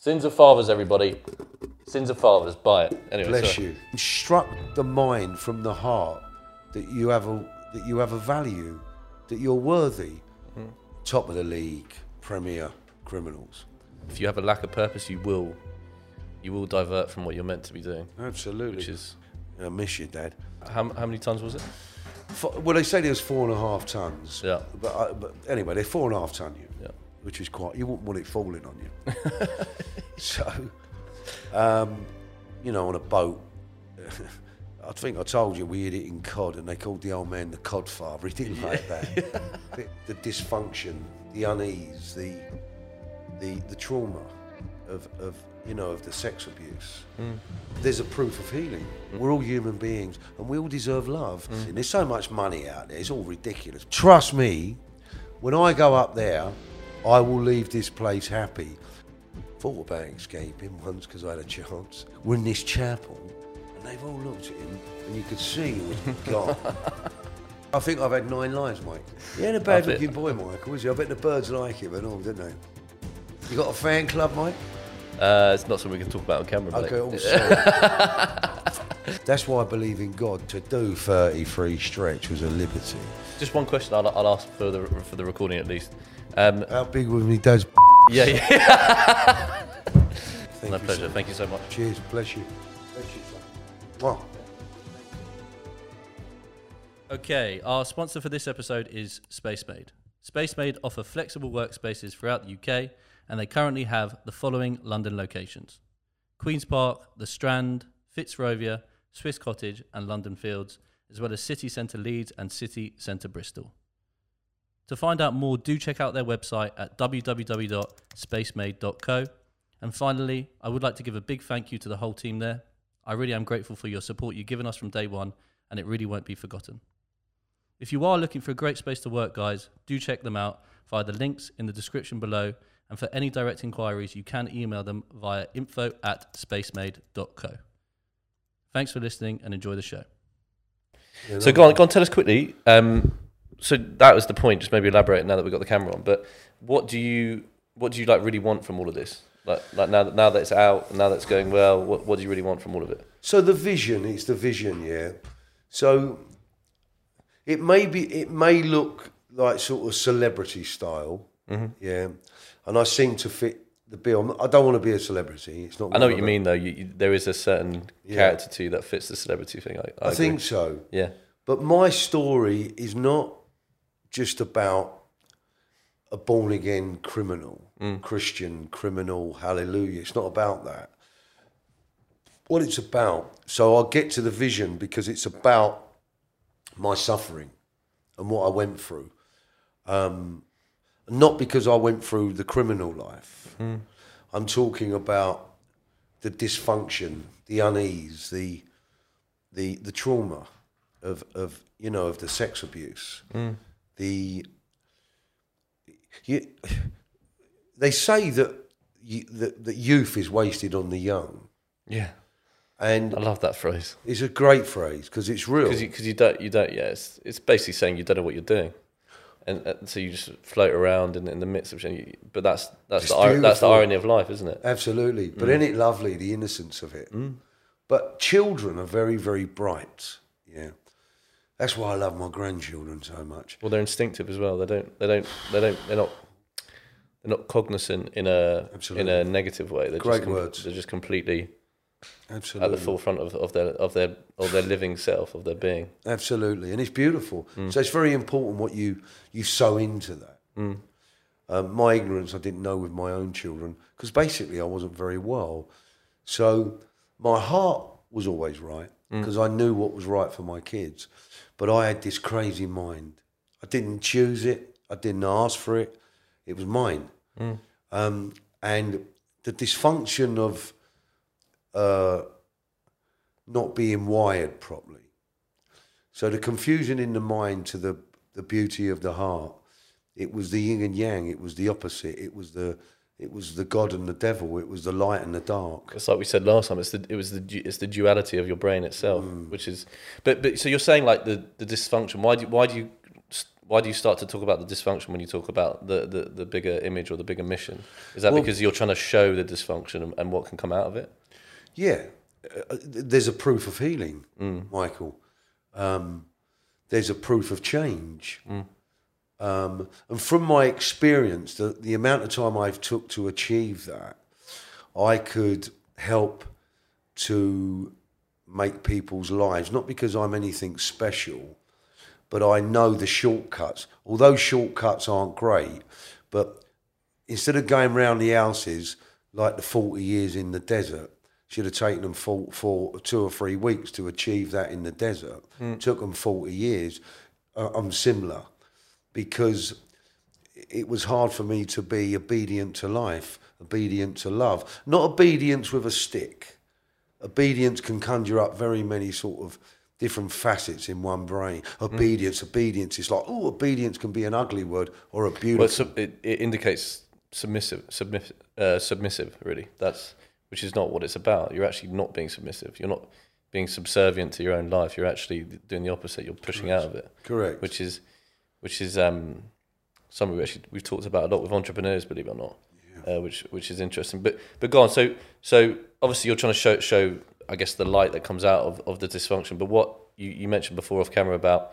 Sins of fathers, everybody. Sins of fathers. Buy it. Anyway, Bless sorry. you. Instruct the mind from the heart that you have a that you have a value, that you're worthy. Hmm. Top of the league, premier criminals. If you have a lack of purpose, you will, you will divert from what you're meant to be doing. Absolutely. Which is I miss you, Dad. how, how many tons was it? Fo- Well, they say there's four and a half tons. Yeah. But, I, but anyway, they're four and a half ton. You. Yeah. Which is quite. You wouldn't want it falling on you. so, um, you know, on a boat. I think I told you we had it in cod, and they called the old man the cod father. He didn't like that. the, the dysfunction, the unease, the the the trauma of, of you know of the sex abuse. Mm. There's a proof of healing. Mm. We're all human beings, and we all deserve love. Mm. And there's so much money out there; it's all ridiculous. Trust me, when I go up there, I will leave this place happy. Thought about escaping once because I had a chance. We're in this chapel, and they've all looked at him, and you could see he was gone. I think I've had nine lives, Mike. He ain't a bad looking boy, Michael, is he? I bet the birds like him and all, didn't they? You got a fan club, Mike? Uh, it's not something we can talk about on camera. mate. Okay, all sorry. That's why I believe in God. To do 33 stretch was a liberty. Just one question I'll, I'll ask for the for the recording at least. Um, How big was me dad's yeah, yeah. Thank My you, pleasure. son. Thank you so much. Cheers, bless you. Bless you, son. Mwah. Okay, our sponsor for this episode is SpaceMade. SpaceMade offer flexible workspaces throughout the UK, and they currently have the following London locations Queen's Park, The Strand, Fitzrovia, Swiss Cottage, and London Fields, as well as City Centre Leeds and City Centre Bristol. To find out more, do check out their website at www.spacemade.co. And finally, I would like to give a big thank you to the whole team there. I really am grateful for your support you've given us from day one, and it really won't be forgotten. If you are looking for a great space to work, guys, do check them out via the links in the description below. And for any direct inquiries, you can email them via info at spacemade.co. Thanks for listening and enjoy the show. So go on, go on, tell us quickly. Um, so that was the point. Just maybe elaborate now that we've got the camera on. But what do you what do you like really want from all of this? Like like now that now that it's out, and now that it's going well, what what do you really want from all of it? So the vision, it's the vision, yeah. So it may be, it may look like sort of celebrity style, mm-hmm. yeah. And I seem to fit the bill. I don't want to be a celebrity. It's not. I know what you mean though. You, you, there is a certain Yeah. character to you that fits the celebrity thing. I, I. I think so. Yeah. But my story is not just about a born again criminal, mm. Christian criminal, hallelujah. It's not about that. What it's about, so I'll get to the vision because it's about my suffering and what I went through. Um, not because I went through the criminal life. Mm. I'm talking about the dysfunction, the unease, the the the trauma of of you know of the sex abuse, mm. The you, they say that, you, that that youth is wasted on the young, Yeah. and I love that phrase it's a great phrase because it's real. because you, 'cause you don't you don't yeah it's, it's basically saying you don't know what you're doing, and, and so you just float around in, in the midst of you, but that's that's It's the that's the irony of life, isn't it? Absolutely, but mm. isn't it lovely the innocence of it? Mm. But children are very very bright. Yeah, that's why I love my grandchildren so much. Well, they're instinctive as well. They don't they don't they don't they're not they're not cognizant in a Absolutely. in a negative way. They're Great just com- words. They're just completely Absolutely. at the forefront of, of their of their of their living self of their being. Absolutely, and it's beautiful. Mm. So it's very important what you you sow into that. Mm. Um, my ignorance, I didn't know with my own children because basically I wasn't very well. So my heart was always right mm. because I knew what was right for my kids, but I had this crazy mind. I didn't choose it. I didn't ask for it. It was mine. Um, and the dysfunction of uh, not being wired properly. So the confusion in the mind to the, the beauty of the heart, it was the yin and yang, it was the opposite, it was the it was the God and the devil, it was the light and the dark. It's like we said last time. It's the it was the it's the duality of your brain itself, Mm. which is. But but so you're saying like the the dysfunction. Why do you, why do you why do you start to talk about the dysfunction when you talk about the, the, the bigger image or the bigger mission? Is that Well- because you're trying to show the dysfunction and, and what can come out of it? Yeah, uh, there's a proof of healing, Michael. Um, there's a proof of change. Um, and from my experience, the, the amount of time I've took to achieve that, I could help to make people's lives, not because I'm anything special, but I know the shortcuts. Although shortcuts aren't great, but instead of going round the houses like the 40 years in the desert, should have taken them for, for two or three weeks to achieve that in the desert. Took them 40 years. Uh, I'm similar because it was hard for me to be obedient to life, obedient to love. Not obedience with a stick. Obedience can conjure up very many sort of different facets in one brain. Obedience, obedience is like, oh, obedience can be an ugly word or a beautiful. Well, it, it indicates submissive, submissive, uh, submissive. Really, that's which is not what it's about. You're actually not being submissive. You're not being subservient to your own life. You're actually doing the opposite. You're pushing out of it, Correct. which is, which is um, something we actually we've talked about a lot with entrepreneurs, believe it or not, uh, which which is interesting. But but go on. So so obviously you're trying to show show I guess the light that comes out of, of the dysfunction. But what you, you mentioned before off camera about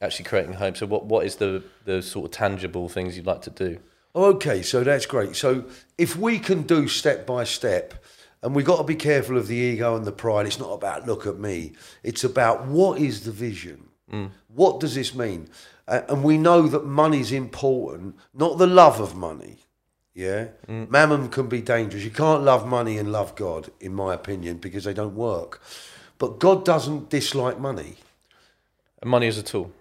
actually creating home. So what what is the the sort of tangible things you'd like to do? Oh, okay, so that's great. So if we can do step by step, and we've got to be careful of the ego and the pride, it's not about look at me. It's about what is the vision? What does this mean? Uh, and we know that money's important, not the love of money. Yeah, mammon can be dangerous. You can't love money and love God, in my opinion, because they don't work. But God doesn't dislike money. And money is a tool.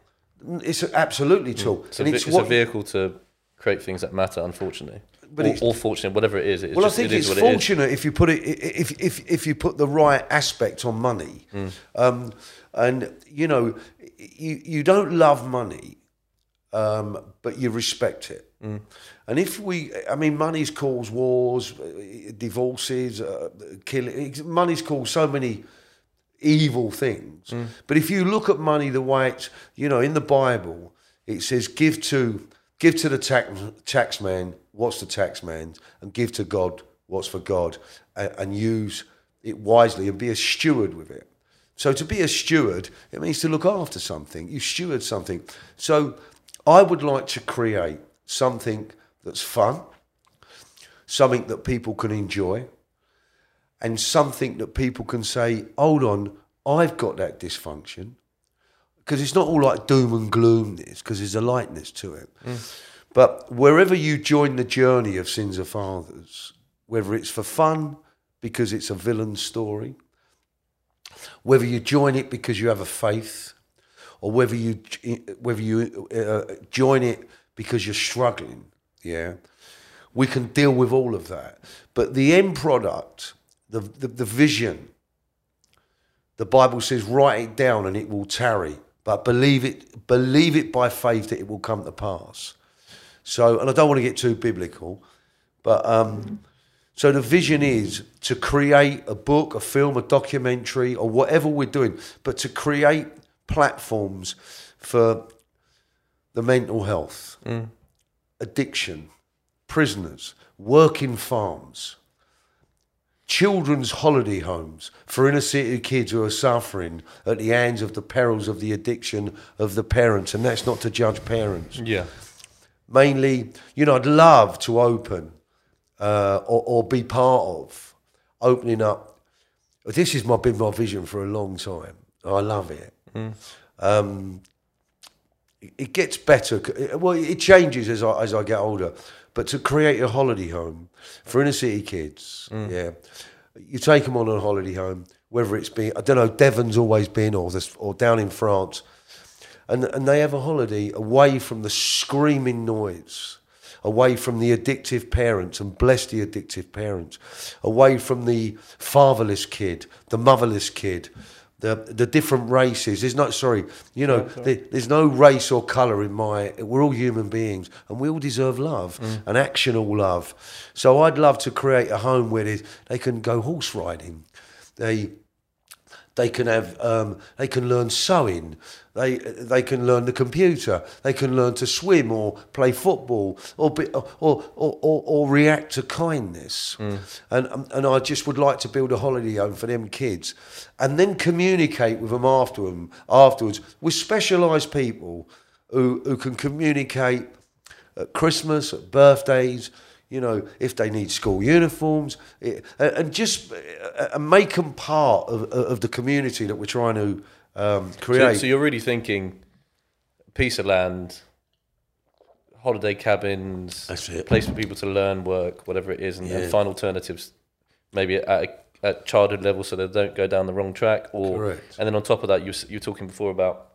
It's absolutely tool, It's a, and ve- it's it's what a vehicle to create things that matter. Unfortunately, But or, it's- or fortunate, whatever it is. It's well, just, I think it it's what it fortunate if you put it if if if you put the right aspect on money, Mm. um, and you know, you you don't love money, um, but you respect it. Mm. And if we, I mean, money's caused wars, divorces, uh, killing. Money's caused so many evil things. Mm. But if you look at money the way it's, you know, in the Bible, it says, "Give to give to the tax taxman what's the taxman's, and give to God what's for God, and, and use it wisely and be a steward with it." So to be a steward, it means to look after something. You steward something. So I would like to create something that's fun, something that people can enjoy, and something that people can say, hold on, I've got that dysfunction. Because it's not all like doom and gloom, because there's a lightness to it. Mm. But wherever you join the journey of Sins of Fathers, whether it's for fun, because it's a villain story, whether you join it because you have a faith, or whether you whether you uh, join it because you're struggling, yeah, we can deal with all of that. But the end product, the, the, the vision, the Bible says, write it down and it will tarry. But believe it, believe it by faith that it will come to pass. So, and I don't want to get too biblical, but um, so the vision is to create a book, a film, a documentary, or whatever we're doing, but to create platforms for the mental health, mm. addiction, prisoners, working farms, children's holiday homes for inner city kids who are suffering at the hands of the perils of the addiction of the parents. And that's not to judge parents. Yeah. Mainly, you know, I'd love to open uh, or, or be part of opening up. This has my, been my vision for a long time. I love it. Um, it- gets better. Well, it changes as I, as I get older. But to create a holiday home for inner city kids, yeah, you take them on a holiday home, whether it's been I don't know, Devon's always been, or this, or down in France, and and they have a holiday away from the screaming noise, away from the addictive parents, and bless the addictive parents, away from the fatherless kid, the motherless kid, the the different races. There's not sorry, you know, there, there's no race or colour in my. We're all human beings, and we all deserve love mm. and actionable love. So I'd love to create a home where they, they can go horse riding, they They can have, um, they can learn sewing. They they can learn the computer. They can learn to swim or play football or be, or, or, or, or react to kindness. And um, and I just would like to build a holiday home for them kids, and then communicate with them after 'em- afterwards with specialised people who who can communicate at Christmas, at birthdays, you know, if they need school uniforms, it, and just uh, and make them part of, of the community that we're trying to um, create. so you're really thinking piece of land, holiday cabins, That's it. place for people to learn, work, whatever it is, and, and Yeah. find alternatives, maybe at a, at childhood level, so they don't go down the wrong track. Or Correct. and then on top of that, you s- you were talking before about.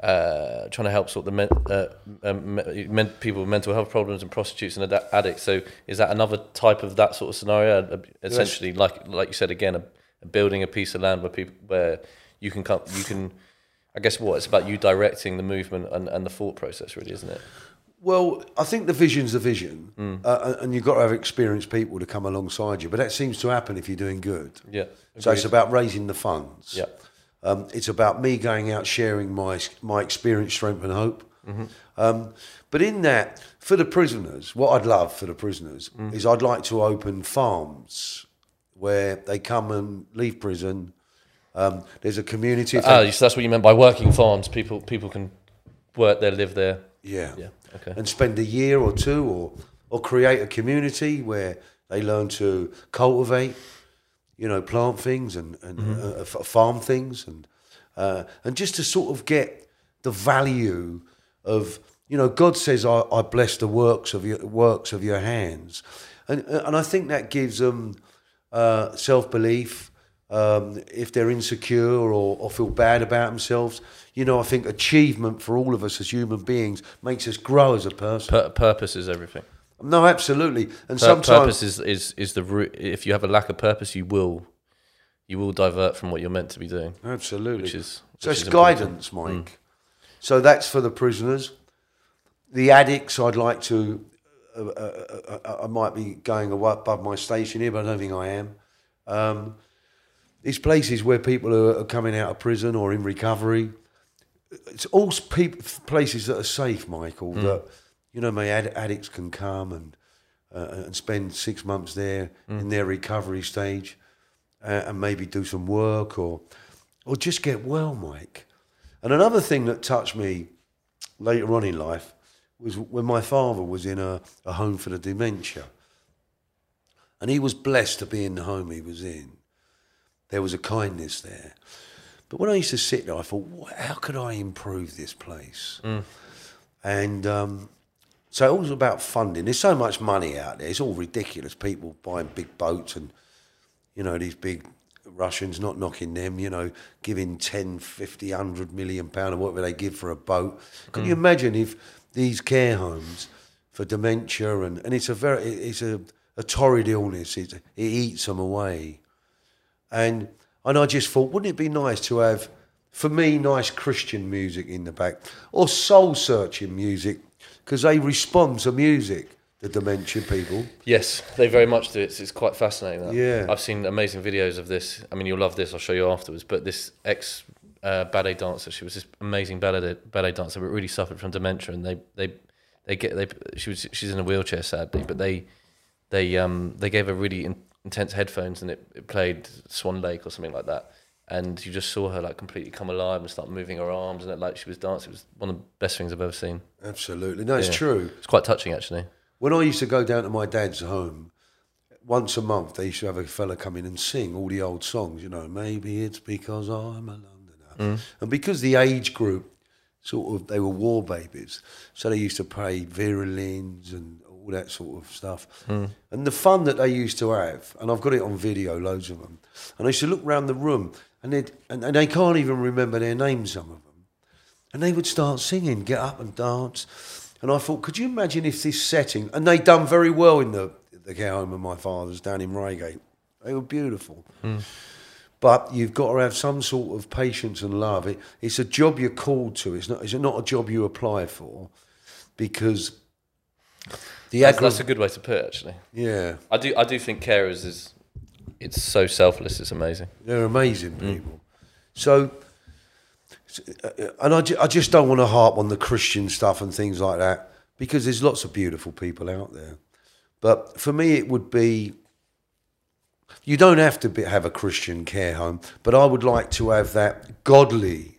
Uh, trying to help sort the men, uh, um, men, people with mental health problems and prostitutes and ad- addicts. So, is that another type of that sort of scenario? Uh, Essentially, like like you said again, a, a building a piece of land where people where you can come, you can. I guess what it's about you directing the movement and, and the thought process, really, isn't it? Well, I think the vision's the vision, uh, and you've got to have experienced people to come alongside you. But that seems to happen if you're doing good. Yeah. So it's about raising the funds. Yeah. Um, it's about me going out sharing my my experience, strength, and hope. Um, but in that, for the prisoners, what I'd love for the prisoners is I'd like to open farms where they come and leave prison. Um, there's a community. Ah, so that's what you meant by working farms. People people can work there, live there. yeah. Yeah. Okay. and spend a year or two or or create a community where they learn to cultivate you know plant things and, and uh, f- farm things and uh, and just to sort of get the value of you know God says I, I bless the works of your works of your hands. And and I think that gives them uh, self belief um, if they're insecure or, or feel bad about themselves. You know I think achievement for all of us as human beings makes us grow as a person. Pur- purpose is everything. No absolutely and Pur- sometimes purpose is, is is the root. If you have a lack of purpose, you will you will divert from what you're meant to be doing, Absolutely. which is so it's important. Mm. guidance, Mike. So that's for the prisoners. The addicts, I'd like to. Uh, uh, uh, I might be going above my station here, but I don't think I am. Um, these places where people are, are coming out of prison or in recovery, it's all peop places that are safe, Michael. Mm. That you know, my ad- addicts can come and uh, and spend six months there Mm. in their recovery stage, uh, and maybe do some work or or just get well, Mike. And another thing that touched me later on in life was when my father was in a, a home for the dementia, and he was blessed to be in the home he was in. There was a kindness there. But when I used to sit there, I thought, how could I improve this place? And um, so it was about funding. There's so much money out there. It's all ridiculous. People buying big boats and, you know, these big Russians, not knocking them, you know, giving 10, 50, 100 million pound or whatever they give for a boat. Can you mm. imagine if these care homes for dementia and, and it's a very, it's a, a torrid illness. It, it eats them away. And and I just thought, wouldn't it be nice to have, for me, nice Christian music in the back or soul searching music because they respond to music. The dementia people. Yes, they very much do. It's, it's quite fascinating. That. Yeah. I've seen amazing videos of this. I mean, you'll love this. I'll show you afterwards. But this ex uh, ballet dancer, she was this amazing ballet ballet dancer, but really suffered from dementia, and they they they get they she was she's in a wheelchair sadly, but they they um they gave her really in, intense headphones, and it, it played Swan Lake or something like that. And you just saw her like completely come alive and start moving her arms, and it like she was dancing. It was one of the best things I've ever seen. Absolutely. No, it's Yeah. true. It's quite touching, actually. When I used to go down to my dad's home, once a month they used to have a fella come in and sing all the old songs, you know, maybe it's because I'm a Londoner. Mm. And because the age group, sort of, they were war babies, so they used to play Vera Lynn's and all that sort of stuff. Mm. And the fun that they used to have, and I've got it on video, loads of them, and I used to look round the room, and, they'd- and, and they can't even remember their names, some of them. And they would start singing, get up and dance. And I thought, could you imagine if this setting, and they'd done very well in the, the care home of my father's down in Reigate. They were beautiful. Hmm. But you've got to have some sort of patience and love. It, it's a job you're called to. It's not, it's not a job you apply for because the That's, aggra- that's a good way to put it, actually. yeah, I do I do think carers is it's so selfless. It's amazing. They're amazing people. So, uh, and I, ju- I just don't want to harp on the Christian stuff and things like that because there's lots of beautiful people out there. But for me, it would be you don't have to be, have a Christian care home, but I would like to have that godly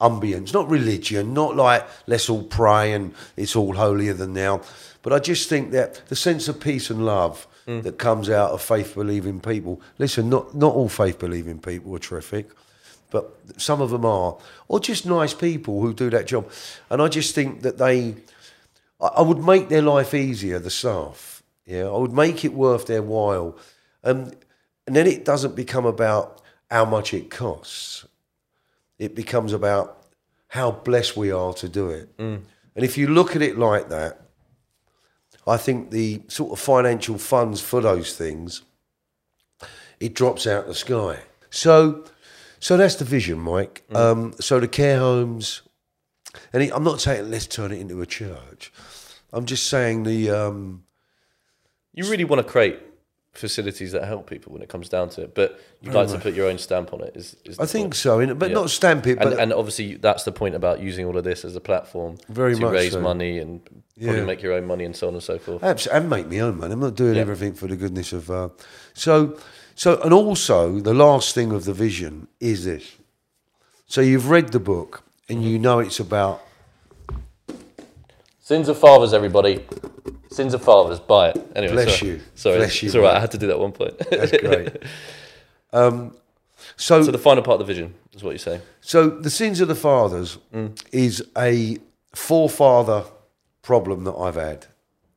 ambience, not religion, not like let's all pray and it's all holier than thou. But I just think that the sense of peace and love that comes out of faith believing people. Listen, not not all faith believing people are terrific, but some of them are, or just nice people who do that job. And I just think that they, I I would make their life easier. The staff, yeah, I would make it worth their while, um, and then it doesn't become about how much it costs it becomes about how blessed we are to do it. And if you look at it like that, I think the sort of financial funds for those things, it drops out of the sky. So, so that's the vision, Mike. Um, so the care homes, and it, I'm not saying let's turn it into a church. I'm just saying the um, You really want to create facilities that help people when it comes down to it, but you'd like to put your own stamp on it. Is, is I think point. so, in- but Yeah. not stamp it. But and, and obviously that's the point about using all of this as a platform Very to raise so. money and probably Yeah. make your own money and so on and so forth. Abs- and make me own money. I'm not doing Yeah. everything for the goodness of. Uh, so, so, and also the last thing of the vision is this. So you've read the book and you know it's about. Sins of fathers, everybody. Sins of fathers. Buy it. Anyway, Bless sorry. you. Sorry, Bless you, it's all right. mate. I had to do that at one point. That's great. um, so, so the final part of the vision is what you're saying. so the sins of the fathers is a forefather problem that I've had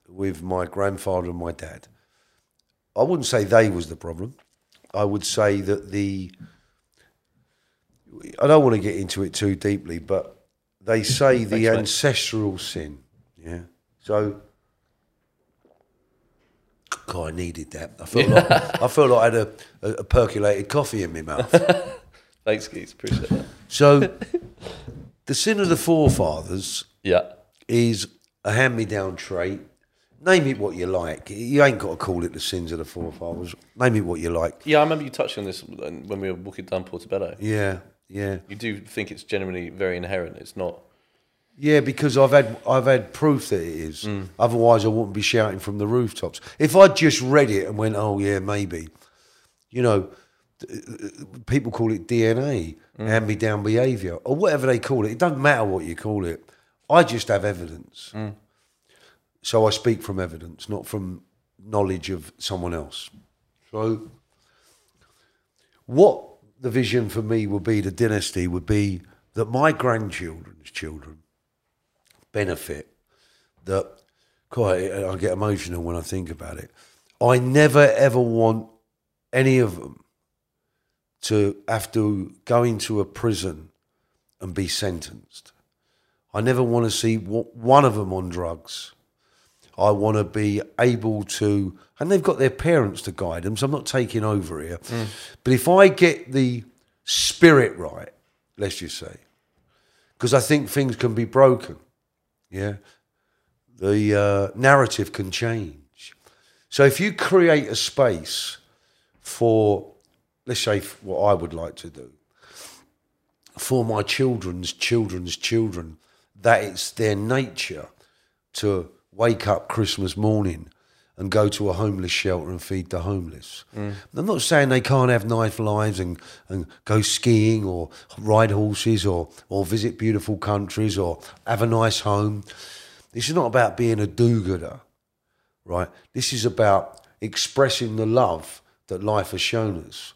with my grandfather and my dad. I wouldn't say they was the problem. I would say that the I don't want to get into it too deeply, but they say the Thanks, mate. ancestral sin. Yeah. So God, I needed that. I felt like I felt like I had a, a, a percolated coffee in my mouth. Thanks, Keith. Appreciate that. So, the sin of the forefathers Yeah. is a hand me down trait. Name it what you like. You ain't got to call it the sins of the forefathers. Name it what you like. Yeah, I remember you touched on this when we were walking down Portobello. Yeah, yeah, You do think it's generally very inherent. It's not. Yeah. Because I've had I've had proof that it is. Mm. Otherwise, I wouldn't be shouting from the rooftops. If I'd just read it and went, "Oh yeah, maybe," you know, uh, uh, people call it DNA, mm. hand me down behaviour, or whatever they call it. It doesn't matter what you call it. I just have evidence. Mm. So I speak from evidence, not from knowledge of someone else. So, what the vision for me would be, the dynasty would be that my grandchildren's children benefit. That, quite, I get emotional when I think about it. I never ever want any of them to have to go into a prison and be sentenced. I never want to see one of them on drugs. I want to be able to, and they've got their parents to guide them, so I'm not taking over here. Mm. But if I get the spirit right, let's just say, because I think things can be broken, yeah, the uh, narrative can change. So if you create a space for, let's say, what I would like to do, for my children's children's children, that it's their nature to wake up Christmas morning and go to a homeless shelter and feed the homeless. Mm. I'm not saying they can't have nice lives and, and go skiing or ride horses or, or visit beautiful countries or have a nice home. This is not about being a do gooder, right? This is about expressing the love that life has shown us.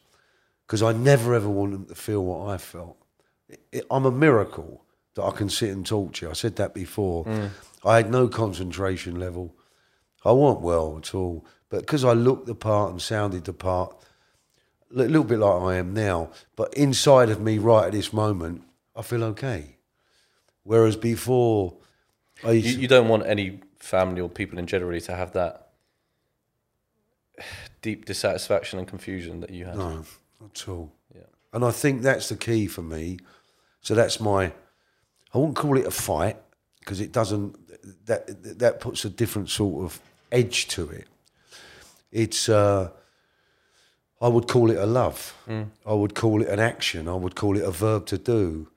Because I never ever want them to feel what I felt. It- I'm a miracle that I can sit and talk to you. I said that before. Mm. I had no concentration level. I wasn't well at all. But because I looked the part and sounded the part, a little bit like I am now, but inside of me right at this moment, I feel okay. Whereas before, I used You, you don't want any family or people in generally to have that deep dissatisfaction and confusion that you had. No, not at all. Yeah. And I think that's the key for me. So that's my. I wouldn't call it a fight because it doesn't. That that puts a different sort of edge to it. It's. Uh, I would call it a love. I would call it an action. I would call it a verb to do.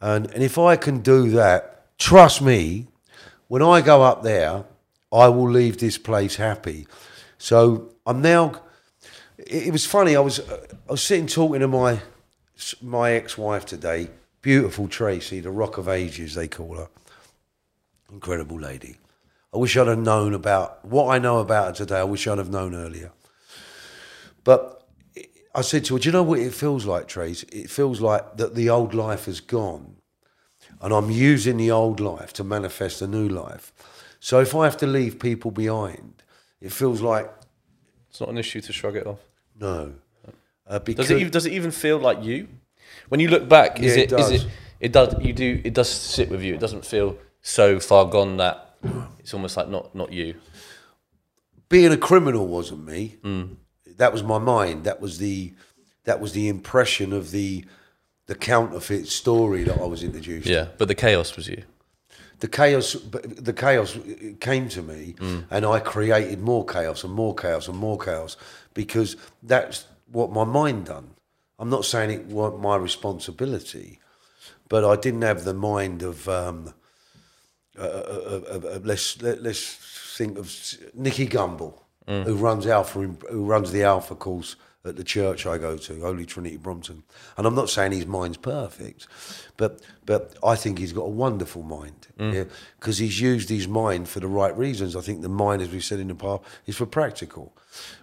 And, and if I can do that, trust me, when I go up there, I will leave this place happy. So I'm now. It, it was funny. I was I was sitting talking to my my ex-wife today. Beautiful Tracy, the Rock of Ages, they call her. Incredible lady. I wish I'd have known about what I know about her today. I wish I'd have known earlier. But I said to her, Do you know what it feels like, Trace? It feels like that the old life has gone. And I'm using the old life to manifest a new life. So if I have to leave people behind, it feels like It's not an issue to shrug it off. no. Uh, because Does it even, does it even feel like you? When you look back, is Yeah, it is it it does you do it does sit with you. It doesn't feel so far gone that it's almost like not not you. being a criminal wasn't me. That was my mind. That was the that was the impression of the the counterfeit story that I was introduced. to. Yeah, but the chaos was you. the chaos the chaos came to me and i created more chaos and more chaos and more chaos because that's what my mind done i'm not saying it weren't my responsibility but i didn't have the mind of um uh, uh, uh, uh, let's let, let's think of Nicky Gumbel, who runs Alpha, who runs the Alpha course at the church I go to, Holy Trinity Brompton. And I'm not saying his mind's perfect, but but I think he's got a wonderful mind, yeah, because he's used his mind for the right reasons. I think the mind, as we said in the past, is for practical.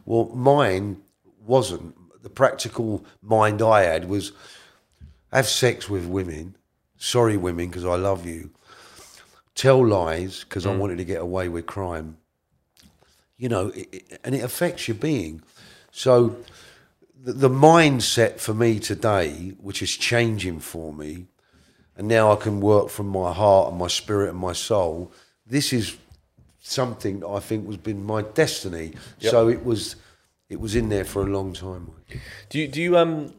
Well, mine wasn't. The practical mind I had was have sex with women. Sorry, women, because I love you tell lies because I wanted to get away with crime. You know, it, it- and it affects your being. So the, the mindset for me today, which is changing for me, and now I can work from my heart and my spirit and my soul. This is something that I think was been my destiny. So it was, it was in there for a long time. Do you do you um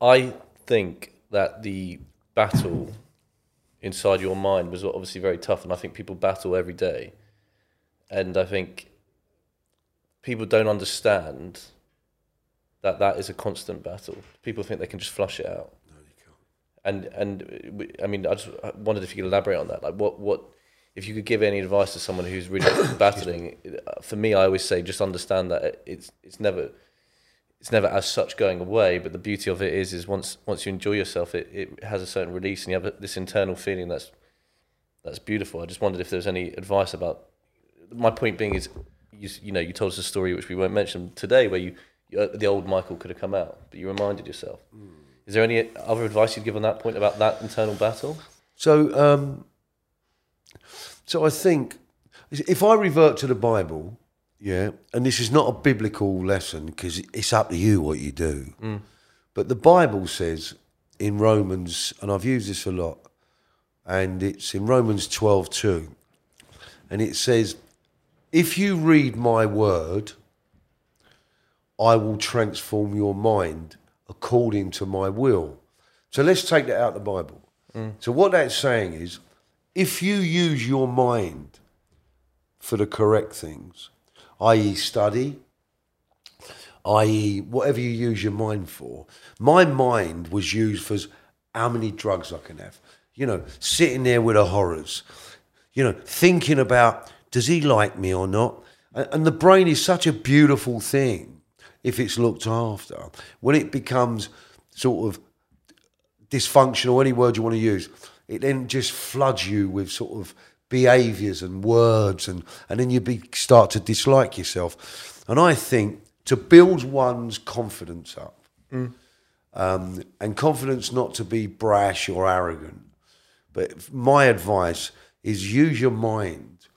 I think that the battle inside your mind was obviously very tough and I think people battle every day. And I think people don't understand that that is a constant battle. People think they can just flush it out. No, you can't. And and I mean, I just wondered if you could elaborate on that. Like, what what if you could give any advice to someone who's really battling? uh, For me, I always say just understand that it's it's never it's never as such going away. But the beauty of it is is once once you enjoy yourself, it, it has a certain release, and you have this internal feeling that's that's beautiful. I just wondered if there's any advice about. My point being is, you you know, you told us a story which we won't mention today, where you, you uh, the old Michael could have come out, but you reminded yourself. Is there any other advice you'd give on that point about that internal battle? So, um, so I think if I revert to the Bible, yeah, and this is not a biblical lesson because it's up to you what you do, mm. but the Bible says in Romans, and I've used this a lot, and it's in Romans twelve two, and it says, "If you read my word, I will transform your mind according to my will." So let's take that out of the Bible. Mm. So what that's saying is, if you use your mind for the correct things, i.e., study, i.e., whatever you use your mind for, my mind was used for how many drugs I can have. You know, sitting there with the horrors, you know, thinking about does he like me or not? And the brain is such a beautiful thing if it's looked after. When it becomes sort of dysfunctional, any word you want to use, it then just floods you with sort of behaviours and words, and, and then you be, start to dislike yourself. And I think to build one's confidence up, um, and confidence not to be brash or arrogant, but my advice is use your mind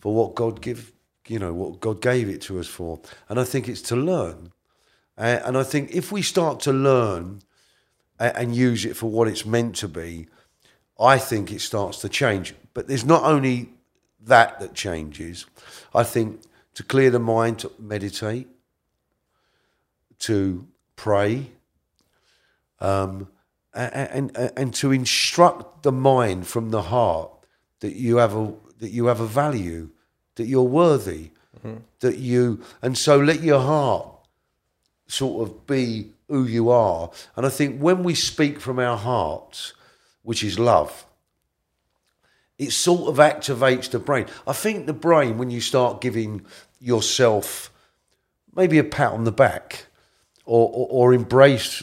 for what God give, you know, what God gave it to us for. And I think it's to learn. And I think if we start to learn and use it for what it's meant to be, I think it starts to change. But there's not only that that changes. I think to clear the mind, to meditate, to pray, um, and, and and to instruct the mind from the heart that you have a that you have a value, that you're worthy, that you, and so let your heart sort of be who you are. And I think when we speak from our hearts, which is love, it sort of activates the brain. I think the brain, when you start giving yourself maybe a pat on the back or, or, or embrace,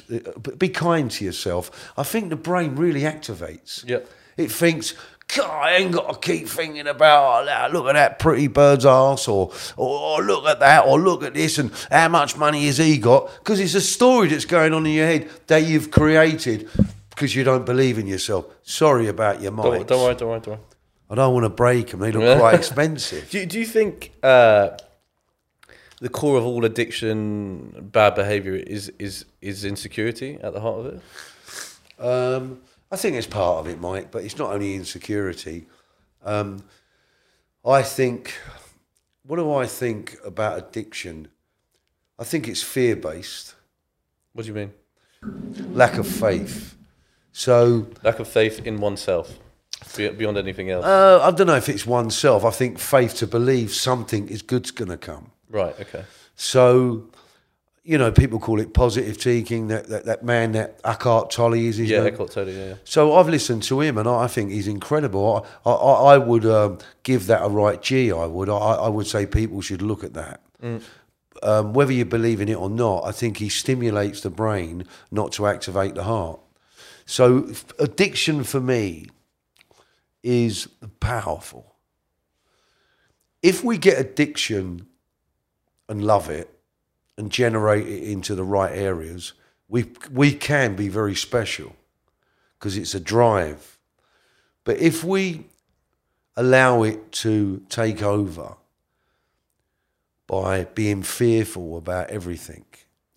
be kind to yourself, I think the brain really activates. Yep. It thinks, God, I ain't got to keep thinking about, oh, look at that pretty bird's ass, or, or, or look at that, or look at this, and how much money has he got? Because it's a story that's going on in your head that you've created because you don't believe in yourself. Sorry about your Don't, don't worry, don't worry, don't worry. I don't want to break them. They look quite expensive. Do you, do you think uh, the core of all addiction, bad behaviour, is is is insecurity at the heart of it? Um, I think it's part of it, Mike, but it's not only insecurity. Um, I think, what do I think about addiction? I think it's fear based, What do you mean? lack of faith. So Lack of faith in oneself, beyond anything else. uh, I don't know if it's oneself. I think faith to believe something is good's going to come. right. Okay. So, you know, people call it positive thinking. That that, that man, that Eckhart Tolle is his Yeah, name. Eckhart Tolle. Yeah, yeah. So I've listened to him, and I I think he's incredible. I, I, I would um, give that a right G. I would. I, I would say people should look at that. Um, whether you believe in it or not, I think he stimulates the brain not to activate the heart. So addiction for me is powerful. If we get addiction and love it and generate it into the right areas, we we can be very special because it's a drive. But if we allow it to take over by being fearful about everything,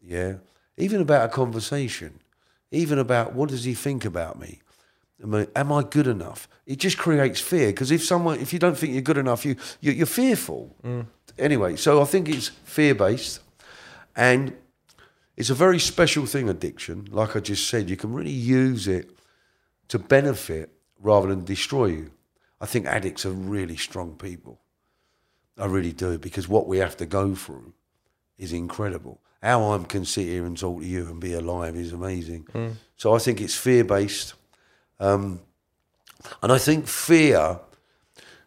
yeah, even about a conversation, even about what does he think about me? Am I, am I good enough? It just creates fear because if someone, if you don't think you're good enough, you, you you're fearful. Mm. Anyway, so I think it's fear based, and it's a very special thing. Addiction, like I just said, you can really use it to benefit rather than destroy you. I think addicts are really strong people. I really do because what we have to go through is incredible. How I can sit here and talk to you and be alive is amazing. So I think it's fear based. Um, and I think fear,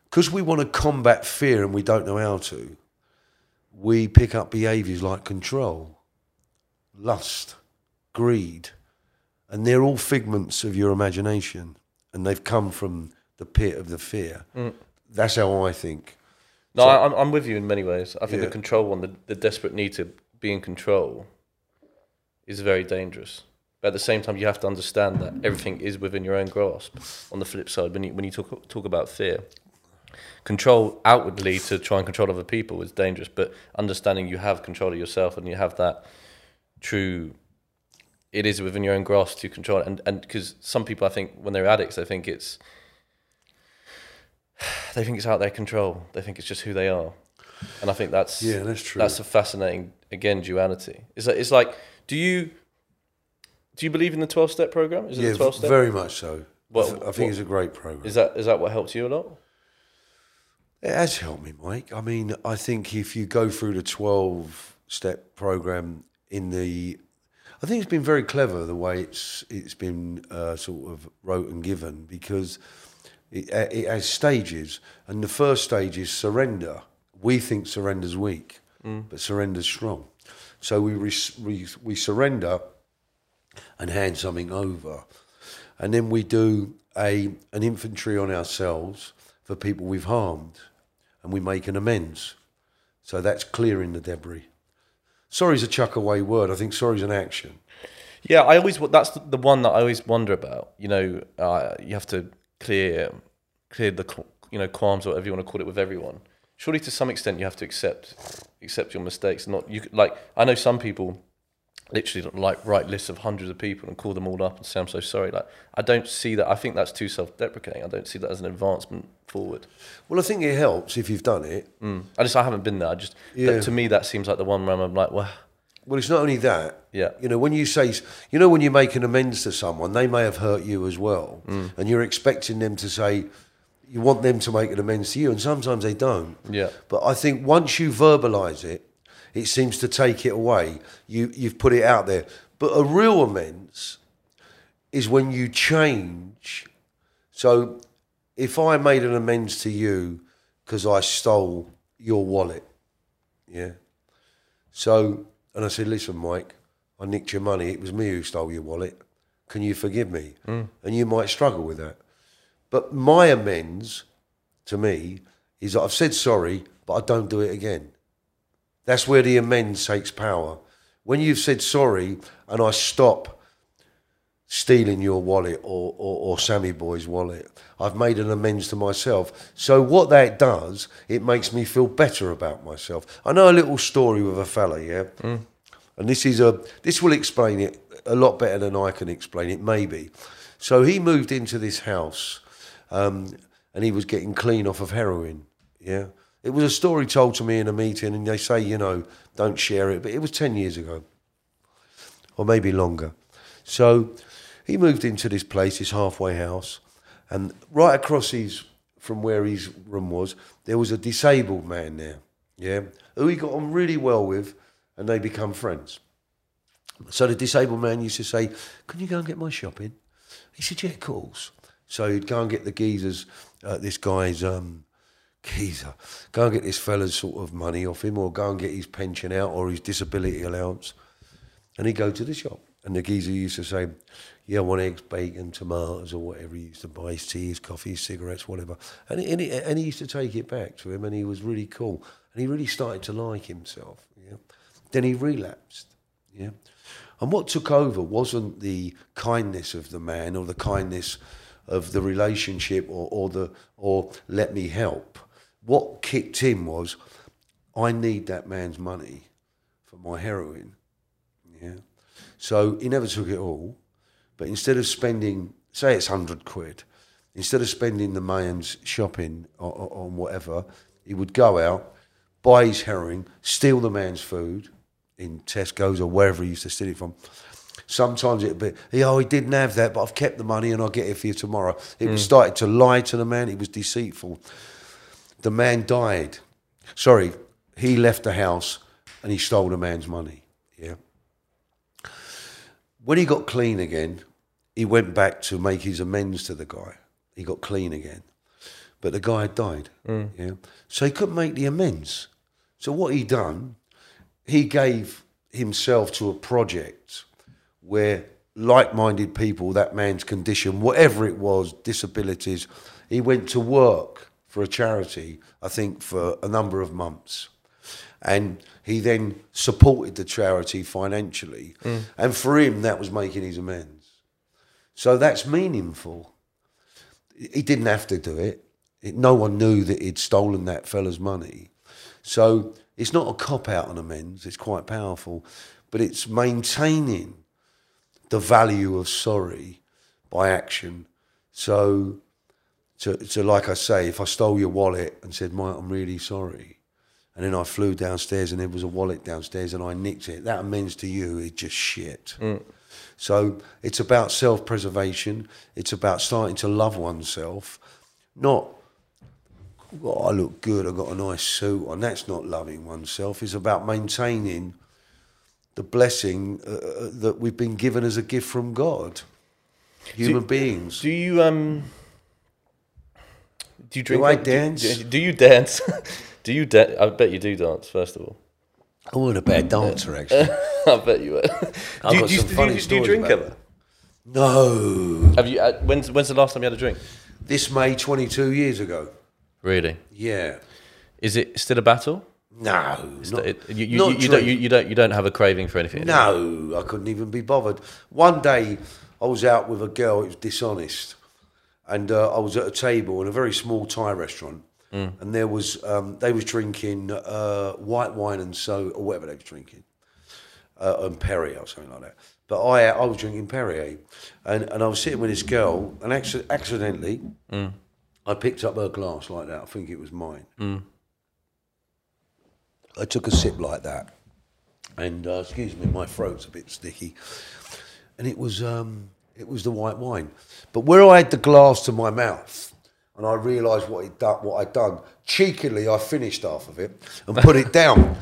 because we want to combat fear and we don't know how to, we pick up behaviours like control, lust, greed, and they're all figments of your imagination and they've come from the pit of the fear. That's how I think. No, I, I'm I'm with you in many ways. I think Yeah. the control one, the, the desperate need to be in control, is very dangerous. But at the same time, you have to understand that everything is within your own grasp. On the flip side, when you when you talk talk about fear, control outwardly to try and control other people is dangerous. But understanding you have control of yourself and you have that true, it is within your own grasp to control. it. And and because some people, I think, when they're addicts, they think it's they think it's out of their control. They think it's just who they are, and I think that's Yeah, that's true. That's a fascinating again duality. It's like, it's like do you do you believe in the twelve step program? Is it yeah, the twelve step? very much so. What- I, th- I think what- it's a great program. Is that is that what helps you a lot? It has helped me, Mike. I mean, I think if you go through the 12 step program in the. I think it's been very clever the way it's it's been uh, sort of wrote and given because it, it has stages, and the first stage is surrender. We think surrender's weak, but surrender's strong. So we, res- we we surrender and hand something over, and then we do a an inventory on ourselves for people we've harmed, and we make an amends. So that's clearing the debris. Sorry's a chuck away word. I think sorry's an action. Yeah, I always that's the one that I always wonder about. You know, uh, you have to clear clear the you know qualms or whatever you want to call it with everyone. Surely, to some extent, you have to accept accept your mistakes. Not you like I know some people literally like write lists of hundreds of people and call them all up and say I'm so sorry. Like I don't see that. I think that's too self deprecating. I don't see that as an advancement forward. Well, I think it helps if you've done it. Mm. I just I haven't been there. I just Yeah. that, to me that seems like the one where I'm like well Well, it's not only that. Yeah. You know, when you say, you know, when you make an amends to someone, they may have hurt you as well, and you're expecting them to say, you want them to make an amends to you, and sometimes they don't. Yeah. But I think once you verbalise it, it seems to take it away. You you've put it out there. But a real amends is when you change. So if I made an amends to you because I stole your wallet, yeah. So and I said, listen, Mike, I nicked your money. It was me who stole your wallet. Can you forgive me? Mm. And you might struggle with that. But my amends to me is that I've said sorry, but I don't do it again. That's where the amends takes power. When you've said sorry and I stop stealing your wallet or, or, or Sammy Boy's wallet, I've made an amends to myself. So what that does, it makes me feel better about myself. I know a little story with a fella, yeah? Mm. And this is a this will explain it a lot better than I can explain it, maybe. So he moved into this house um, and he was getting clean off of heroin. Yeah. It was a story told to me in a meeting, and they say, you know, don't share it, but it was 10 years ago, or maybe longer. So he moved into this place, his halfway house, and right across his, from where his room was, there was a disabled man there, yeah, who he got on really well with, and they become friends. So the disabled man used to say, Can you go and get my shopping? He said, Yeah, of course. So he'd go and get the geezers, uh, this guy's um, geezer, go and get this fella's sort of money off him, or go and get his pension out or his disability allowance. And he'd go to the shop. And the geezer used to say, Yeah, I want eggs, bacon, tomatoes, or whatever he used to buy, his tea, his coffee, his cigarettes, whatever. And, and, he, and he used to take it back to him, and he was really cool. And he really started to like himself. Yeah? Then he relapsed. Yeah. And what took over wasn't the kindness of the man or the kindness of the relationship or, or the or let me help. What kicked in was I need that man's money for my heroin. Yeah. So he never took it all, but instead of spending, say it's hundred quid, instead of spending the man's shopping on whatever, he would go out, buy his heroin, steal the man's food in Tesco's or wherever he used to steal it from. Sometimes it'd be, yeah, oh, he didn't have that, but I've kept the money and I'll get it for you tomorrow. It was hmm. started to lie to the man. He was deceitful. The man died. Sorry, he left the house and he stole the man's money. Yeah. When he got clean again, he went back to make his amends to the guy. He got clean again. But the guy had died. Hmm. Yeah. So he couldn't make the amends. So what he done, he gave himself to a project where like-minded people, that man's condition, whatever it was, disabilities, he went to work for a charity, I think, for a number of months. And he then supported the charity financially. Mm. And for him, that was making his amends. So that's meaningful. He didn't have to do it. it no one knew that he'd stolen that fella's money. So it's not a cop out on amends, it's quite powerful, but it's maintaining the value of sorry by action. So, so, so like I say, if I stole your wallet and said, Mike, I'm really sorry, and then I flew downstairs and there was a wallet downstairs and I nicked it, that amends to you is just shit. Mm. So it's about self preservation, it's about starting to love oneself, not oh, I look good, I've got a nice suit on. That's not loving oneself. It's about maintaining the blessing uh, uh, that we've been given as a gift from God. Human beings. Do you um? Do you drink? I do- dance? Do, do you dance? do you dance? I bet you do dance. First of all, I wasn't a bad dancer, actually. I bet you were. I've do, got do, you- some do, funny you- do you stories drink ever? No. Have you? Uh, when's when's the last time you had a drink? This May 22 years ago. Really? Yeah. Is it still a battle? No. Not, It- you, you, don't, you, don't you don't have a craving for anything. No, I couldn't even be bothered. One day, I was out with a girl. It was dishonest, and uh, I was at a table in a very small Thai restaurant, and there was um, they was drinking uh, white wine and so or whatever they was drinking, uh, and Perrier or something like that. But I I was drinking Perrier, and, and I was sitting with this girl, and acci- accidentally, I picked up her glass like that. I think it was mine. I took a sip like that and uh, excuse me, my throat's a bit sticky. And it was um, it was the white wine, but where I had the glass to my mouth, and I realised what it done, what I'd done. Cheekily, I finished half of it and put it down.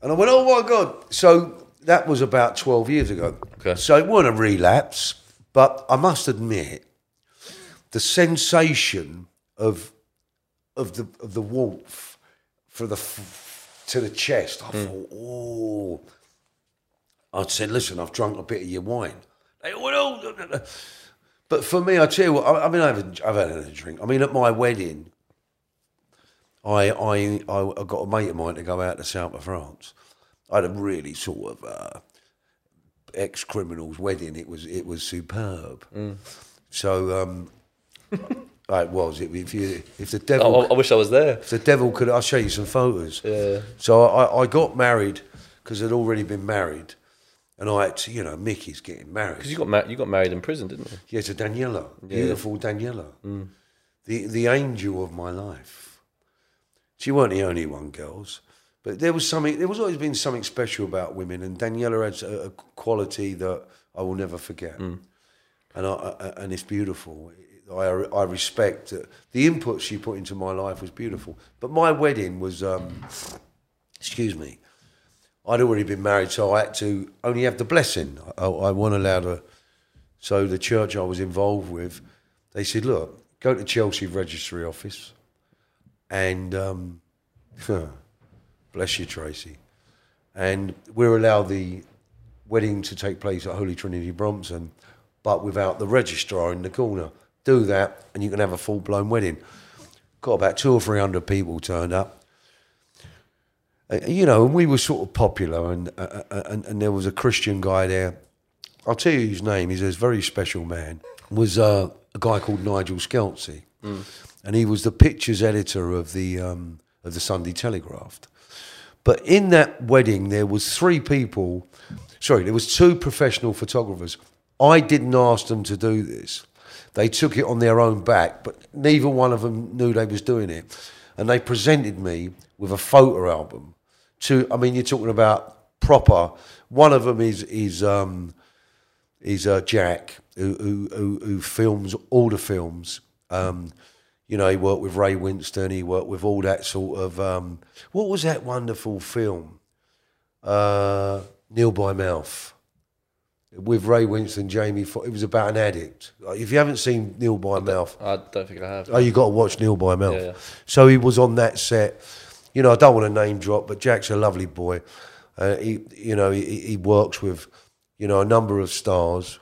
And I went, "Oh my god!" So that was about twelve years ago. Okay. So it wasn't a relapse, but I must admit, the sensation of of the of the warmth for the f- to the chest. I thought, oh. I'd said, listen, I've drunk a bit of your wine. They went, oh. no, no, no." But for me, I tell you what, I, I mean, I haven't, I've had a drink. I mean, at my wedding, I, I, I, got a mate of mine to go out to south of France. I had a really sort of uh, ex criminal's wedding. It was it was superb. So um, it was. If if you if the oh, devil I, I wish I was there. if the devil could, I'll show you some photos. Yeah. So I, I got married because I'd already been married, and I had to, you know, Mickey's getting married. Because you got mar- you got married in prison, didn't you? Yeah, to Daniela, beautiful Daniela, mm. the the angel of my life. She weren't the only one, girls, but there was something. There was always been something special about women, and Daniela had a, a quality that I will never forget, mm. and I, I, and it's beautiful. I I respect the input she put into my life was beautiful, but my wedding was, um, excuse me, I'd already been married, so I had to only have the blessing. I, I wasn't allowed to. So the church I was involved with, they said, look, go to Chelsea registry office and um, bless you, Tracy. And we're allowed the wedding to take place at Holy Trinity Brompton, but without the registrar in the corner. Do that, and you can have a full blown wedding. Got about two or three hundred people turned up. Uh, you know, and we were sort of popular, and, uh, uh, and and there was a Christian guy there. I'll tell you his name. He's a very special man. Was uh, a guy called Nigel Skeltsy, and he was the pictures editor of the um, of the Sunday Telegraph. But in that wedding, there was three people. Sorry, there was two professional photographers. I didn't ask them to do this. They took it on their own back, but neither one of them knew they was doing it. And they presented me with a photo album. Two, I mean, you're talking about proper. One of them is is um, is uh, Jack, who, who who who films all the films. Um, you know, he worked with Ray Winstone. He worked with all that sort of. Um, what was that wonderful film? Uh, Nil by Mouth with Ray Winstone, Jamie. Fo- It was about an addict. Like, If you haven't seen Nil by Mouth, I don't think I have. Oh, you got to watch Nil by Mouth. Yeah, yeah. So he was on that set. You know, I don't want to name drop, but Jack's a lovely boy. Uh, he, you know, he, he works with, you know, a number of stars,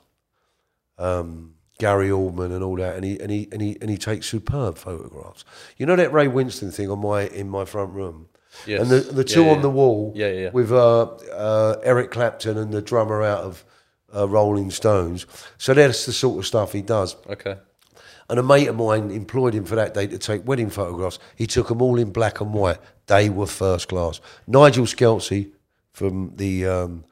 um, Gary Oldman and all that, and he and he and he and he takes superb photographs. You know that Ray Winstone thing on my in my front room. Yes. And the, the two Yeah, on the wall Yeah, yeah. with uh, uh, Eric Clapton and the drummer out of uh, Rolling Stones. So that's the sort of stuff he does. Okay. And a mate of mine employed him for that day to take wedding photographs. He took them all in black and white. They were first class. Nigel Skeltsy from the, um,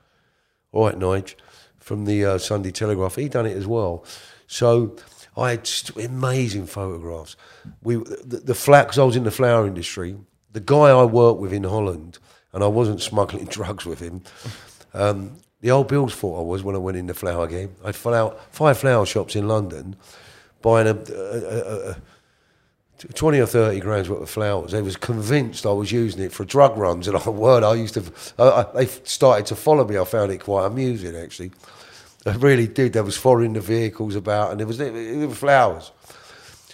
all right, Nige, from the uh, Sunday Telegraph, he done it as well. So I had amazing photographs. We, the, the because I was in the flower industry, the guy I worked with in Holland, and I wasn't smuggling drugs with him, um, the old Bills thought I was when I went in the flower game. I'd flower, five flower shops in London, buying a, a, a, a 20 or 30 grams worth of flowers. They was convinced I was using it for drug runs. And I word, I used to, I, I, they started to follow me. I found it quite amusing, actually. I really did. There was foreign the vehicles about, and there was, there were flowers.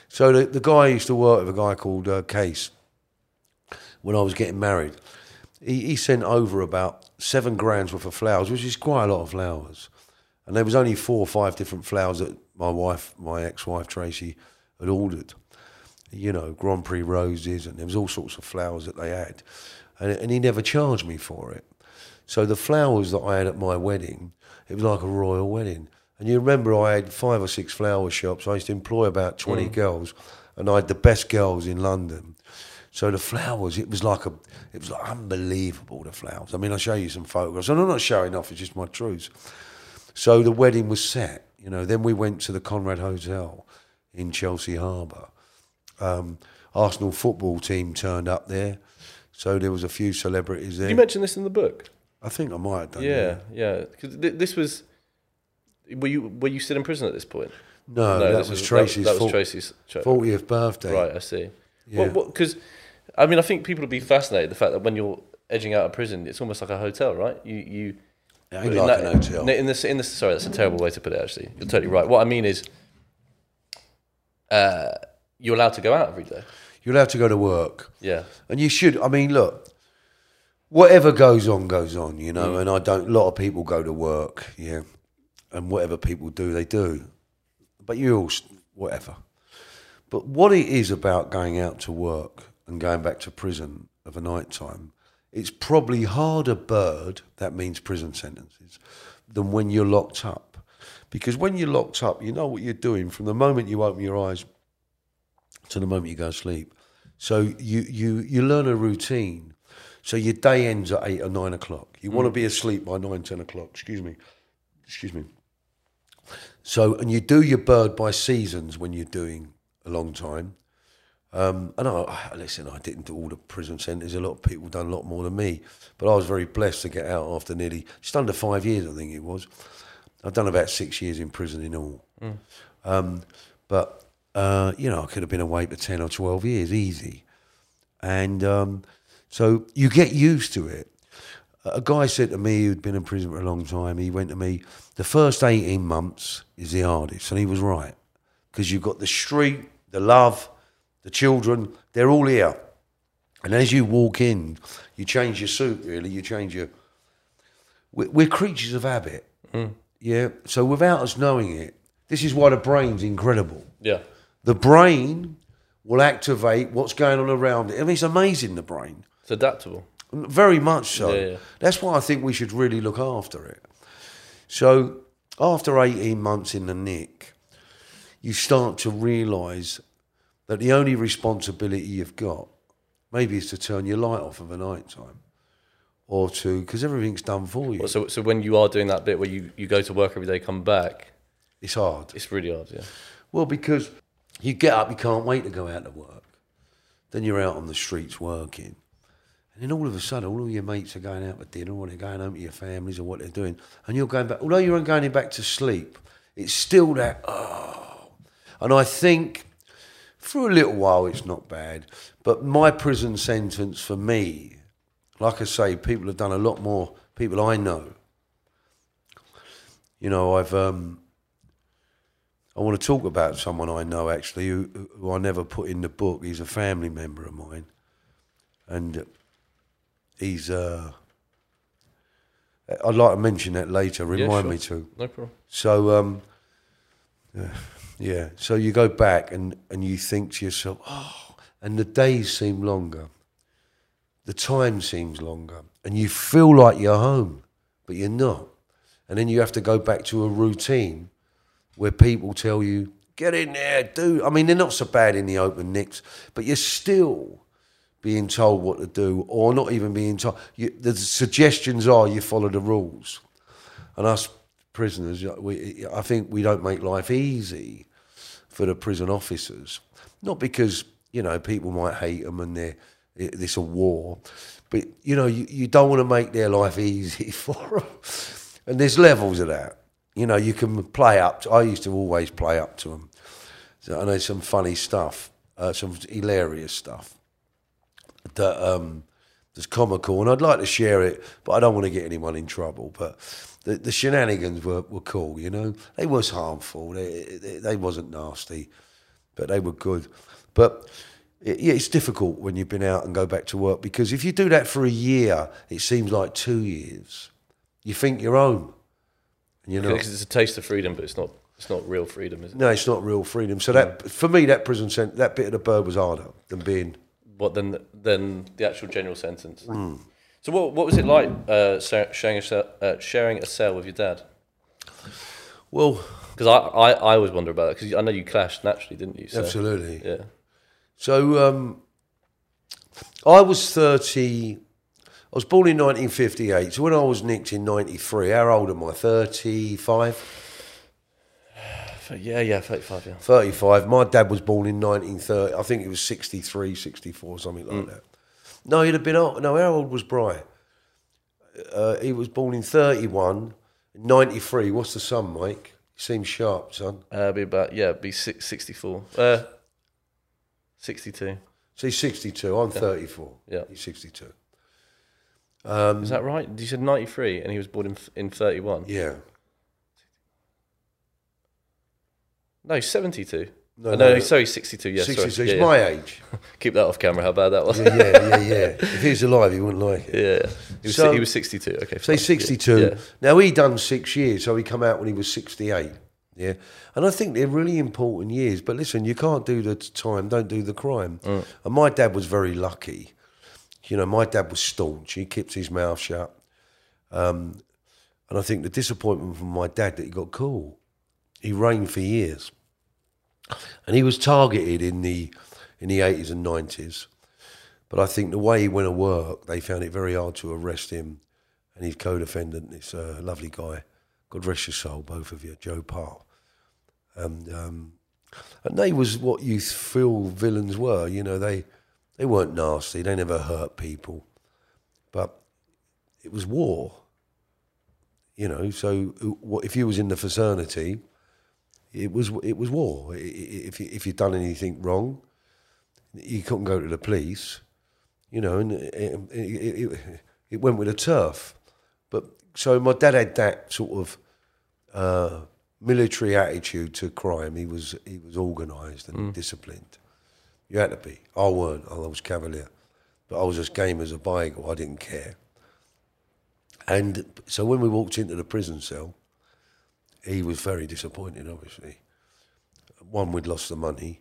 So the, the guy I used to work with, a guy called uh, Case, when I was getting married, he, he sent over about seven grams worth of flowers, which is quite a lot of flowers. And there was only four or five different flowers that my wife, my ex-wife Tracy, had ordered. You know, Grand Prix roses, and there was all sorts of flowers that they had, and, and he never charged me for it. So the flowers that I had at my wedding, it was like a royal wedding. And you remember I had five or six flower shops. I used to employ about 20 mm. girls, and I had the best girls in London. So the flowers, it was like a, it was like unbelievable. The flowers. I mean, I'll show you some photographs, and I'm not showing off. It's just my truth. So the wedding was set. You know, then we went to the Conrad Hotel in Chelsea Harbour. Um, Arsenal football team turned up there, so there was a few celebrities there. You mentioned this in the book. I think I might have done. Yeah, yeah. Because th- this was. Were you were you still in prison at this point? No, no that was is- Tracy's That, that was. Tracy's. 40th birthday. Right, I see. Yeah. Because, I mean, I think people would be fascinated the fact that when you're edging out of prison, it's almost like a hotel, right? You you. Ain't in like that- hotel. In this, in this, sorry, that's a terrible way to put it. Actually, you're totally right. What I mean is, uh, you're allowed to go out every day. You're allowed to go to work. Yeah, And you should. I mean, look, whatever goes on, goes on, you know. And I don't, a lot of people go to work, yeah. And whatever people do, they do. But you all, whatever. But what it is about going out to work and going back to prison of a night time, it's probably harder bird, that means prison sentences, than when you're locked up. Because when you're locked up, you know what you're doing from the moment you open your eyes to the moment you go to sleep. So you, you, you learn a routine. So your day ends at eight or nine o'clock. You want to be asleep by nine, ten o'clock. Excuse me. Excuse me. So, and you do your bird by seasons when you're doing a long time. Um, and I, listen, I didn't do all the prison sentences. A lot of people done a lot more than me. But I was very blessed to get out after nearly, just under five years, I think it was. I've done about six years in prison in all. Um, but, uh, you know, I could have been away for 10 or 12 years, easy. And um, so you get used to it. A guy said to me who'd been in prison for a long time, he went to me, the first 18 months is the hardest. And he was right. Because you've got the street, the love, the children, they're all here. And as you walk in, you change your suit, really. You change your. We're, we're creatures of habit. Mm. Yeah. So without us knowing it, this is why the brain's incredible. yeah, The brain will activate what's going on around it. I mean, it's amazing, the brain. it's adaptable. Very much so. Yeah, yeah. That's why I think we should really look after it. So, after 18 months in the nick, you start to realise that the only responsibility you've got maybe is to turn your light off of a night time or to, because everything's done for you. Well, so so when you are doing that bit where you, you go to work every day, come back, It's hard. it's really hard. Yeah, Well, because you get up, you can't wait to go out to work. Then you're out on the streets working. And then all of a sudden, all of your mates are going out for dinner or they're going home to your families or what they're doing. And you're going back, although you're going back to sleep, it's still that, oh. And I think for a little while it's not bad. But my prison sentence for me, like I say, people have done a lot more, people I know. You know, I've, um, I want to talk about someone I know actually who, who I never put in the book. He's a family member of mine, and he's. Uh, I'd like to mention that later. Remind sure. me to. no problem. So, um, yeah, yeah. So you go back and and you think to yourself, oh, and the days seem longer, the time seems longer, and you feel like you're home, but you're not. And then you have to go back to a routine where people tell you, get in there, do. I mean, they're not so bad in the open nicks, but you're still being told what to do, or not even being told. You, the suggestions are you follow the rules. And us prisoners, we, I think we don't make life easy for the prison officers. Not because, you know, people might hate them and they're, it's a war, but, you know, you, you don't want to make their life easy for them. And there's levels of that. You know, you can play up. To, I used to always play up to them. So I know some funny stuff, uh, some hilarious stuff that um, that's comical, and I'd like to share it, but I don't want to get anyone in trouble. But the, the shenanigans were, were cool, you know. They was harmful. They, they they wasn't nasty, but they were good. But it, yeah, it's difficult when you've been out and go back to work because if you do that for a year, it seems like two years. You think you're home, not. Because it's a taste of freedom, but it's not it's not real freedom, is it? No, it's not real freedom. So that for me, that prison sent that bit of the bird was harder than being. What then than the actual general sentence? Hmm. So what what was it like uh, sharing a cell, uh, sharing a cell with your dad? Well, Because I, I, I always wonder about that because I know you clashed naturally, didn't you? So, absolutely. Yeah. So um, I was 30. I was born in 1958. So when I was nicked in 93, how old am I? 35? Yeah, yeah, 35, yeah. 35. My dad was born in 1930. I think it was 63, 64, something like that. No, he'd have been old. No, how old was Bry? Uh, he was born in 31. 93. What's the sum, Mike? Seems sharp, son. Uh, be about yeah, be six, 64. Uh, 62. So he's 62. I'm 34. Yeah. He's 62. Um, Is that right? You said 93 and he was born in, in 31? yeah. No, 72. No, No, no, no, no. sorry, 62. Yeah, 62. sorry. He's Yeah, my yeah. age. Keep that off camera. How bad that was. Yeah, yeah, yeah, yeah. if he was alive, he wouldn't like it. Yeah, He was, So- he was 62. Okay. Say 62. Yeah. Now he done six years, so he come out when he was 68. Yeah, and I think they're really important years. But listen, you can't do the time, don't do the crime. Mm. And my dad was very lucky. You know, my dad was staunch. He kept his mouth shut. Um, and I think the disappointment from my dad that he got caught. He reigned for years, and he was targeted in the in the 80s and 90s. But I think the way he went to work, they found it very hard to arrest him and his co-defendant, this uh, lovely guy, God rest your soul, both of you, Joe Parr. And um, and they was what you feel villains were. You know, they they weren't nasty. They never hurt people, but it was war. You know, so uh, what if you was in the fraternity? It was it was war. If if you'd done anything wrong, you couldn't go to the police. You know, and it, it, it, it went with a turf. But so my dad had that sort of uh, military attitude to crime. He was he was organised and disciplined. You had to be. I weren't. I was cavalier, but I was as game as a bagel. I didn't care. And so when we walked into the prison cell, he was very disappointed. Obviously, one we'd lost the money,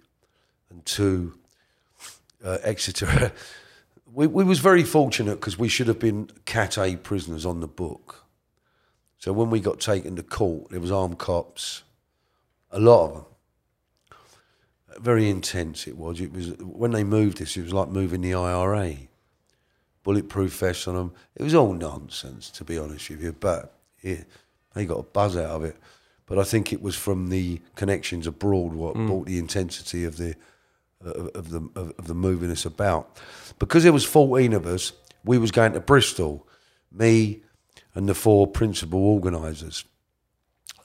and two, uh, Exeter. we, we was very fortunate because we should have been Cat A prisoners on the book. So when we got taken to court, there was armed cops, a lot of them. Very intense it was. It was when they moved this. It was like moving the IRA, bulletproof vests on them. It was all nonsense, to be honest with you. But they got a buzz out of it. But I think it was from the connections abroad what brought the intensity of the of, of the of, of the moving us about. Because there was fourteen of us, we was going to Bristol, me and the four principal organisers,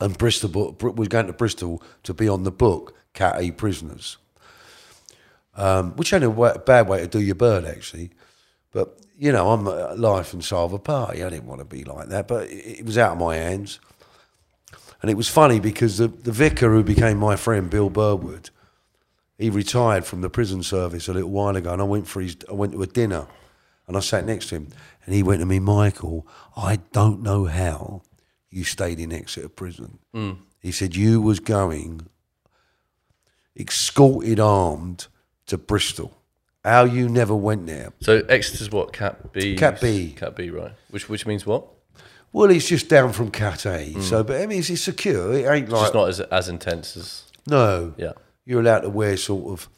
and Bristol was going to Bristol to be on the book Cat A Prisoners, um, which ain't a bad way to do your bird actually. But you know, I'm a life and soul of a party. I didn't want to be like that, but it, it was out of my hands. And it was funny because the, the vicar who became my friend, Bill Burwood, he retired from the prison service a little while ago, and I went for his. I went to a dinner, and I sat next to him, and he went to me, Michael. I don't know how you stayed in Exeter prison. Mm. He said you was going, escorted armed to Bristol. How you never went there? So Exeter's what? Cat B? Cat B. Cat B, right. Which which means what? Well, it's just down from Cat A. So, but I mean, it's, it's secure. It ain't It's like just not as as intense as. no. Yeah. you're allowed to wear sort of.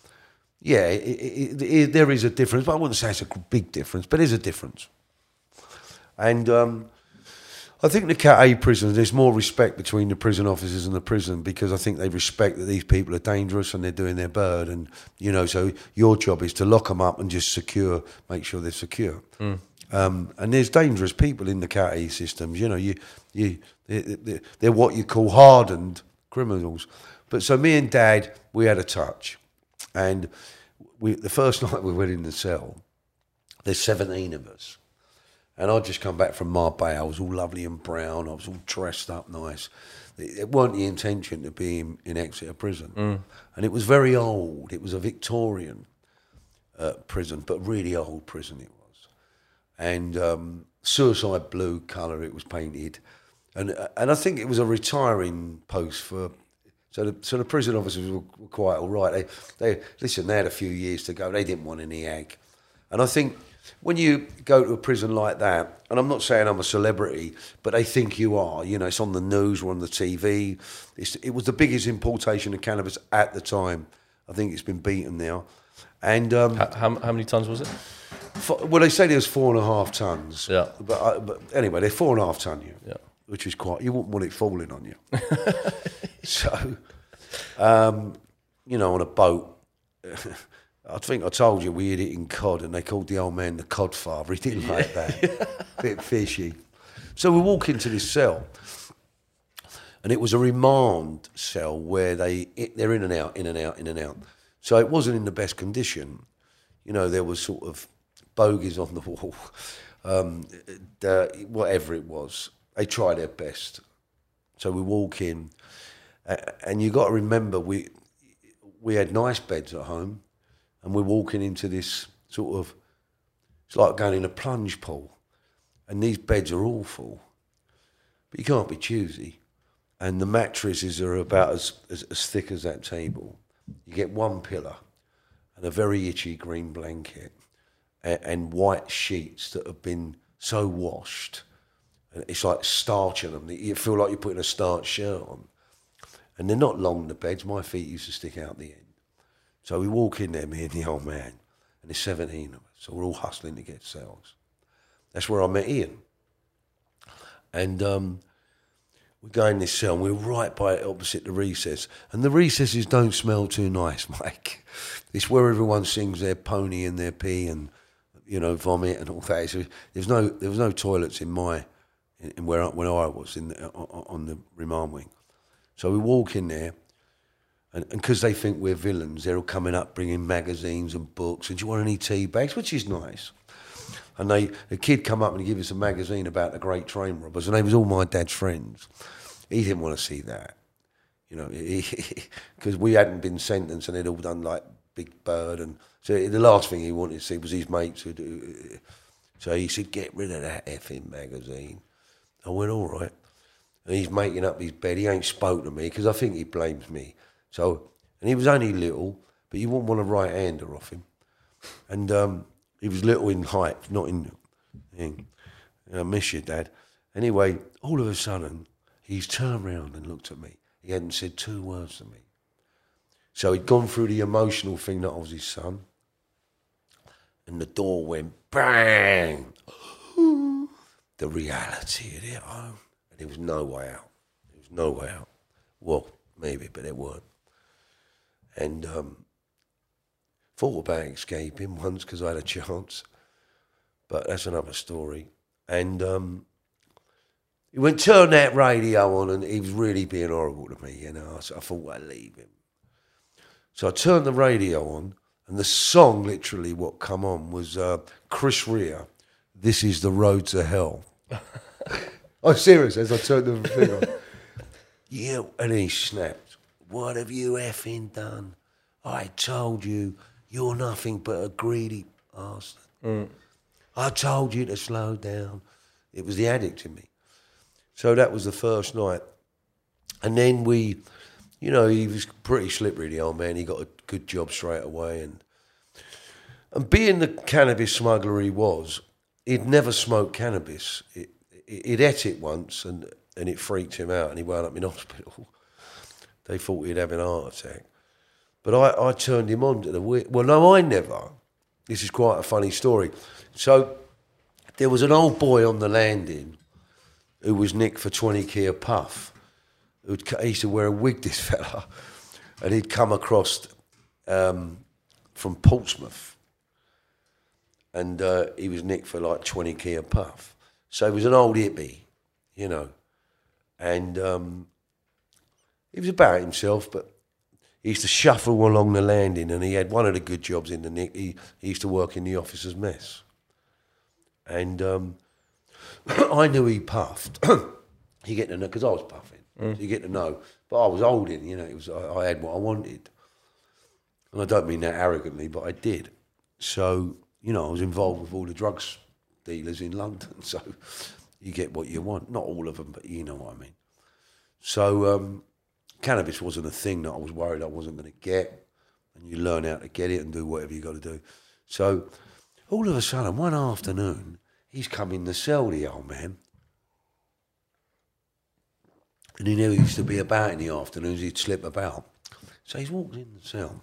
Yeah, it, it, it, there is a difference, but I wouldn't say it's a big difference, but there's a difference. And um, I think the Cat A prisons, there's more respect between the prison officers and the prison because I think they respect that these people are dangerous and they're doing their bird. And, you know, so your job is to lock them up and just secure, make sure they're secure. Um, and there's dangerous people in the Cat A systems. You know, you, you, they're, they're, they're what you call hardened criminals. But so me and Dad, we had a touch. And we, the first night we went in the cell, there's 17 of us. And I'd just come back from Marbella. I was all lovely and brown. I was all dressed up nice. It, it weren't the intention to be in, in Exeter prison. And it was very old. It was a Victorian uh, prison, but really old prison it was. And um, suicide blue colour it was painted. And, uh, and I think it was a retiring post for so the, so the prison officers were, were quite all right. They, they listen. They had a few years to go. They didn't want any ag, and I think when you go to a prison like that, and I'm not saying I'm a celebrity, but they think you are. You know, it's on the news or on the TV. It's, it was the biggest importation of cannabis at the time. I think it's been beaten now, and um, How, how, how many tons was it? Fo- Well, they say there's four and a half tons. Yeah. But, I, but anyway, they're four and a half ton, you. Yeah. Which is quite. You wouldn't want it falling on you. so, um, you know, on a boat. I think I told you we had it in cod, and they called the old man the cod father. He didn't like that. Bit fishy. So we walk into this cell, and it was a remand cell where they they're in and out, in and out, in and out. So it wasn't in the best condition. You know, there was sort of bogies on the wall, um, the, whatever it was. They tried their best. So we walk in, and you got to remember we we had nice beds at home, and we're walking into this sort of it's like going in a plunge pool, and these beds are awful, but you can't be choosy, and the mattresses are about as, as, as thick as that table. You get one pillow and a very itchy green blanket and, and white sheets that have been so washed. And it's like starch starching them. You feel like you're putting a starch shirt on. And they're not long, the beds. My feet used to stick out the end. So we walk in there, me and the old man, and there's 17 of us. So we're all hustling to get cells. That's where I met Ian. And um, we go in this cell and we're right by opposite the recess. And the recesses don't smell too nice, Mike. It's where everyone sings their pony and their pee and, you know, vomit and all that. So there's no, there was no toilets in my, in, in where, I, where I was in the, on the remand wing. So we walk in there and because they think we're villains, they're all coming up bringing magazines and books. And do you want any tea bags? Which is nice. And they, a kid come up and give us a magazine about the great train robbers, and they was all my dad's friends. He didn't want to see that, you know, because we hadn't been sentenced and they'd all done like Big Bird, and so the last thing he wanted to see was his mates who do. Uh, so he said, "Get rid of that effing magazine." I went, "All right." And he's making up his bed. He ain't spoke to me because I think he blames me. So, and he was only little, but you wouldn't want a right hander off him. And um, he was little in height, not in. in I miss you, Dad. Anyway, all of a sudden, he's turned around and looked at me. He hadn't said two words to me. So he'd gone through the emotional thing that I was his son. And the door went bang. the reality of it. And there was no way out. There was no way out. Well, maybe, but there weren't and um, thought about escaping once because I had a chance, but that's another story. And um, he went turn that radio on, and he was really being horrible to me. You know, so I thought I'd leave him. So I turned the radio on, and the song, literally, what come on was uh, Chris Rea. This is the road to hell. I'm serious. As I turned the thing on, yeah, and he snapped. What have you effing done? I told you you're nothing but a greedy bastard. Mm. I told you to slow down. It was the addict in me. So that was the first night. And then we, you know, he was pretty slippery, the old man. He got a good job straight away. And, and being the cannabis smuggler he was, he'd never smoked cannabis. It, it, he'd ate it once and, and it freaked him out and he wound up in hospital. They thought he'd have an heart attack. But I, I turned him on to the Well, no, I never. This is quite a funny story. So there was an old boy on the landing who was nicked for 20 key a puff. Who'd, he used to wear a wig, this fella. And he'd come across um, from Portsmouth. And uh, he was nicked for like 20 key a puff. So he was an old hippie, you know. And um, he was about himself, but he used to shuffle along the landing, and he had one of the good jobs in the Nick. He, he used to work in the officers' mess, and um, I knew he puffed. you get to know because I was puffing. Mm. So you get to know, but I was holding. You know, it was I, I had what I wanted, and I don't mean that arrogantly, but I did. So you know, I was involved with all the drugs dealers in London. So you get what you want. Not all of them, but you know what I mean. So um, cannabis wasn't a thing that I was worried I wasn't going to get. And you learn how to get it and do whatever you got to do. So all of a sudden, one afternoon, he's come in the cell, the old man. And he never used to be about in the afternoons, he'd slip about. So he's walked in the cell.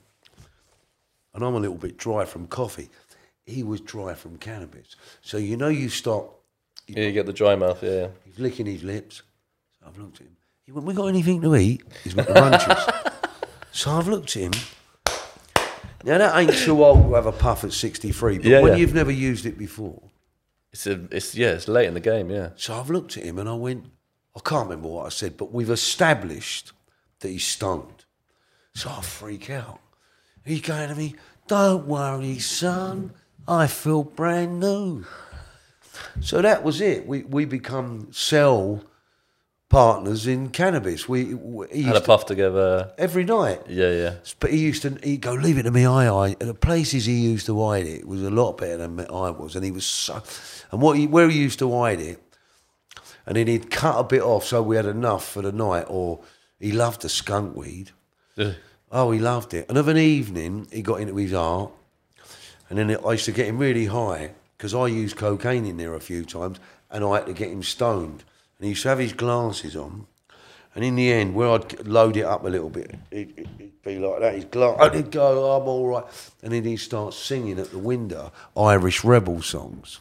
And I'm a little bit dry from coffee. He was dry from cannabis. So you know you stop. You yeah, you get the dry mouth, yeah. He's licking his lips. So I've looked at him. He went, we got anything to eat? He's got the munchies. so I've looked at him. Now that ain't too old to have a puff at 63, but Yeah, when yeah. you've never used it before. It's a, it's yeah, it's late in the game, yeah. So I've looked at him and I went, I can't remember what I said, but we've established that he's stoned. So I freak out. He's going to me, don't worry, son. I feel brand new. So that was it. We we become cell partners in cannabis. We, we he Had a used to- puff together. every night. Yeah, yeah. But he used to he'd go, leave it to me, I, I. And the places he used to hide it was a lot better than I was. And he was so, and what he, where he used to hide it, and then he'd cut a bit off so we had enough for the night, or he loved the skunk weed. Yeah. Oh, he loved it. And of an evening, he got into his art, and then I used to get him really high because I used cocaine in there a few times, and I had to get him stoned. And he used to have his glasses on, and in the end, where I'd load it up a little bit, it, it, it'd be like that. His glass, and he'd go, "I'm all right," and then he'd start singing at the window Irish rebel songs.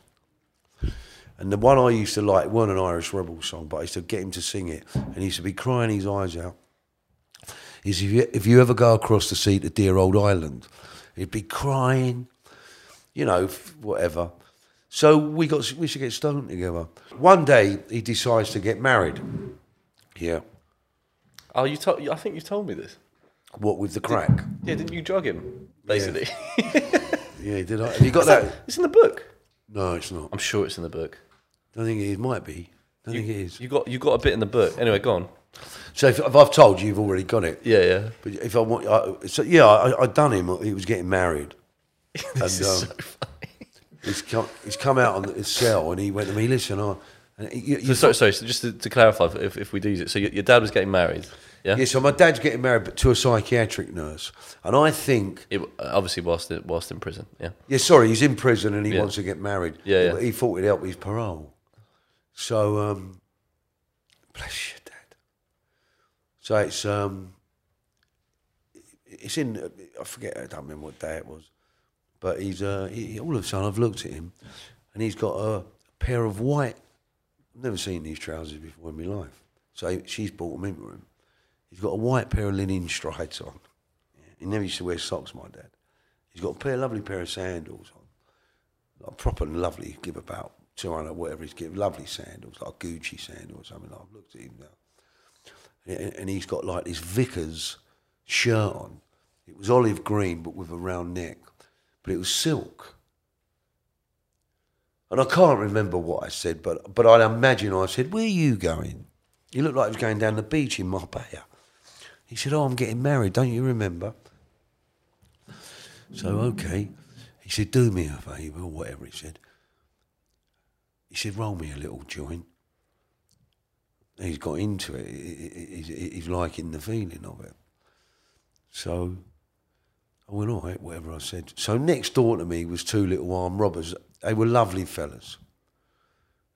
And the one I used to like wasn't an Irish rebel song, but I used to get him to sing it, and he used to be crying his eyes out is if you, if you ever go across the sea to dear old Ireland, he'd be crying, you know, whatever. So we got we should get stoned together. One day he decides to get married. Yeah. Oh, you told. I think you told me this. What with the crack? Yeah, didn't you drug him? Basically. Yeah, did I? Have you got that? It's in the book. No, it's not. I'm sure it's in the book. Don't think it is. Might be. Don't think it is. You got you got a bit in the book. Anyway, go on. So if, if I've told you, you've already got it. Yeah, yeah. But if I want, I, so yeah, I, I done him. He was getting married. This And, is um, so funny. He's come, he's come out on his cell and he went to me, listen, I, and he- you, So, sorry, sorry. So just to, to clarify, if, if we do use it, so your, your dad was getting married. Yeah. Yeah, so my dad's getting married but to a psychiatric nurse. And I think, It, obviously, whilst in, whilst in prison. Yeah. yeah, sorry, he's in prison and he Yeah. wants to get married. Yeah, yeah. He thought it'd help his parole. So, um, bless your Dad. So it's, um, it's in, I forget, I don't remember what day it was. But he's, uh, he, all of a sudden I've looked at him and he's got a pair of white, I've never seen these trousers before in my life. So he- she's bought them into him. He's got a white pair of linen strides on. He never used to wear socks, my dad. He's got a pair, lovely pair of sandals on. Like proper and lovely, give about 200, whatever he's give, lovely sandals, like Gucci sandals or something. I've looked at him now. And, and he's got like this Vickers shirt on. It was olive green, but with a round neck. But it was silk. And I can't remember what I said, but, but I imagine I said, Where are you going? You look like he was going down the beach in Marbella. He said, Oh, I'm getting married, don't you remember? So, okay. He said, Do me a favour, or whatever he said. He said, Roll me a little joint. He's got into it. He- he- He's, he's liking the feeling of it. So I went, all right, whatever I said. So next door to me was two little armed robbers. They were lovely fellas.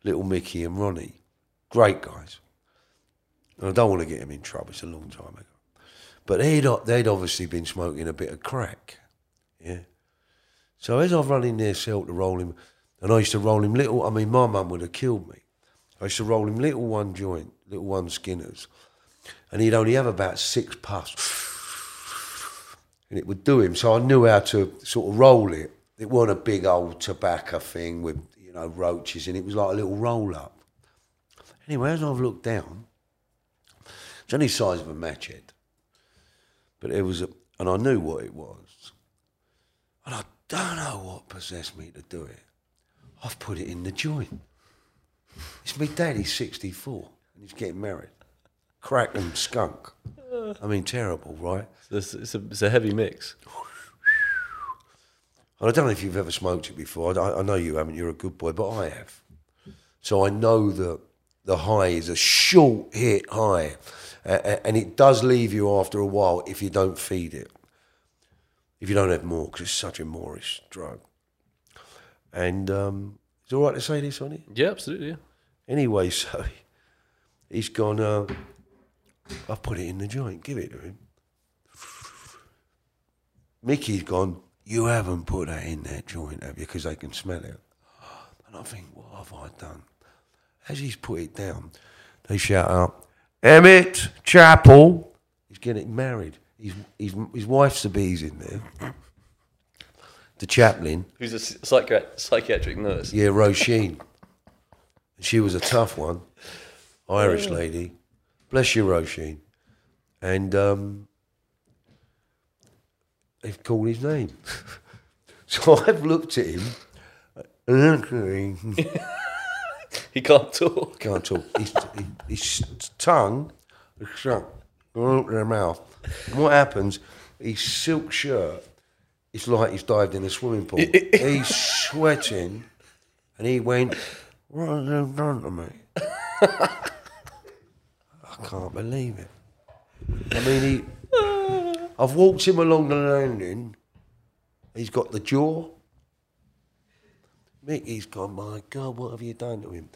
Little Mickey and Ronnie. Great guys. And I don't want to get them in trouble. It's a long time ago. But they'd, they'd obviously been smoking a bit of crack. Yeah. So as I've run in their cell to roll him, and I used to roll him little, I mean, my mum would have killed me. I used to roll him little one joint, little one skinners. And he'd only have about six puffs. And it would do him. So I knew how to sort of roll it. It wasn't a big old tobacco thing with, you know, roaches in it. It was like a little roll up. Anyway, as I've looked down, it's only the size of a match head. But it was a, and I knew what it was. And I don't know what possessed me to do it. I've put it in the joint. It's my daddy's 64 and he's getting married. Crack and skunk. I mean, terrible, right? It's, it's, a, it's a heavy mix. I don't know if you've ever smoked it before. I, I know you haven't. You're a good boy, but I have. So I know that the high is a short hit high, uh, and it does leave you after a while if you don't feed it. If you don't have more, because it's such a Moorish drug. And um, it's all right to say this on it. Yeah, absolutely. Yeah. Anyway, so he's gone. Uh, I've put it in the joint. Give it to him. Mickey's gone. You haven't put that in that joint, have you? Because they can smell it. And I think, what have I done? As he's put it down, they shout out, Emmett Chapel. He's getting married. His, his, his wife's the bees in there. The chaplain. Who's a psychiat- psychiatric nurse? Yeah, Roisin. She was a tough one. Irish lady. Bless you, Roisin. And um, they've called his name. so I've looked at him. and looked at him. He can't talk. Can't talk. His, his tongue is shut. To their mouth. And what happens? His silk shirt. It's like he's dived in a swimming pool. he's sweating, and he went, "What have you done to me?" I can't believe it. I mean, he. I've walked him along the landing. He's got the jaw. Mickey's gone, my God, what have you done to him?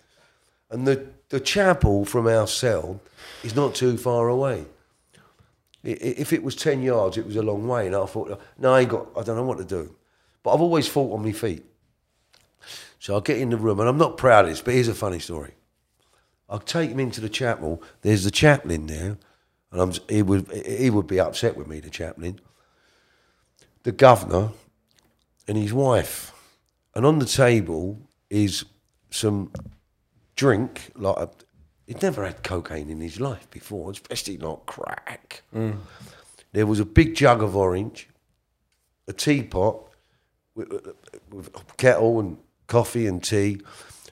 And the, the chapel from our cell is not too far away. If it was 10 yards, it was a long way. And I thought, no, I ain't got, I don't know what to do. But I've always fought on my feet. So I get in the room, and I'm not proud of this, but here's a funny story. I'll take him into the chapel. There's the chaplain there, and I'm, he, would, he would be upset with me, the chaplain. The governor and his wife. And on the table is some drink, like a, he'd never had cocaine in his life before, especially not crack. Mm. There was a big jug of orange, a teapot with, with a kettle and coffee and tea,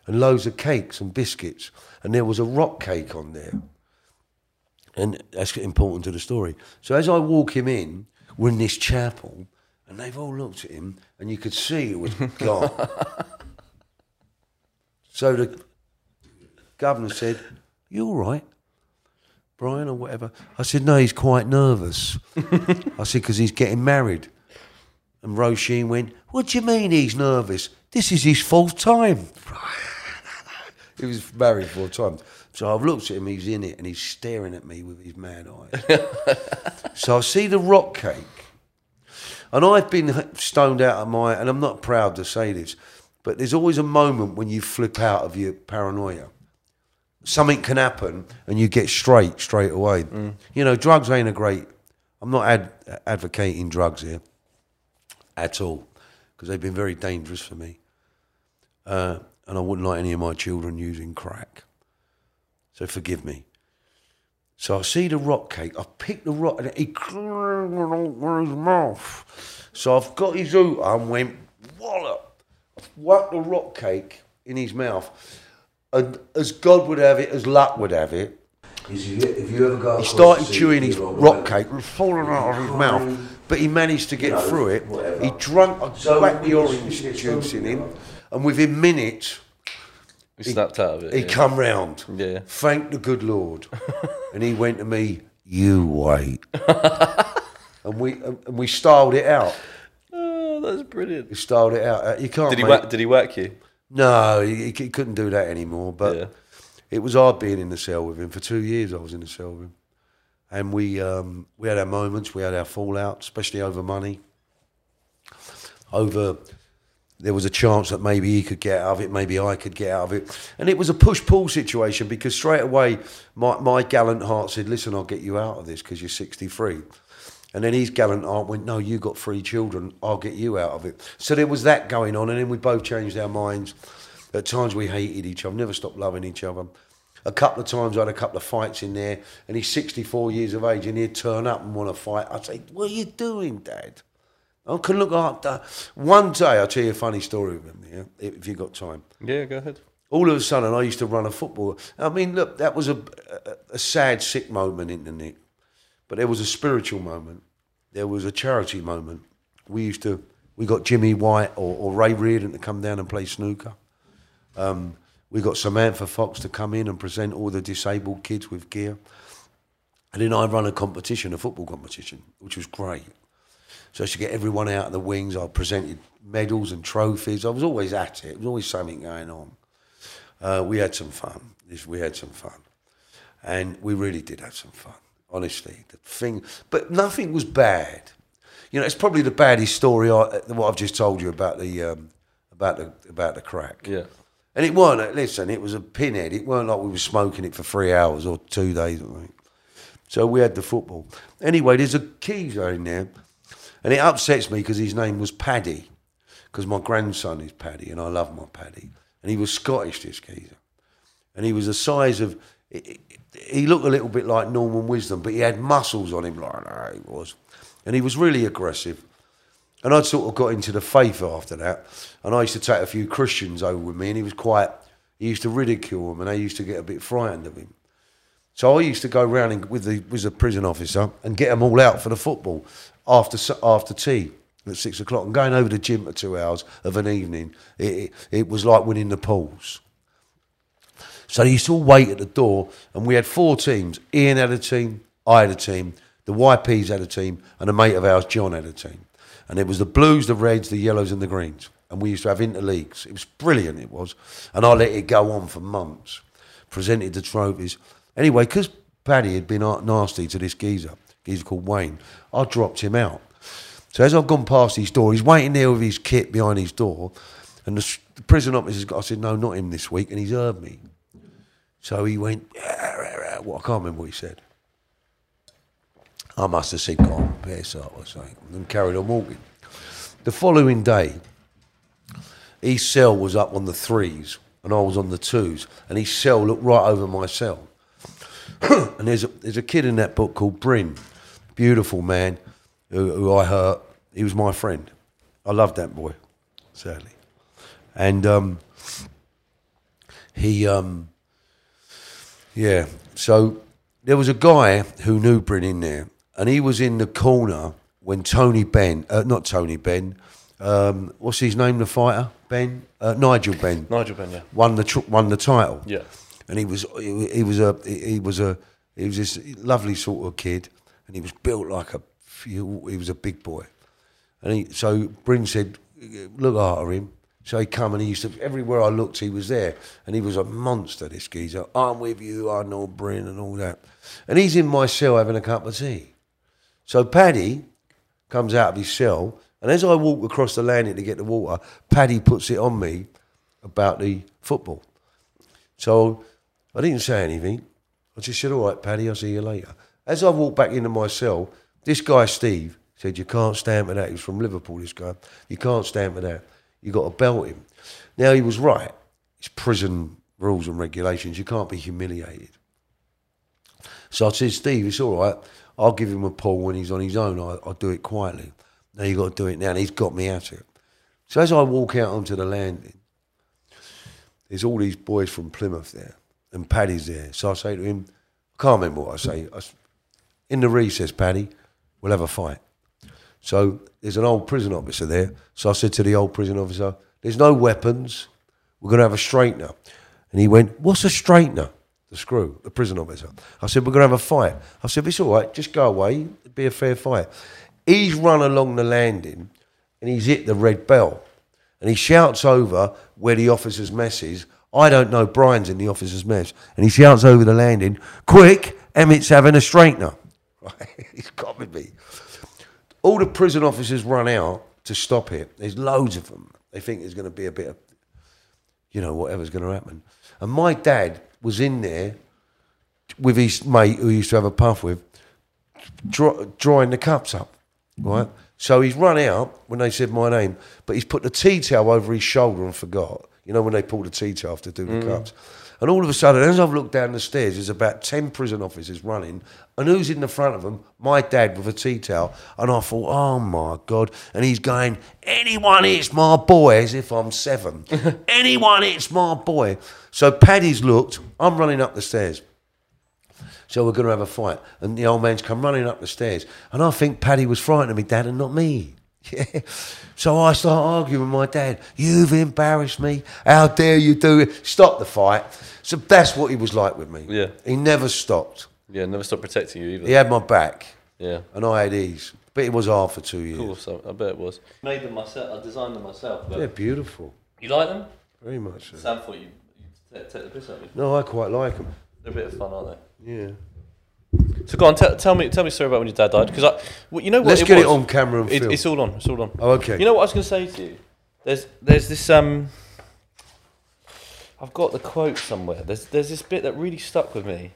and loads of cakes and biscuits. And there was a rock cake on there. And that's important to the story. So as I walk him in, we're in this chapel, and they've all looked at him, and you could see it was gone. so the governor said, You all right, Brian, or whatever? I said, No, he's quite nervous. I said, Because he's getting married. And Roisin went, What do you mean he's nervous? This is his fourth time. He was married four times. So I've looked at him, he's in it, and he's staring at me with his mad eyes. so I see the rock cake. And I've been stoned out of my, and I'm not proud to say this, but there's always a moment when you flip out of your paranoia. Something can happen and you get straight straight away. You know, drugs ain't a great. I'm not ad, advocating drugs here at all because they've been very dangerous for me. Uh, and I wouldn't like any of my children using crack. So forgive me. So I see the rock cake. I pick the rock and he in his mouth. So I've got his ooter and went wallop. I've whacked the rock cake in his mouth. And as God would have it, as luck would have it, If you, you he started chewing his rock cake and falling out of his mouth. But he managed to get know, through it. whatever. He drank, I So whacked the orange juice in him. And within minutes, He snapped out of it. he yeah. come round. Yeah. Thank the good Lord. and he went to me, you wait. and we and we styled it out. Oh, that's brilliant. We styled it out. Uh, You can't Did he whack? Did he whack you? No, he, he couldn't do that anymore. But Yeah. it was hard being in the cell with him. For two years, I was in the cell with him, and we um, we had our moments. We had our fallout, especially over money. Over, there was a chance that maybe he could get out of it, maybe I could get out of it, and it was a push pull situation because straight away my my gallant heart said, "Listen, I'll get you out of this because you're 63." And then his gallant heart went, No, you got three children, I'll get you out of it. So there was that going on, and then we both changed our minds. At times we hated each other, never stopped loving each other. A couple of times I had a couple of fights in there, and he's 64 years of age, and he'd turn up and want to fight. I'd say, What are you doing, Dad? I can look after. One day, I'll tell you a funny story with him, yeah, if you've got time Yeah, go ahead. all of a sudden I used to run a football. I mean, look, that was a, a, a sad, sick moment in the Nick, but there was a spiritual moment. There was a charity moment. We used to, we got Jimmy White or, or Ray Reardon to come down and play snooker. Um, we got Samantha Fox to come in and present all the disabled kids with gear. And then I run a competition, a football competition, which was great. So I used to get everyone out of the wings. I presented medals and trophies. I was always at it. There was always something going on. Uh, we had some fun. We had some fun, and we really did have some fun. Honestly, the thing, but nothing was bad. You know, it's probably the baddest story I, what I've just told you about the um, about the about the crack. Yeah. And it weren't. Listen, it was a pinhead. It weren't like we were smoking it for three hours or two days. I think. So we had the football. Anyway, there's a geezer in there, and it upsets me because his name was Paddy, because my grandson is Paddy, and I love my Paddy, and he was Scottish. This geezer, and he was the size of he, looked a little bit like Norman Wisdom, but he had muscles on him like that. He was, and he was really aggressive. And I'd sort of got into the faith after that, and I used to take a few Christians over with me, and he was quite. He used to ridicule them, and they used to get a bit frightened of him. So I used to go round with the with the prison officer and get them all out for the football after after tea at six o'clock and going over the gym for two hours of an evening. It, it, was like winning the pools. So they used to wait at the door, and we had four teams. Ian had a team, I had a team, the YPs had a team, and a mate of ours, John, had a team. And it was the blues, the reds, the yellows, and the greens. And we used to have interleagues. It was brilliant, it was. And I let it go on for months. Presented the trophies. Anyway, because Paddy had been nasty to this geezer, geezer called Wayne, I dropped him out. So as I've gone past his door, he's waiting there with his kit behind his door. And the, the prison officer's got, I said, no, not him this week. And he's heard me. So he went, "Ah, rah, rah." well, I can't remember what he said. I must have said, go on, piss up or something, and carried on walking. The following day, his cell was up on the threes and I was on the twos, and his cell looked right over my cell. and there's a, there's a kid in that book called Bryn, beautiful man, who, who I hurt. He was my friend. I loved that boy, sadly. And um, he, um, yeah. So there was a guy who knew Bryn in there, and he was in the corner when Tony Benn, uh, not Tony Benn, um, what's his name, the fighter? Benn? Uh, Nigel Benn. Nigel Benn, yeah. Won the, tr- won the title. Yeah. And he was, he, he was a, he was a, he was this lovely sort of kid, and he was built like a, he was a big boy. And he, so Bryn said, look after him. So he come and he used to, everywhere I looked, he was there. And he was a monster, this geezer. I'm with you, I know Bryn and all that. And he's in my cell having a cup of tea. So Paddy comes out of his cell, and as I walk across the landing to get the water, Paddy puts it on me about the football. So I didn't say anything. I just said, all right, Paddy, I'll see you later. As I walked back into my cell, this guy, Steve, said, you can't stand for that. He was from Liverpool, this guy. You can't stand for that. you got to belt him. Now, he was right. It's prison rules and regulations. You can't be humiliated. So I said, Steve, it's all right. I'll give him a pull when he's on his own. I, I'll do it quietly. Now you've got to do it now. And he's got me at it. So as I walk out onto the landing, there's all these boys from Plymouth there, and Paddy's there. So I say to him, I can't remember what I say. I in the recess, Paddy, we'll have a fight. So there's an old prison officer there. So I said to the old prison officer, there's no weapons. We're going to have a straightener. And he went, what's a straightener? The screw, the prison officer. I said, we're going to have a fight. I said, it's all right, just go away. It'll be a fair fight. He's run along the landing and he's hit the red bell. And he shouts over where the officer's mess is. I don't know, Brian's in the officer's mess. And he shouts over the landing, quick, Emmett's having a straightener. Right? He's copied me. All the prison officers run out to stop it. There's loads of them. They think there's going to be a bit of, you know, whatever's going to happen. And my dad was in there with his mate who he used to have a puff with, draw, drawing the cups up, right? So he's run out when they said my name, but he's put the tea towel over his shoulder and forgot. You know when they pull the tea towel to do the mm. cups. And all of a sudden, as I've looked down the stairs, there's about 10 prison officers running. And who's in the front of them? My dad with a tea towel. And I thought, oh my God. And he's going, anyone hits my boy, as if I'm seven. anyone hits my boy. So Paddy's looked, I'm running up the stairs. So we're going to have a fight. And the old man's come running up the stairs. And I think Paddy was frightened of me, dad, and not me. Yeah. So I start arguing with my dad. You've embarrassed me. How dare you do it? Stop the fight. So that's what he was like with me. Yeah. He never stopped. Yeah, never stopped protecting you either. He had my back. Yeah. And I had his. But it was hard for two years. Of course, I bet it was. Made them myself. I designed them myself. But They're beautiful. You like them? Very much so. Sam thought you you take, take the piss out of me. No, I quite like them. They're a bit of fun, aren't they? Yeah. So go on, tell, tell me, tell me a story about when your dad died. Because I, well, you know what? Let's get it on camera and It, film. it's all on. It's all on. Oh, okay. You know what I was going to say to you? There's, there's this. Um, I've got the quote somewhere. There's, there's this bit that really stuck with me.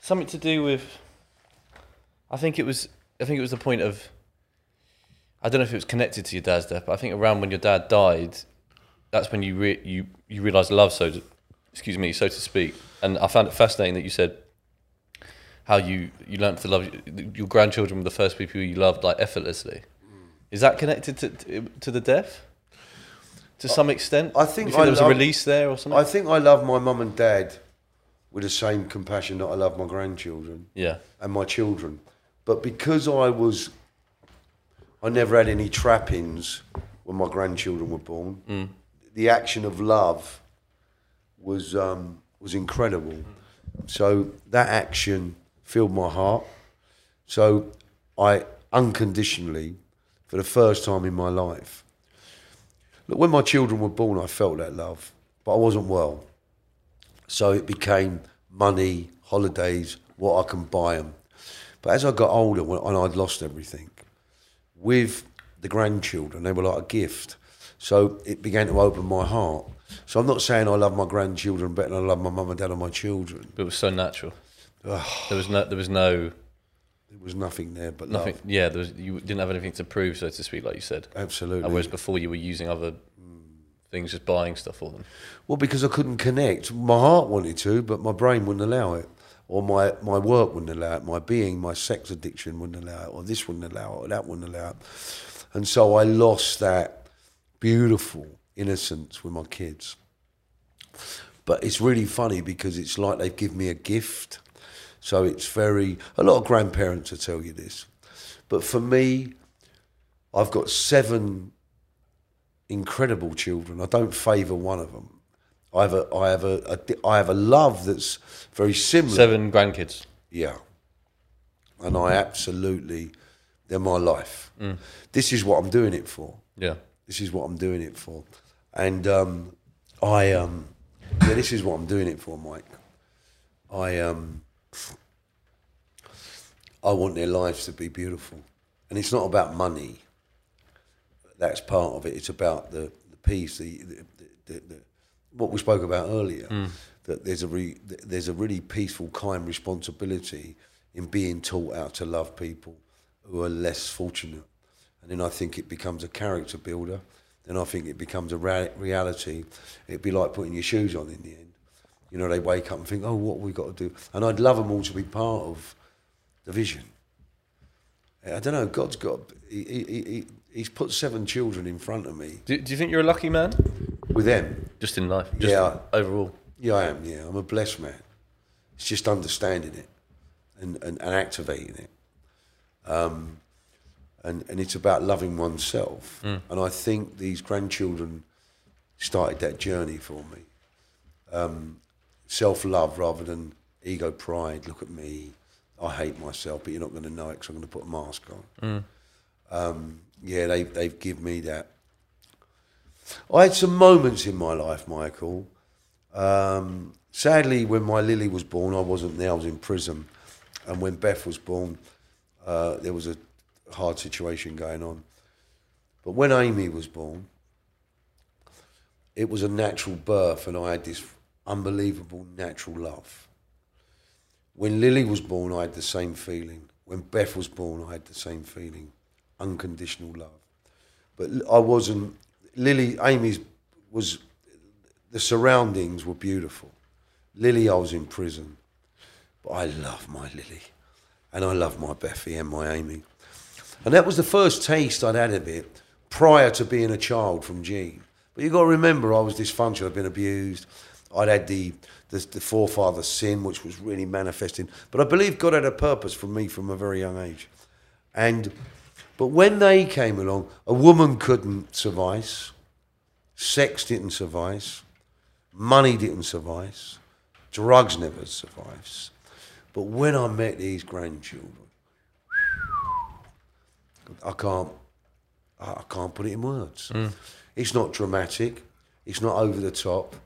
Something to do with. I think it was. I think it was the point of. I don't know if it was connected to your dad's death, but I think around when your dad died, that's when you re- you you realise love so to, excuse me, so to speak. And I found it fascinating that you said how you you learned to love your grandchildren were the first people you loved like effortlessly. Is that connected to to, the death? To some extent, I think I there was love- a release there or something. I think I love my mum and dad with the same compassion that I love my grandchildren yeah, and my children. But because I was, I never had any trappings when my grandchildren were born. The action of love was um, was incredible. So that action filled my heart. So I unconditionally, for the first time in my life, look when my children were born, I felt that love, but I wasn't well. So it became money, holidays, what I can buy them. But as I got older, when, and I'd lost everything, with the grandchildren, they were like a gift. So it began to open my heart. So I'm not saying I love my grandchildren better than I love my mum and dad and my children. but it was so natural. there was no, there was no There was nothing there but nothing. love. Yeah, there was, you didn't have anything to prove, so to speak, like you said. Absolutely. And whereas before you were using other things, just buying stuff for them. Well, because I couldn't connect. My heart wanted to, but my brain wouldn't allow it. Or my, my work wouldn't allow it. My being, my sex addiction wouldn't allow it. Or this wouldn't allow it. Or that wouldn't allow it. And so I lost that beautiful innocence with my kids. But it's really funny because it's like they've given me a gift. So it's very, a lot of grandparents will tell you this. But for me, I've got seven incredible children. I don't favour one of them. I have a, I have a, a I have a love that's very similar. Seven grandkids. Yeah. And I absolutely, they're my life. This is what I'm doing it for. Yeah. This is what I'm doing it for. And um, I, um, yeah, this is what I'm doing it for, Mike. I, um, I want their lives to be beautiful. And it's not about money. That's part of it. It's about the, the peace, the, the, the, the, what we spoke about earlier. Mm. That there's a re, there's a really peaceful, kind responsibility in being taught how to love people who are less fortunate. And then I think it becomes a character builder. Then I think it becomes a reality. It'd be like putting your shoes on in the end. You know, they wake up and think, oh, what have we got to do? And I'd love them all to be part of the vision. I don't know. God's got. He, he, he, he's put seven children in front of me Do, do you think you're a lucky man? with them. Just in life? Just Yeah. Overall? Yeah, I am. Yeah, I'm a blessed man. It's just understanding it and, and, and activating it. Um, and, and it's about loving oneself. And I think these grandchildren started that journey for me. Um, Self love rather than ego pride. Look at me. I hate myself, but you're not going to know it because I'm going to put a mask on. Um, yeah, they, they've given me that. I had some moments in my life, Michael. Um, sadly, when my Lily was born, I wasn't there. I was in prison, and when Beth was born, uh, there was a hard situation going on. But when Amy was born, it was a natural birth, and I had this unbelievable natural love. When Lily was born, I had the same feeling. When Beth was born, I had the same feeling, unconditional love. But I wasn't. Lily, Amy's was the surroundings were beautiful. Lily, I was in prison, but I love my Lily, and I love my Beffy and my Amy, and that was the first taste I'd had of it prior to being a child from Jean. But you've got to remember, I was dysfunctional. I'd been abused. I'd had the, the the forefather sin, which was really manifesting. But I believe God had a purpose for me from a very young age, and but when they came along, a woman couldn't suffice, sex didn't suffice, money didn't suffice, drugs never suffice. But when I met these grandchildren, I can't, I I can't put it in words. Mm. It's not dramatic. It's not over the top.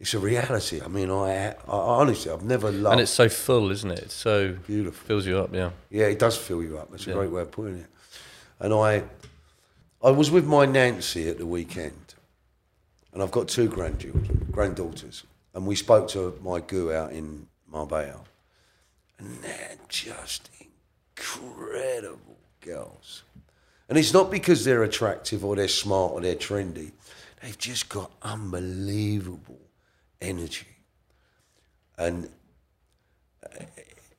It's a reality. I mean, I, I honestly, I've never loved. And it's so full, isn't it? It's so beautiful. fills you up. Yeah. Yeah, it does fill you up. That's a great way of putting it. And I, I was with my Nancy at the weekend, and I've got two grandchildren, granddaughters, and we spoke to my goo out in Marbella, and they're just incredible girls. And it's not because they're attractive or they're smart or they're trendy. They've just got unbelievable energy. And uh,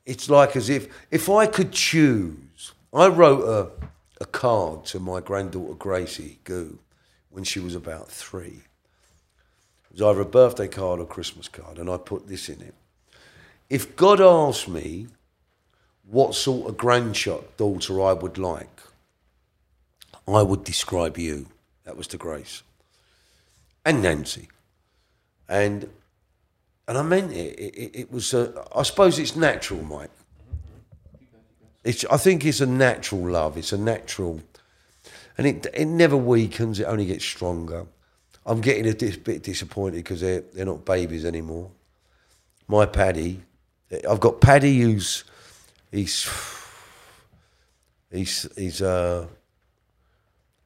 it's like as if if I could choose, I wrote a, a card to my granddaughter Gracie Goo when she was about three. It was either a birthday card or Christmas card, and I put this in it. If God asked me what sort of granddaughter I would like, I would describe you. That was to Grace and Nancy, and and I meant it. It, it, it was. Uh, I suppose it's natural, Mike. It's. I think it's a natural love. It's a natural, and it it never weakens. It only gets stronger. I'm getting a dis- bit disappointed because they're they're not babies anymore. My Paddy, I've got Paddy who's he's he's he's uh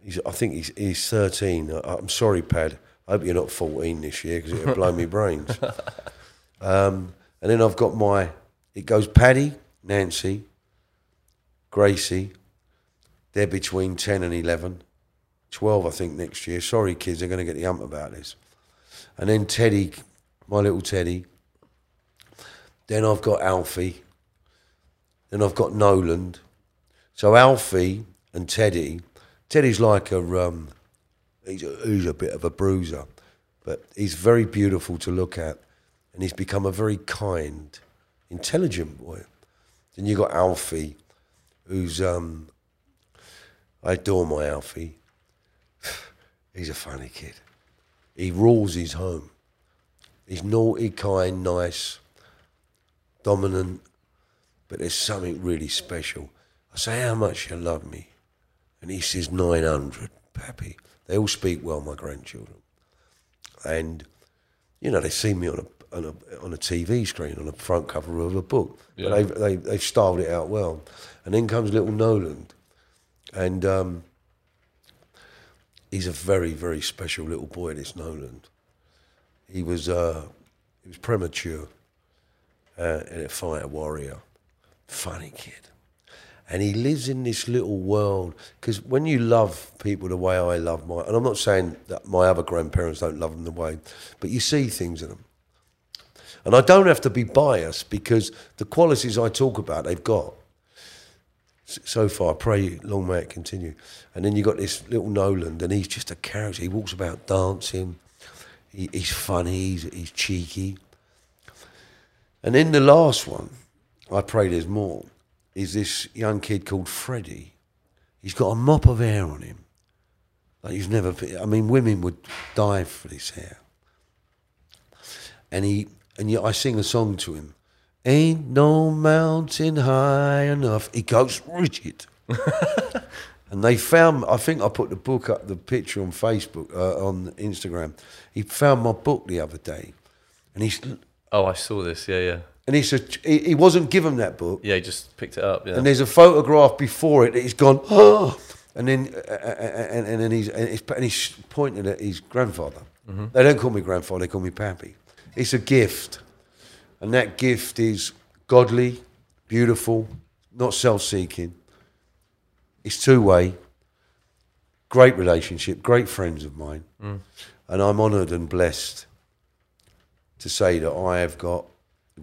he's I think he's he's 13. I- I'm sorry, Pad. I hope you're not 14 this year because it'll blow me brains. Um, and then I've got my it goes Paddy, Nancy, Gracie. They're between 10 and 11. 12, I think, next year. Sorry, kids, they're going to get the hump about this. And then Teddy, my little Teddy. Then I've got Alfie. Then I've got Noland. So Alfie and Teddy, Teddy's like a, um, he's a, he's a bit of a bruiser, but he's very beautiful to look at. And he's become a very kind, intelligent boy. Then you got Alfie, who's, um, I adore my Alfie. He's a funny kid. He rules his home. He's naughty, kind, nice, dominant, but there's something really special. I say, How much you love me? And he says, 900, Pappy. They all speak well, my grandchildren. And, you know, they see me on a, on a, on a TV screen, on a front cover of a book. Yeah. But they've, they, they've styled it out well. And then comes little Noland. And um, he's a very, very special little boy, this Noland. He was, uh, he was premature uh, and a fighter warrior. Funny kid. And he lives in this little world because when you love people the way I love my, and I'm not saying that my other grandparents don't love them the way, but you see things in them. And I don't have to be biased because the qualities I talk about, they've got. So far, I pray long may it continue. And then you got this little Noland, and he's just a character. He walks about dancing. He, he's funny. He's, he's cheeky. And in the last one, I pray there's more, is this young kid called Freddie. He's got a mop of hair on him. Like he's never. I mean, women would die for this hair. And he and yet I sing a song to him. Ain't no mountain high enough. He goes rigid. and they found. I think I put the book up, the picture on Facebook, uh, on Instagram. He found my book the other day, and he's Oh, I saw this. Yeah, yeah, and he said he, he wasn't given that book. yeah. He just picked it up. Yeah. And there's a photograph before it that he's gone, oh, and then uh, uh, and, and then he's and he's, and he's pointing at his grandfather. They don't call me grandfather; they call me pappy. It's a gift, and that gift is godly, beautiful, not self-seeking. It's two-way. Great relationship, great friends of mine, and I'm honoured and blessed to say that I have got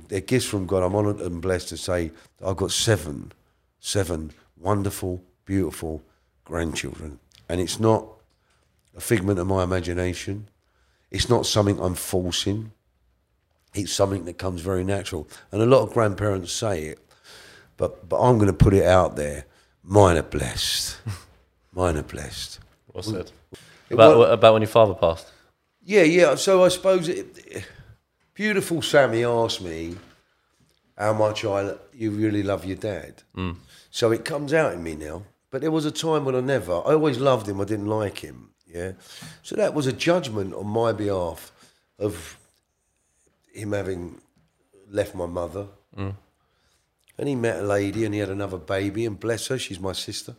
they're gifts from God. I'm honoured and blessed to say that I've got seven, seven wonderful, beautiful grandchildren. And it's not a figment of my imagination. It's not something I'm forcing. It's something that comes very natural. And a lot of grandparents say it, but but I'm going to put it out there. Mine are blessed. Mine are blessed. What's that? It About wa- about when your father passed. Yeah, yeah. So I suppose it, beautiful Sammy asked me how much I you really love your dad. Mm. So it comes out in me now. But there was a time when I never. I always loved him. I didn't like him. Yeah. So that was a judgment on my behalf of him having left my mother. Mm. And he met a lady and he had another baby, and bless her, she's my sister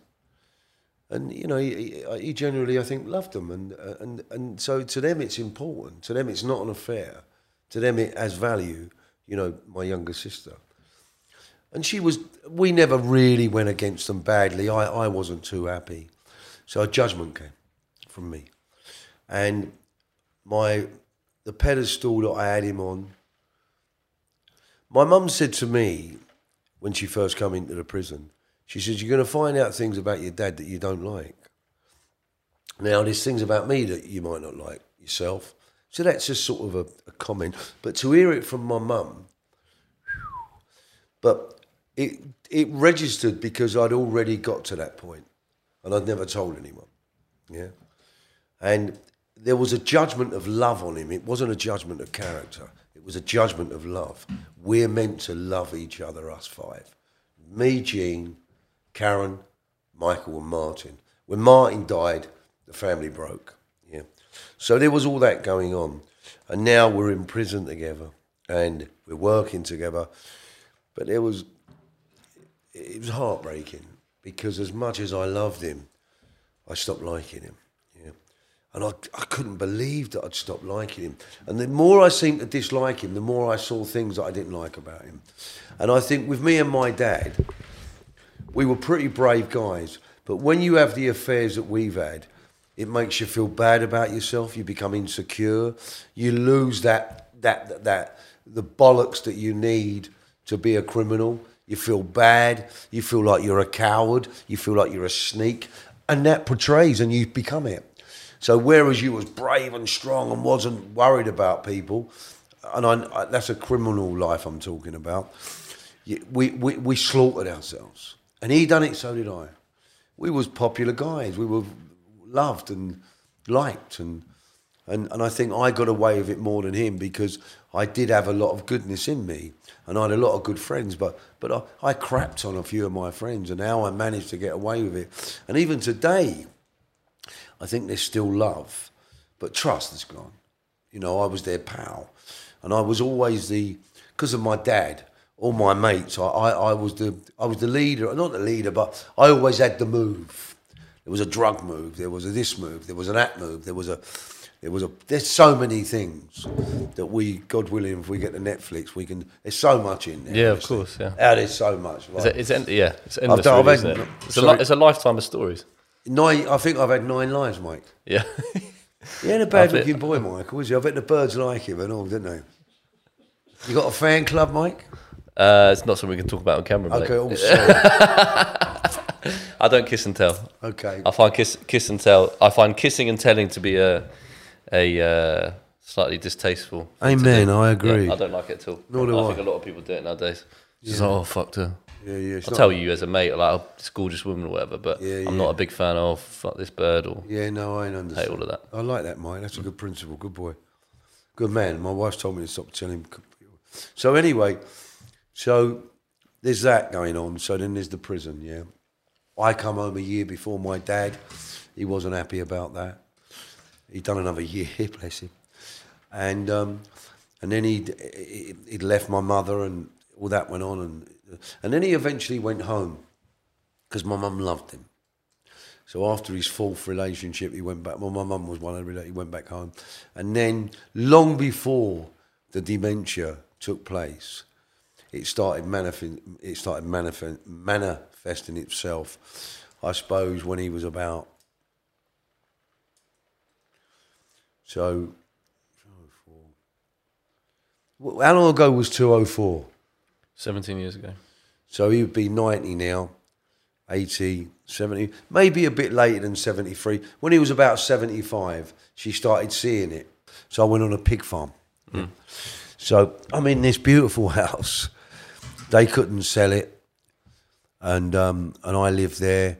and you know he, he- he generally I think loved them and and and so to them it's important to them it's not an affair to them it has value you know my younger sister and she was we never really went against them badly I, I wasn't too happy so a judgment came from me and my the pedestal that I had him on. My mum said to me when she first came into the prison, she said, "You're going to find out things about your dad that you don't like." Now, there's things about me that you might not like yourself. So that's just sort of a, a comment. But to hear it from my mum, but it it registered because I'd already got to that point, and I'd never told anyone. Yeah, and there was a judgment of love on him. It wasn't a judgment of character. It was a judgment of love. We're meant to love each other, us five. Me, Jean, Karen, Michael, and Martin. When Martin died, the family broke. So there was all that going on. And now we're in prison together and we're working together. But there was it was heartbreaking because as much as I loved him, I stopped liking him. Yeah. And I, I couldn't believe that I'd stopped liking him. And the more I seemed to dislike him, the more I saw things that I didn't like about him. And I think with me and my dad, we were pretty brave guys. But when you have the affairs that we've had, it makes you feel bad about yourself. You become insecure. You lose that that that the bollocks that you need to be a criminal. You feel bad. You feel like you're a coward. You feel like you're a sneak, and that portrays, and you become it. So whereas you was brave and strong and wasn't worried about people, and I, I, that's a criminal life I'm talking about. We, we we slaughtered ourselves, and he done it. So did I. We was popular guys. We were loved and liked, and and and I think I got away with it more than him because I did have a lot of goodness in me, and I had a lot of good friends. But but I, I crapped on a few of my friends, and how I managed to get away with it. And even today, I think there's still love, but trust has gone. You know, I was their pal, and I was always the because of my dad. All my mates, I, I, I was the I was the leader, not the leader, but I always had the move. There was a drug move, there was a this move, there was an that move, there was a there was a there's so many things that we, God willing, if we get to Netflix, we can. There's so much in there. Yeah, of course, yeah. Ah, there's so much. It's, Like, it's en- yeah, it's endless, done- really, had- isn't it? It's a, sorry. it's a lifetime of stories. nine, I think I've had nine lives, Mike. Yeah. He ain't a bad bet- looking boy, Michael, is he? I bet the birds like him and all, didn't they? You got a fan club, Mike? uh, it's not something we can talk about on camera. mate. Okay, oh, sorry. I don't kiss and tell. okay. I find kiss, kiss and tell. I find kissing and telling to be a a uh, slightly distasteful. thing to Amen, do. I agree. Yeah, I don't like it at all. Nor do I I. think a lot of people do it nowadays. Just like, oh fuck her. Yeah, yeah. it's I'll not- tell you as a mate, like oh, this gorgeous woman or whatever. But Yeah, I'm yeah. not a big fan of fuck this bird or Yeah, no, I ain't understand. hate all of that. I like that, Mike. That's a good principle. Good boy. Good man. My wife's told me to stop telling him. So anyway, so there's that going on. So then there's the prison. Yeah, I come home a year before my dad. He wasn't happy about that. He'd done another year, bless him, and um, and then he'd he'd left my mother, and all that went on, and and then he eventually went home because my mum loved him. So after his fourth relationship, he went back. Well, my mum was one. He went back home, and then long before the dementia took place, it started manifesting. It started manifest, manifesting itself. I suppose when he was about. So, how long ago was two oh four? 17 years ago. So he would be 90 now, 80, 70, maybe a bit later than 73. When he was about 75, she started seeing it. So I went on a pig farm. Hmm. So I'm in this beautiful house. They couldn't sell it. And, um, and I lived there.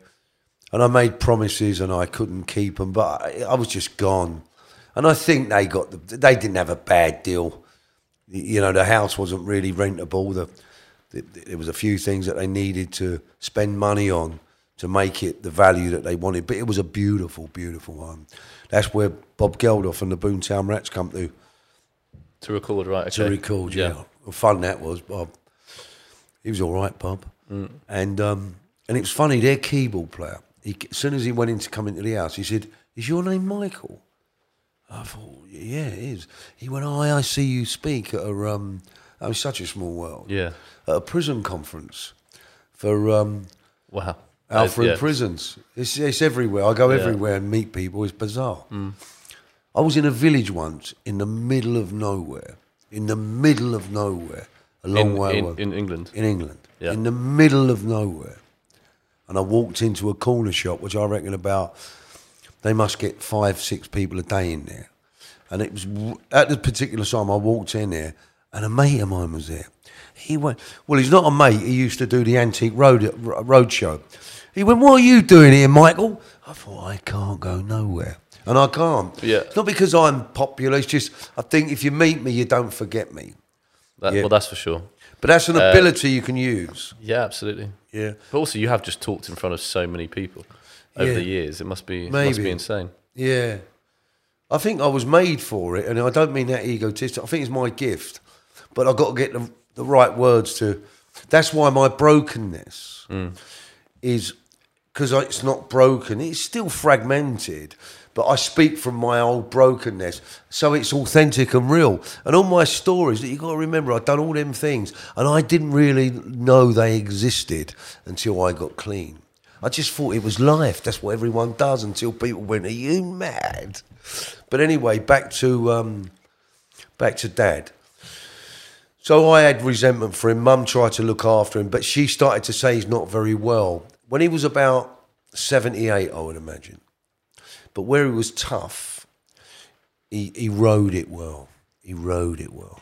And I made promises and I couldn't keep them, but I, I was just gone. And I think they got the, they didn't have a bad deal. You know, the house wasn't really rentable. The, the, there was a few things that they needed to spend money on to make it the value that they wanted. But it was a beautiful, beautiful home. That's where Bob Geldof and the Boomtown Rats come to To record, right? Okay. to record. Yeah, Well, fun that was, Bob. He was all right, Bob. And um, and it was funny. Their keyboard player. He, as soon as he went in to come into the house, he said, "Is your name Michael?" I thought, "Yeah, it is." He went, "Oh, I see you speak at a um." That was such a small world. Yeah. At a prison conference for um, Wow. Alfred yeah. prisons. It's, it's everywhere. I go Yeah. everywhere and meet people. It's bizarre. I was in a village once in the middle of nowhere, in the middle of nowhere, a long in, way in, away in England. in England, Yeah. in the middle of nowhere. And I walked into a corner shop, which I reckon about, they must get five, six people a day in there. And it was at the particular time I walked in there, and a mate of mine was there. He went, well, he's not a mate. He used to do the antique road road show. He went, what are you doing here, Michael? I thought I can't go nowhere, and I can't. Yeah. It's not because I'm popular. It's just I think if you meet me, you don't forget me. That, Yeah. Well, that's for sure. But that's Uh, an ability you can use. Yeah, absolutely. Yeah. But also, you have just talked in front of so many people over Yeah. the years. It must be it must Maybe. be insane. Yeah. I think I was made for it, and I don't mean that egotistic. I think it's my gift, but I've got to get the, the right words to. That's why my brokenness is because it's not broken. It's still fragmented, but I speak from my old brokenness, so it's authentic and real. And all my stories that you've got to remember, I've done all them things, and I didn't really know they existed until I got clean. I just thought it was life. That's what everyone does until people went, "Are you mad?" But anyway, back to um, back to Dad. So I had resentment for him. Mum tried to look after him, but she started to say he's not very well. When he was about 78, I would imagine. But where he was tough, he, he rode it well. He rode it well.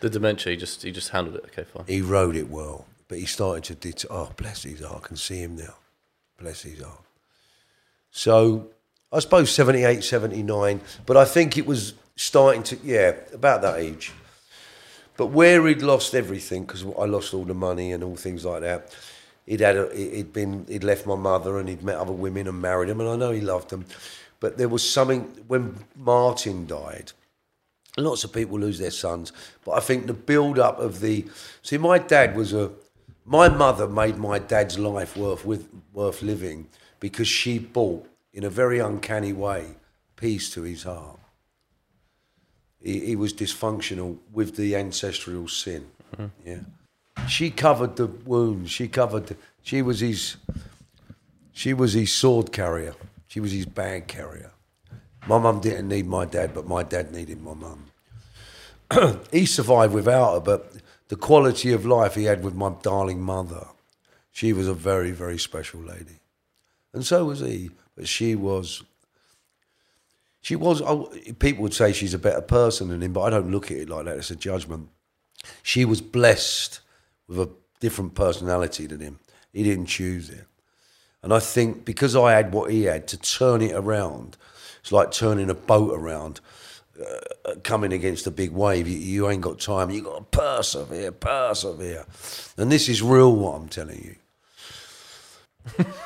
The dementia, he just he just handled it. Okay, fine. He rode it well. But he started to, det- oh, bless his heart. I can see him now. Bless his heart. So I suppose 78, 79. But I think it was starting to, yeah, about that age. But where he'd lost everything, because I lost all the money and all things like that, he'd had a, he'd been he'd left my mother and he'd met other women and married them, and I know he loved them. But there was something when Martin died. Lots of people lose their sons, but I think the build up of the see, my dad was a my mother made my dad's life worth with worth living because she brought in a very uncanny way peace to his heart he, he was dysfunctional with the ancestral sin. Mm-hmm. Yeah, she covered the wounds. She covered. The, she was his. She was his sword carrier. She was his bag carrier. My mum didn't need my dad, but my dad needed my mum. he survived without her, but the quality of life he had with my darling mother, she was a very, very special lady, and so was he. But she was she was. I- People would say she's a better person than him, but I don't look at it like that. It's a judgment. She was blessed with a different personality than him. He didn't choose it, and I think because I had what he had to turn it around, it's like turning a boat around, uh, coming against a big wave. You, you ain't got time. You got to persevere, persevere, and this is real. What I'm telling you.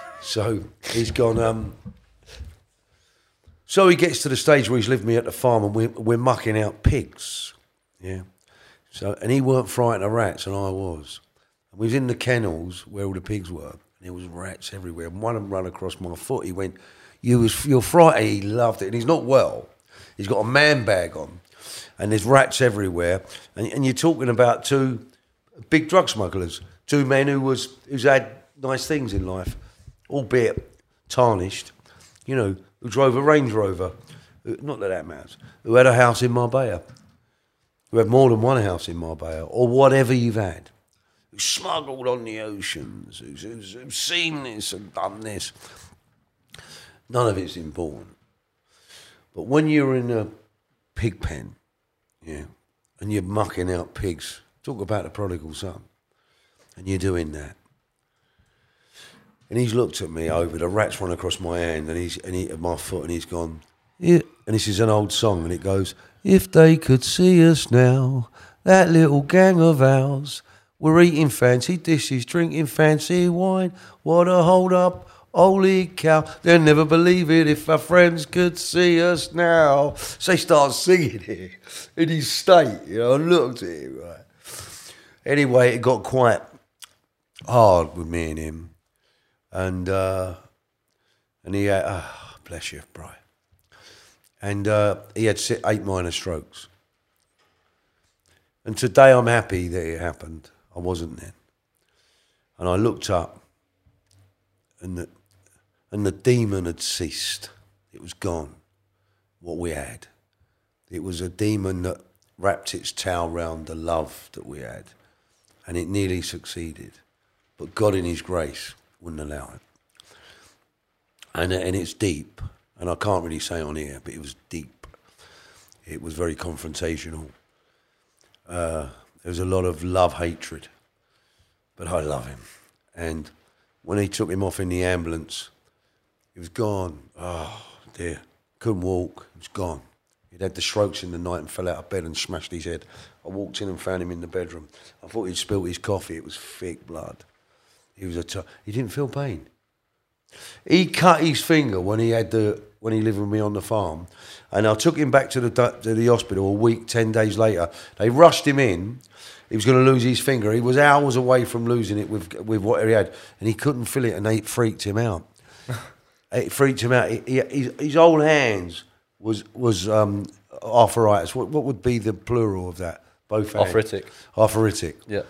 so he's gone. Um, so he gets to the stage where he's living me at the farm and we're, we're mucking out pigs. Yeah. So and he weren't frightened of rats and I was. And we was in the kennels where all the pigs were and there was rats everywhere. And one of them ran across my foot. He went, You was you're frightened. He loved it. And he's not well. He's got a man bag on. And there's rats everywhere. And, and you're talking about two big drug smugglers, two men who was who's had nice things in life, albeit tarnished, you know, who drove a Range Rover, uh, not that that matters, who had a house in Marbella, who had more than one house in Marbella, or whatever you've had, who smuggled on the oceans, who's, who's, who's seen this and done this. None of it's important. But when you're in a pig pen, yeah, and you're mucking out pigs, talk about the prodigal son, and you're doing that. And he's looked at me over, the rat's run across my hand and he's and he, my foot and he's gone, yeah. and this is an old song and it goes, If they could see us now, that little gang of ours, we're eating fancy dishes, drinking fancy wine, what a hold up, holy cow, they'll never believe it if our friends could see us now. So he starts singing it in his state, you know, I looked at him, right. Anyway, it got quite hard with me and him and uh, and he had ah, bless you, Brian. And uh, he had eight minor strokes. And today I'm happy that it happened. I wasn't then. And I looked up, and the and the demon had ceased. It was gone. what we had. It was a demon that wrapped its tail round the love that we had, and it nearly succeeded. But God, in His grace, wouldn't allow it. And, and it's deep, and I can't really say on here, but it was deep. It was very confrontational. Uh, there was a lot of love hatred, but I love him. And when he took him off in the ambulance, he was gone. Oh dear, couldn't walk. He was gone. He'd had the strokes in the night and fell out of bed and smashed his head. I walked in and found him in the bedroom. I thought he'd spilt his coffee. It was thick blood. He was a. T- he didn't feel pain. He cut his finger when he had the when he lived with me on the farm, and I took him back to the to the hospital a week, ten days later. They rushed him in. He was going to lose his finger. He was hours away from losing it with with what he had, and he couldn't feel it, and they freaked him out. it freaked him out. He, he, his, his old hands was was um, arthritis. What what would be the plural of that? Both hands. Arthritic. Arthritic Yeah.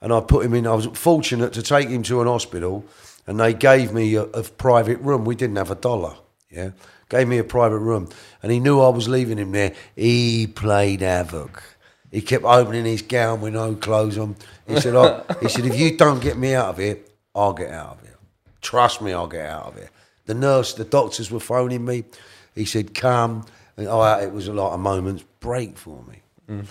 and I put him in. I was fortunate to take him to an hospital, and they gave me a, a private room. We didn't have a dollar, yeah. Gave me a private room, and he knew I was leaving him there. He played havoc. He kept opening his gown with no clothes on. He said, oh, "He said if you don't get me out of here, I'll get out of here. Trust me, I'll get out of here." The nurse, the doctors were phoning me. He said, "Come." And oh, it was a lot of moments break for me. Mm.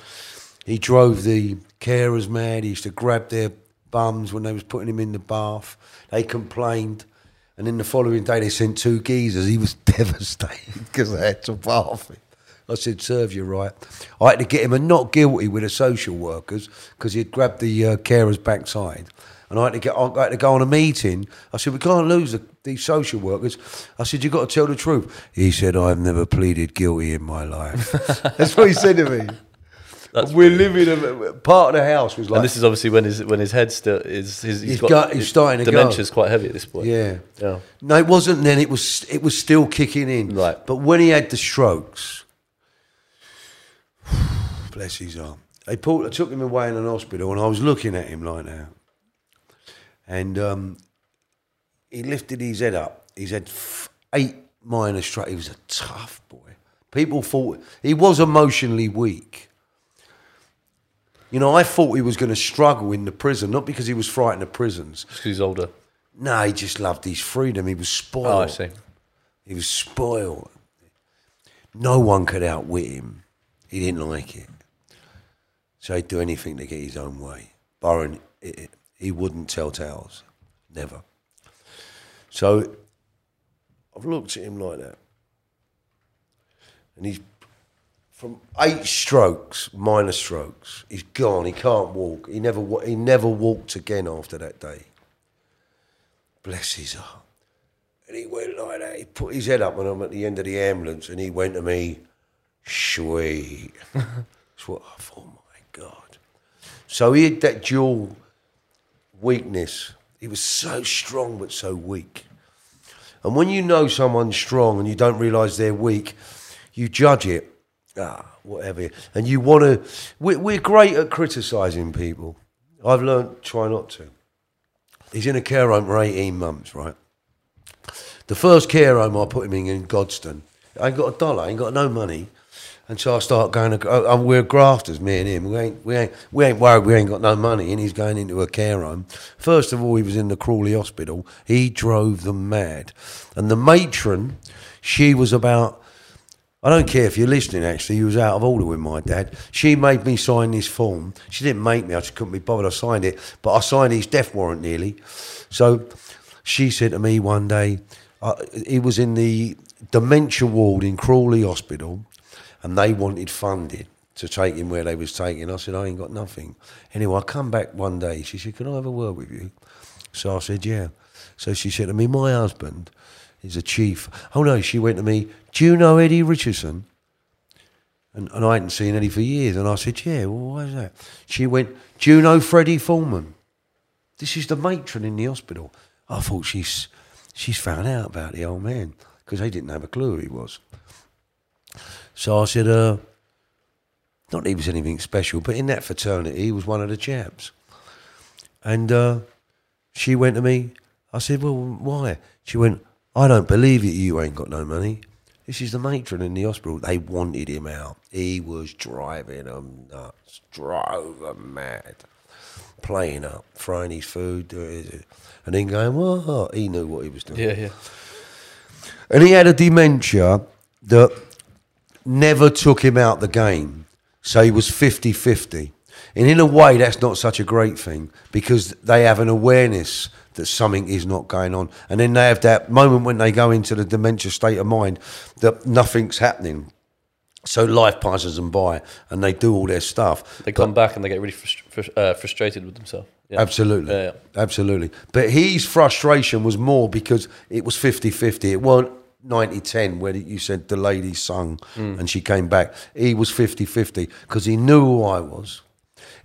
He drove the carers mad. He used to grab their bums when they was putting him in the bath. They complained. And then the following day they sent two geezers. He was devastated because they had to bath him. I said, serve you right. I had to get him a not guilty with the social workers because he'd grabbed the uh, carer's backside. And I had, to get, I had to go on a meeting. I said, we can't lose the, these social workers. I said, you've got to tell the truth. He said, I've never pleaded guilty in my life. That's what he said to me. That's We're living a part of the house was like and this is obviously when his when his head still is his He's got- he's starting to go. dementia's quite heavy at this point. yeah. Yeah. No, it wasn't then. It was it was still kicking in. Right. But when he had the strokes, bless his arm. They pulled, I took him away in an hospital, and I was looking at him like that, and um, he lifted his head up. He's had f- eight minor strokes. He was a tough boy. People thought he was emotionally weak. You know, I thought he was going to struggle in the prison, not because he was frightened of prisons. Just 'cause he's older. No, he just loved his freedom. He was spoiled. Oh, I see. He was spoiled. No one could outwit him. He didn't like it. So he'd do anything to get his own way. It- he wouldn't tell tales. Never. So I've looked at him like that. And he's from eight strokes, minor strokes, he's gone. He can't walk. He never he never walked again after that day. Bless his heart. And he went like that. He put his head up when I'm at the end of the ambulance and he went to me, sweet. That's what I thought, my God. So he had that dual weakness. He was so strong but so weak. And when you know someone's strong and you don't realise they're weak, you judge it. Ah, whatever. And you want to. We're, we're great at criticising people. I've learned try not to. He's in a care home for 18 months, right? The first care home I put him in in Godstone, I ain't got a dollar, I ain't got no money. And so I start going, to, oh, we're grafters, me and him. We ain't, we, ain't, we ain't worried we ain't got no money. And he's going into a care home. First of all, he was in the Crawley Hospital. He drove them mad. And the matron, she was about, I don't care if you're listening actually, he was out of order with my dad. She made me sign this form. She didn't make me, I just couldn't be bothered. I signed it. But I signed his death warrant nearly. So she said to me one day, uh, he was in the dementia ward in Crawley Hospital and they wanted funding to take him where they was taking. I said, I ain't got nothing. Anyway, I come back one day. She said, can I have a word with you? So I said, yeah. So she said to me, my husband is a chief. Oh no, she went to me, do you know Eddie Richardson? And, and I hadn't seen Eddie for years. And I said, yeah, well, why is that? She went, do you know Freddie Foreman? This is the matron in the hospital. I thought she's she's found out about the old man because they didn't have a clue who he was. So I said, uh, not that he was anything special, but in that fraternity, he was one of the chaps. And uh, she went to me. I said, well, why? She went, I don't believe it. You ain't got no money. This is the matron in the hospital. They wanted him out. He was driving them nuts, drove them mad, playing up, throwing his food, and then going, what? He knew what he was doing. Yeah, yeah. And he had a dementia that never took him out the game. So he was 50 50. And in a way, that's not such a great thing because they have an awareness that something is not going on. And then they have that moment when they go into the dementia state of mind that nothing's happening. So life passes them by and they do all their stuff. They come back and they get really frust- frus- uh, frustrated with themselves. Yeah. Absolutely. Yeah, yeah. Absolutely. But his frustration was more because it was 50 50. It weren't 90 10 where you said the lady sung and she came back. He was 50 50 because he knew who I was.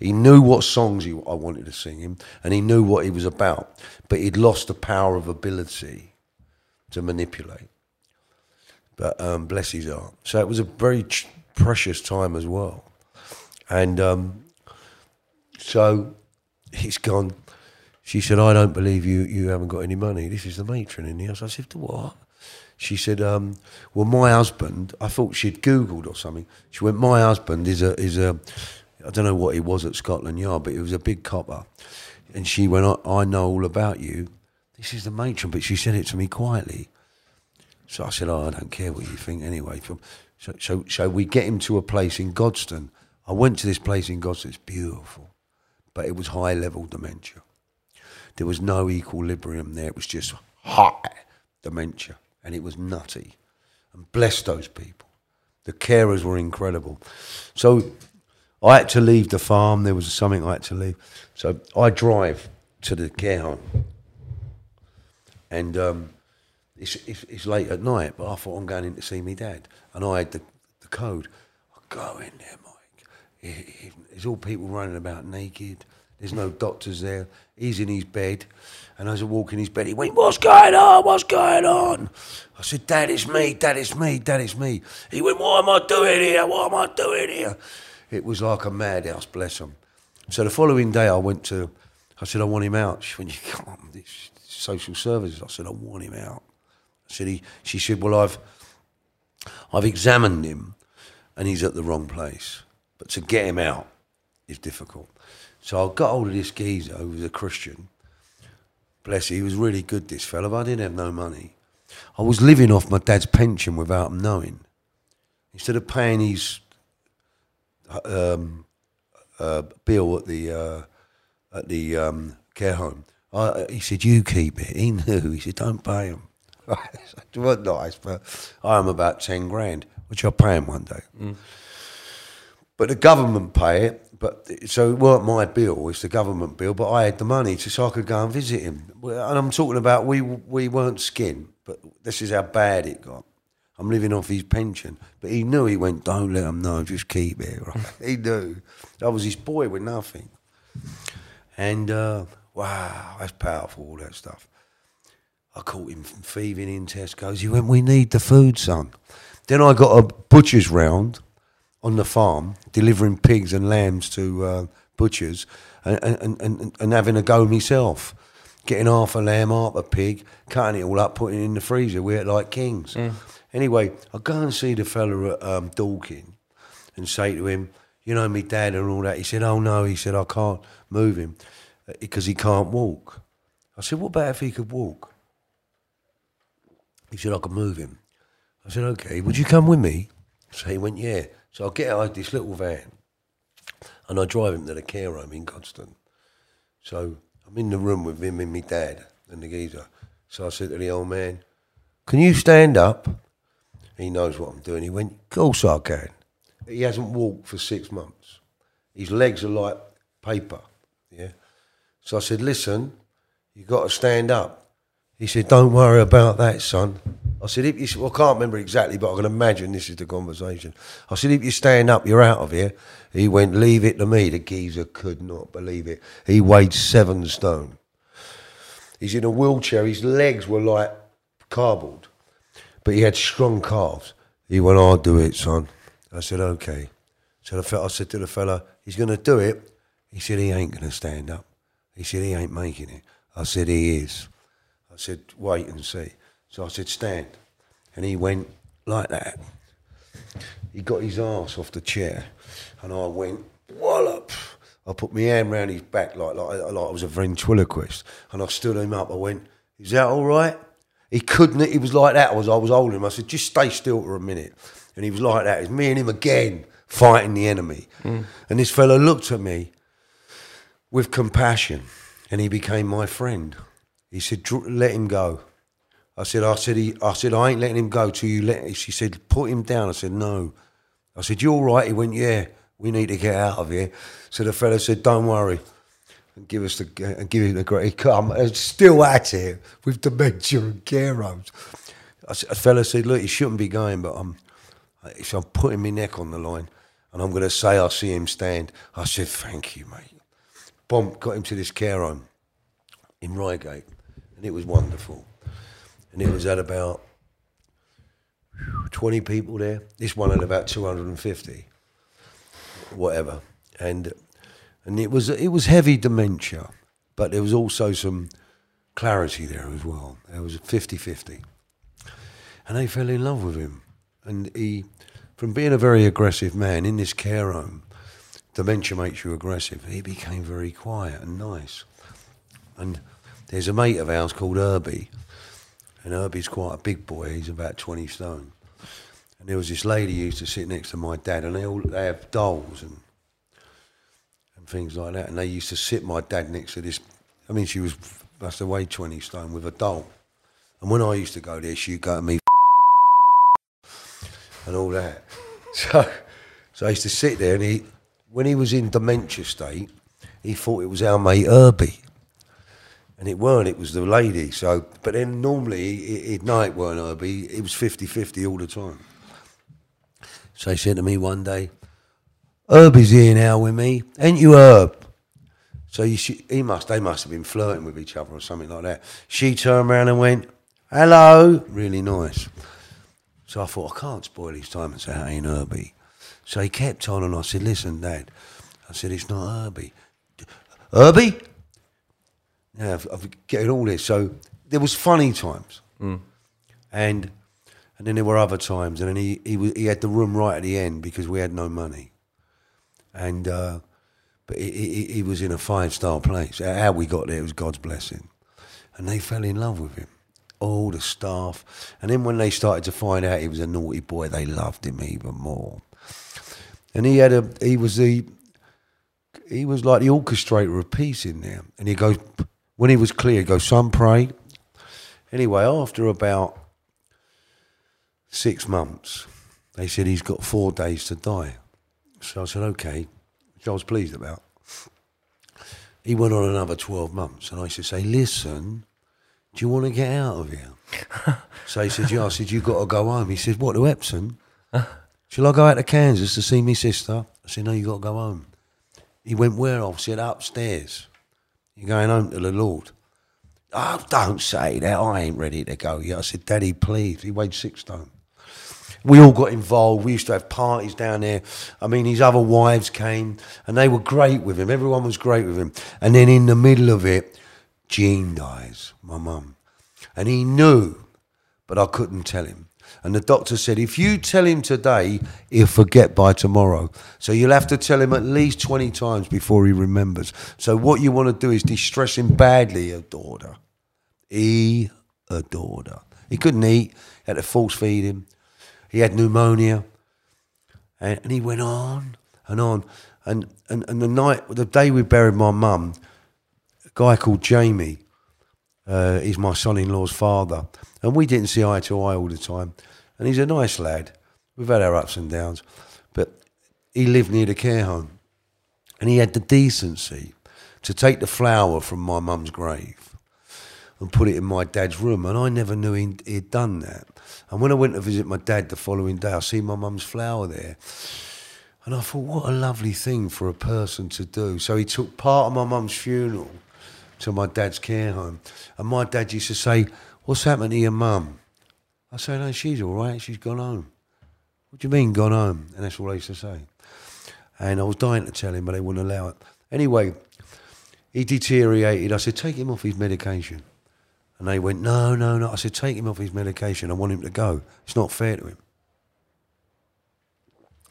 He knew what songs he, I wanted to sing him and he knew what he was about. But he'd lost the power of ability to manipulate. But um, bless his heart. So it was a very ch- precious time as well. And um, so he's gone. She said, I don't believe you, you haven't got any money. This is the matron in the house. I said, what? She said, um, well, my husband, I thought she'd Googled or something. She went, my husband is a, is a, I don't know what he was at Scotland Yard, but he was a big copper. And she went, I, I know all about you. This is the matron, but she said it to me quietly. So I said, oh, I don't care what you think anyway. So, so, so we get him to a place in Godstone. I went to this place in Godstone. It's beautiful, but it was high level dementia. There was no equilibrium there. It was just high dementia, and it was nutty. And bless those people. The carers were incredible. So I had to leave the farm. There was something I had to leave. So I drive to the care home, and um, it's, it's, it's late at night. But I thought I'm going in to see my dad, and I had the, the code. I go in there, Mike. He- he- There's all people running about naked. There's no doctors there. He's in his bed, and as I walk in his bed, he went, "What's going on? What's going on?" I said, "Dad, it's me. Dad, it's me. Dad, it's me." He went, "What am I doing here? What am I doing here?" It was like a madhouse. Bless him. So the following day, I went to. I said, "I want him out." She went, "You this social services." I said, "I want him out." I said, he, "She said, well, I've I've examined him, and he's at the wrong place. But to get him out is difficult." So I got hold of this geezer who was a Christian. Bless you, he was really good, this fella, but I didn't have no money. I was living off my dad's pension without him knowing. Instead of paying his um, uh, bill at the uh, at the um, care home, I, he said, "You keep it." He knew. He said, "Don't pay him." it was nice, but I am about ten grand, which I'll pay him one day. But the government pay it. But so it weren't my bill; it's the government bill. But I had the money to, so I could go and visit him. And I'm talking about we we weren't skin, but this is how bad it got. I'm living off his pension, but he knew. He went, "Don't let him know. Just keep it." Right? he knew. I was his boy with nothing. And uh, wow, that's powerful. All that stuff. I caught him thieving in Tesco's. He went, "We need the food, son." Then I got a butcher's round on the farm, delivering pigs and lambs to uh, butchers, and, and, and, and having a go myself, getting half a lamb, half a pig, cutting it all up, putting it in the freezer. We're like kings. Anyway, I go and see the fella at um, and say to him, "You know me, dad, and all that." He said, "Oh no," he said, "I can't move him because he can't walk." I said, "What about if he could walk?" He said, "I could move him." I said, "Okay, would you come with me?" So he went, "Yeah." So I get out of this little van, and I drive him to the care home in Godstone. So I'm in the room with him and my dad and the geezer. So I said to the old man, "Can you stand up?" He knows what I'm doing. He went, "Of course I can." He hasn't walked for six months. His legs are like paper. Yeah. So I said, "Listen, you've got to stand up." He said, "Don't worry about that, son." I said, "If you, well, I can't remember exactly, but I can imagine this is the conversation." I said, "If you stand up, you're out of here." He went, "Leave it to me." The geezer could not believe it. He weighed seven stone. He's in a wheelchair. His legs were like cardboard, but he had strong calves. He went, "I'll do it, son." I said, "Okay." So the fe- I said to the fella, "He's going to do it." He said, "He ain't going to stand up." He said, "He ain't making it." I said, "He is." I said, "Wait and see." So I said, "Stand," and he went, like that. He got his ass off the chair, and I went wallop. I put my hand round his back like like, like I was a ventriloquist, and I stood him up. I went, "Is that all right?" He couldn't. He was like that. I was I was holding him. I said, "Just stay still for a minute," and he was like that. It's me and him again fighting the enemy, hmm. and this fellow looked at me with compassion, and he became my friend. He said, "Let him go." I said, "I said, he, I said, I ain't letting him go till you let." She said, "Put him down." I said, "No." I said, "You all right?" He went, "Yeah, we need to get out of here." So the fellow said, "Don't worry." And give us the and give him the great. Come and still at it with dementia and care homes. A fella said, "Look, he shouldn't be going, but um, I'm." So I'm putting my neck on the line, and I'm going to say I see him stand. I said, "Thank you, mate." Bomb got him to this care home in Reigate, and it was wonderful. And it was at about 20 people there. This one had about 250, whatever. And and it was it was heavy dementia, but there was also some clarity there as well. There was 50-50. And they fell in love with him. And he, from being a very aggressive man in this care home, dementia makes you aggressive. He became very quiet and nice. And there's a mate of ours called Herbie, and Herbie's quite a big boy. He's about 20 stone. And there was this lady who used to sit next to my dad, and they all they have dolls and things like that. And they used to sit my dad next to this. I mean, she was must have weighed 20 stone with a doll. And when I used to go there, she'd go to me and all that. So, so I used to sit there, and he, when he was in dementia state, he thought it was our mate Herbie. And it weren't, it was the lady. So, but then normally he- he'd know it weren't Herbie. It was 50 50 all the time. So he said to me one day, Herbie's here now with me. Ain't you Herb? So you should, he must, they must have been flirting with each other or something like that. She turned around and went, hello. Really nice. So I thought, I can't spoil his time and say, that ain't Herbie. So he kept on and I said, listen, Dad. I said, it's not Herbie. Herbie? Yeah, I've, I'm getting all this. So there was funny times. Mm. And and then there were other times. And then he, he he had the room right at the end because we had no money. And, uh, but he, he, he was in a five star place. How we got there was God's blessing. And they fell in love with him all the staff. And then when they started to find out he was a naughty boy, they loved him even more. And he had a he was the he was like the orchestrator of peace in there. And he goes when he was clear, he goes, Son, pray. Anyway, after about six months, they said he's got four days to die. So I said, Okay, which I was pleased about. He went on another 12 months, and I used to say, Listen, do you want to get out of here? so he said, Yeah. I said, you've got to go home. He said, What, to Epsom? Shall I go out to Kansas to see my sister? I said, No, you've got to go home. He went, Where? I said, Upstairs. You're going home to the Lord. Oh, don't say that. I ain't ready to go yet. I said, Daddy, please. He weighed six stone. We all got involved. We used to have parties down there. I mean, his other wives came and they were great with him. Everyone was great with him. And then in the middle of it, Jean dies, my mum. And he knew, but I couldn't tell him. And the doctor said, if you tell him today, he'll forget by tomorrow. So you'll have to tell him at least 20 times before he remembers. So what you want to do is distress him badly, adored her. He adored her. He couldn't eat, had to force feed him. He had pneumonia. And, and he went on and on. And, and, and the night, the day we buried my mum, a guy called Jamie, uh, he's my son-in-law's father, and we didn't see eye to eye all the time. And he's a nice lad. We've had our ups and downs, but he lived near the care home, and he had the decency to take the flower from my mum's grave and put it in my dad's room, and I never knew he'd, he'd done that. And when I went to visit my dad the following day, I see my mum's flower there. And I thought, what a lovely thing for a person to do. So he took part of my mum's funeral to my dad's care home. And my dad used to say, What's happened to your mum? I say, No, she's all right. She's gone home. What do you mean, gone home? And that's all I used to say. And I was dying to tell him, but they wouldn't allow it. Anyway, he deteriorated. I said, Take him off his medication. And they went, No, no, no. I said, Take him off his medication. I want him to go. It's not fair to him.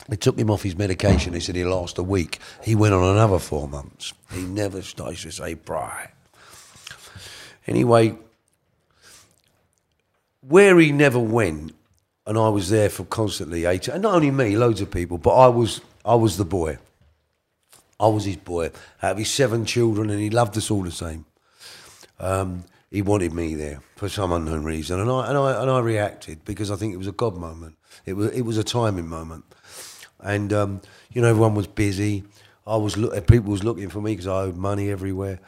They took him off his medication. They said he'd last a week. He went on another four months. He never started to say, Bry. Anyway, where he never went, and I was there for constantly eight, and not only me, loads of people, but I was, I was the boy. I was his boy. Out of his seven children, and he loved us all the same. Um, he wanted me there for some unknown reason, and I and I and I reacted because I think it was a God moment. It was it was a timing moment, and um, you know everyone was busy. I was look, people was looking for me because I owed money everywhere,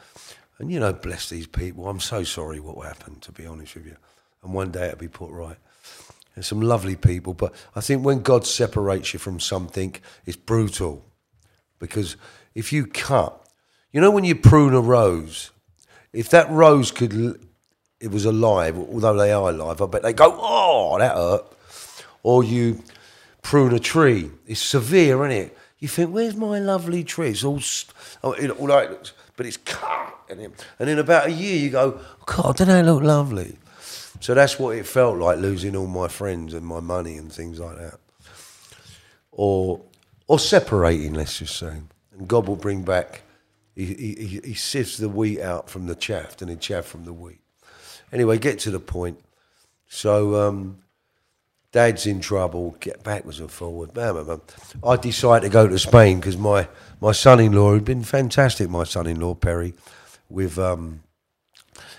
and you know bless these people. I'm so sorry what happened to be honest with you, and one day it'll be put right. There's some lovely people, but I think when God separates you from something, it's brutal because if you cut, you know when you prune a rose, if that rose could, it was alive, although they are alive, I bet they go, oh, that hurt. Or you prune a tree, it's severe, isn't it? You think, where's my lovely tree? It's all, oh, it, all looks, but it's cut. And, then- and in about a year, you go, God, don't they look lovely? So that's what it felt like losing all my friends and my money and things like that or or separating, let's just say. And God will bring back. He, he, he- sifts the wheat out from the chaff, and the chaff from the wheat. Anyway, get to the point. So, um, Dad's in trouble. Get backwards and forward. Bam, bam. I decided to go to Spain because my my son-in-law had been fantastic. My son-in-law Perry, with um,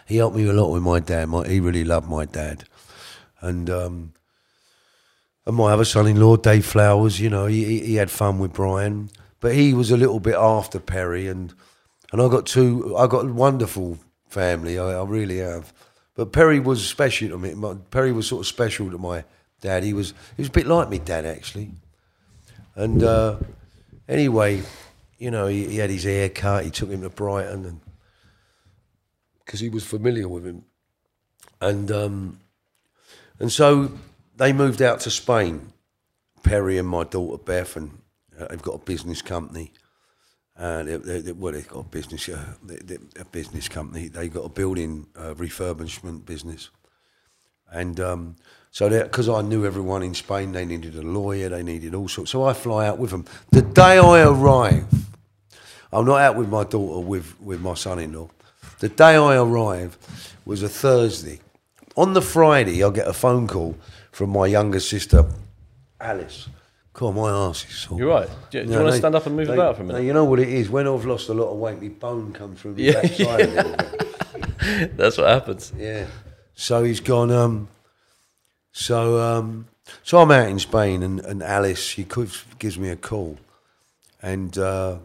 he helped me a lot with my dad. My, he really loved my dad, and um, and my other son-in-law, Dave Flowers, you know, he- he had fun with Brian, but he was a little bit after Perry, and and I got two, I got a wonderful family, I, I really have. But Perry was special to me. My, Perry was sort of special to my dad. He was, he was a bit like me, dad actually. And uh, anyway, you know, he, he had his hair cut. He took him to Brighton, and because he was familiar with him, and um, and so they moved out to Spain. Perry and my daughter Beth, and uh, they've got a business company. Uh, they, they, well, they've got a business, uh, they, a business company. They got a building uh, refurbishment business, and um, so because I knew everyone in Spain, they needed a lawyer, they needed all sorts. So I fly out with them. The day I arrive, I'm not out with my daughter, with, with my son-in-law. The day I arrive was a Thursday. On the Friday, I get a phone call from my younger sister, Alice. God, my arse is sore. You're right. Do, you- you want to stand up and move they- about for a minute? you know what it is? When I've lost a lot of weight, my bone comes through the Yeah, backside a little bit. That's what happens. Yeah. So he's gone. Um, so um, so I'm out in Spain, and, and Alice she gives me a call, and uh,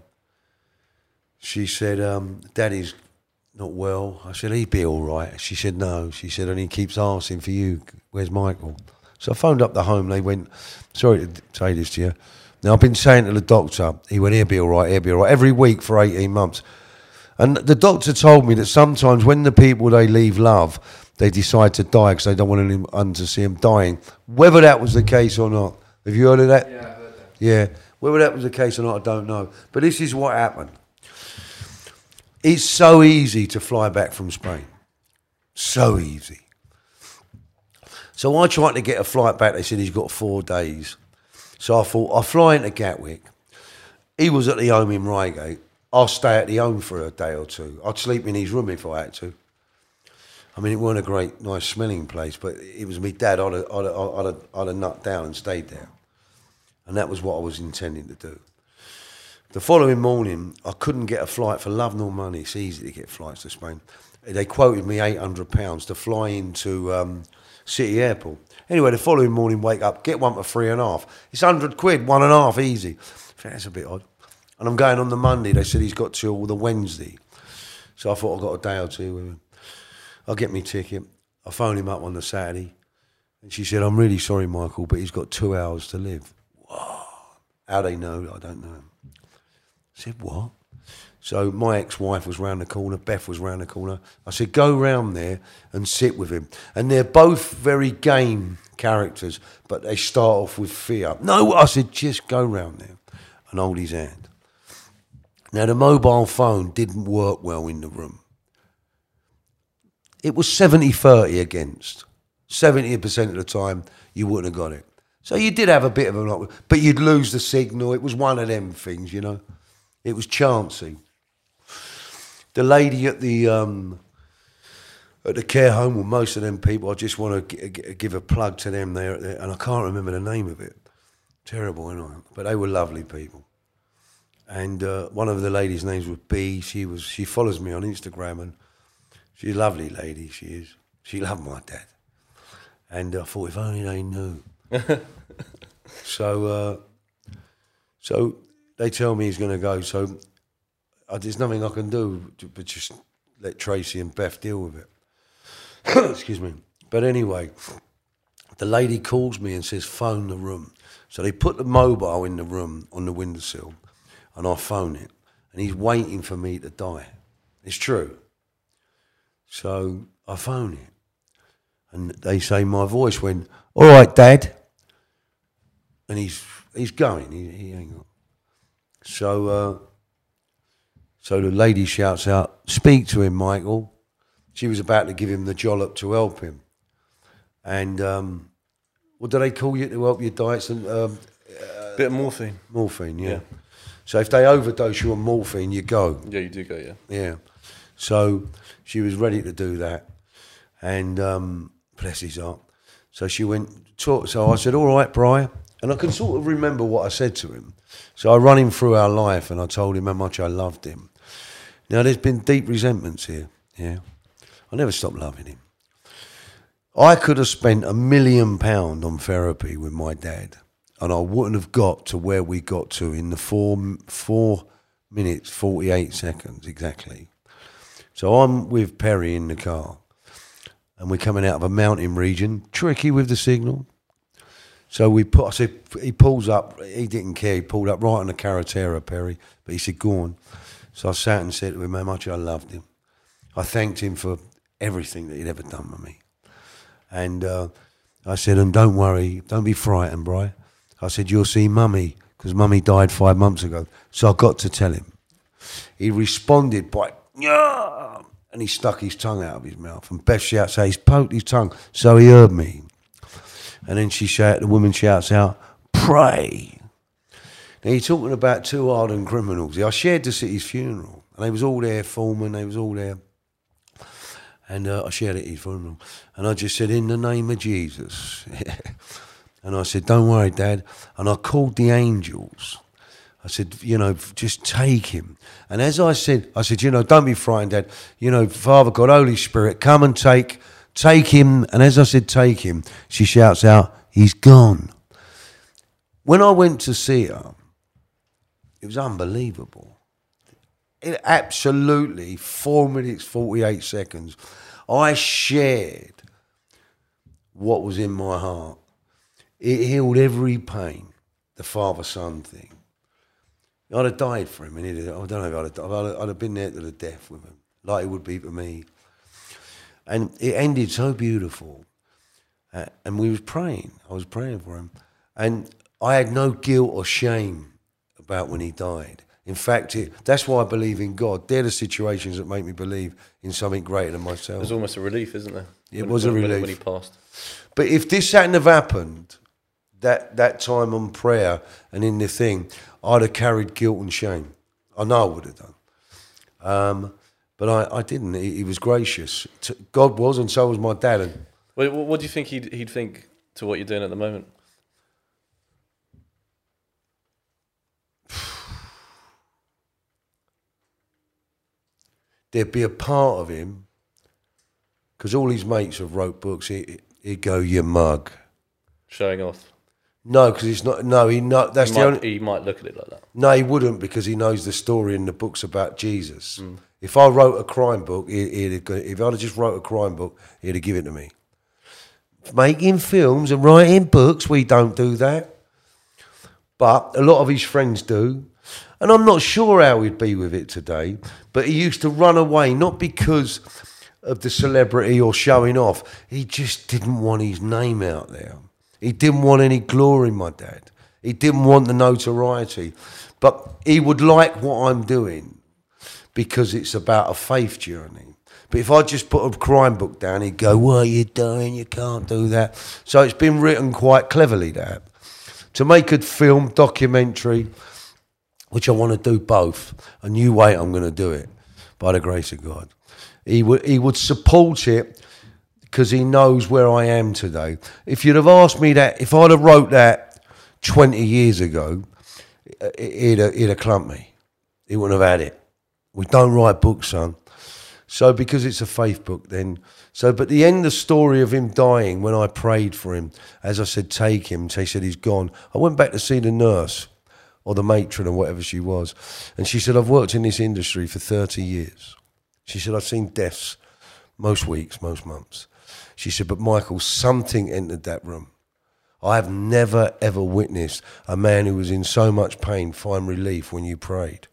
she said, um, "Daddy's not well." I said, "He'd be all right." She said, "No." She said, "And he keeps asking for you. Where's Michael?" So I phoned up the home. They went, "Sorry to say this to you." Now I've been saying to the doctor, he went, "He'll be all right. He'll be all right." Every week for eighteen months. And the doctor told me that sometimes when the people they leave love, they decide to die because they don't want anyone to see them dying. Whether that was the case or not, have you heard of that? Yeah, I heard that. Yeah, whether that was the case or not, I don't know. But this is what happened. It's so easy to fly back from Spain. So easy. So I tried to get a flight back. They said he's got four days. So I thought, I'll fly into Gatwick. He was at the home in Reigate. I'll stay at the home for a day or two. I'd sleep in his room if I had to. I mean, it weren't a great, nice smelling place, but it was me dad. I'd have, I'd, have, I'd, have, I'd have nut down and stayed there. And that was what I was intending to do. The following morning, I couldn't get a flight for love nor money. It's easy to get flights to Spain. They quoted me £800 to fly into um, City Airport. Anyway, the following morning, wake up, get one for three and a half. It's 100 quid, one and a half, easy. That's a bit odd. And I'm going on the Monday. They said he's got till the Wednesday. So I thought I've got a day or two with him. I'll get me ticket. I phoned him up on the Saturday. And she said, I'm really sorry, Michael, but he's got two hours to live. Wow. How they know, I don't know. I said, what? So my ex-wife was round the corner, Beth was round the corner. I said, go round there and sit with him. And they're both very game characters, but they start off with fear. No, I said, just go round there and hold his hand. Now, the mobile phone didn't work well in the room. It was 70 30 against. 70% of the time, you wouldn't have got it. So you did have a bit of a but you'd lose the signal. It was one of them things, you know. It was chancy. The lady at the um, at the care home, well, most of them people, I just want to g- give a plug to them there, there, and I can't remember the name of it. Terrible, anyway. But they were lovely people. And uh, one of the ladies' names was B. She was she follows me on Instagram, and she's a lovely lady. She is. She loved my dad, and I thought if only they knew. so, uh, so they tell me he's going to go. So, uh, there's nothing I can do but just let Tracy and Beth deal with it. Excuse me. But anyway, the lady calls me and says, phone the room. So they put the mobile in the room on the windowsill, and I phone it, and he's waiting for me to die. It's true. So I phone it, and they say my voice went, "All right, Dad," and he's he's going. He, he ain't got. So uh, so the lady shouts out, "Speak to him, Michael." She was about to give him the jollop to help him, and um, what do they call you to help your diets and um, Bit of morphine. morphine? Yeah. Yeah. So if they overdose you on morphine, you go. Yeah, you do go, yeah. Yeah. So she was ready to do that. And um, bless his heart. So she went, talk, so I said, all right, Brian. And I can sort of remember what I said to him. So I run him through our life and I told him how much I loved him. Now, there's been deep resentments here. Yeah. I never stopped loving him. I could have spent a million pound on therapy with my dad, and I wouldn't have got to where we got to in the four four minutes forty eight seconds exactly. So I'm with Perry in the car, and we're coming out of a mountain region, tricky with the signal. So we put. I said he pulls up. He didn't care. He pulled up right on the Carretera, Perry. But he said, "Go on." So I sat and said to him how much I loved him. I thanked him for everything that he'd ever done for me. And uh, I said, and don't worry, don't be frightened, Bri. I said, you'll see mummy, because mummy died five months ago. So I got to tell him. He responded by, yeah, and he stuck his tongue out of his mouth. And Beth shouts out, he's poked his tongue. So he heard me. And then she shout, the woman shouts out, pray. Now you're talking about two hardened criminals. I shared the city's funeral, and they was all there, Foreman, they was all there. And uh, I shared it at his funeral. And I just said, in the name of Jesus. and I said, don't worry, Dad. And I called the angels. I said, you know, just take him. And as I said, I said, you know, don't be frightened, Dad. You know, Father God, Holy Spirit, come and take, take him. And as I said, take him, she shouts out, he's gone. When I went to see her, it was unbelievable. It absolutely four minutes forty eight seconds. I shared what was in my heart. It healed every pain, the father son thing. I'd have died for him, I don't know if I'd have, I'd have, I'd have been there to the death with him, like it would be for me. And it ended so beautiful. Uh, and we was praying. I was praying for him, and I had no guilt or shame about when he died. In fact, it, that's why I believe in God. They're the situations that make me believe in something greater than myself. There's almost a relief, isn't there? It When- was a when- when- relief. When he passed. But if this hadn't have happened, that that time on prayer and in the thing, I'd have carried guilt and shame. I know I would have done. Um, but I, I didn't. He, he was gracious. God was, and so was my dad. And what do you think he'd, he'd think to what you're doing at the moment? There'd be a part of him, because all his mates have wrote books. He, he'd go, "You mug." Showing off. No, because he's not. No, he no. That's He the might, only. he might look at it like that. No, he wouldn't because he knows the story in the books about Jesus. Mm. If I wrote a crime book, he, he'd if I'd have just wrote a crime book, he'd have given it to me. Making films and writing books, we don't do that. But a lot of his friends do. And I'm not sure how he'd be with it today, but he used to run away, not because of the celebrity or showing off. He just didn't want his name out there. He didn't want any glory, my dad. He didn't want the notoriety. But he would like what I'm doing because it's about a faith journey. But if I just put a crime book down, he'd go, What are you doing? You can't do that. So it's been written quite cleverly, that. to make a film documentary, which I want to do both. A new way I'm going to do it by the grace of God. He would he would support it because he knows where I am today. If you'd have asked me that, if I'd have wrote that 20 years ago, he'd have, he'd have clumped me. He wouldn't have had it. We don't write books, son. So because it's a faith book, then so. But the end, of the story of him dying, when I prayed for him, as I said, take him. They said he's gone. I went back to see the nurse or the matron or whatever she was, and she said, I've worked in this industry for thirty years. She said, I've seen deaths most weeks, most months. She said, but Michael, something entered that room. I have never ever witnessed a man who was in so much pain find relief when you prayed.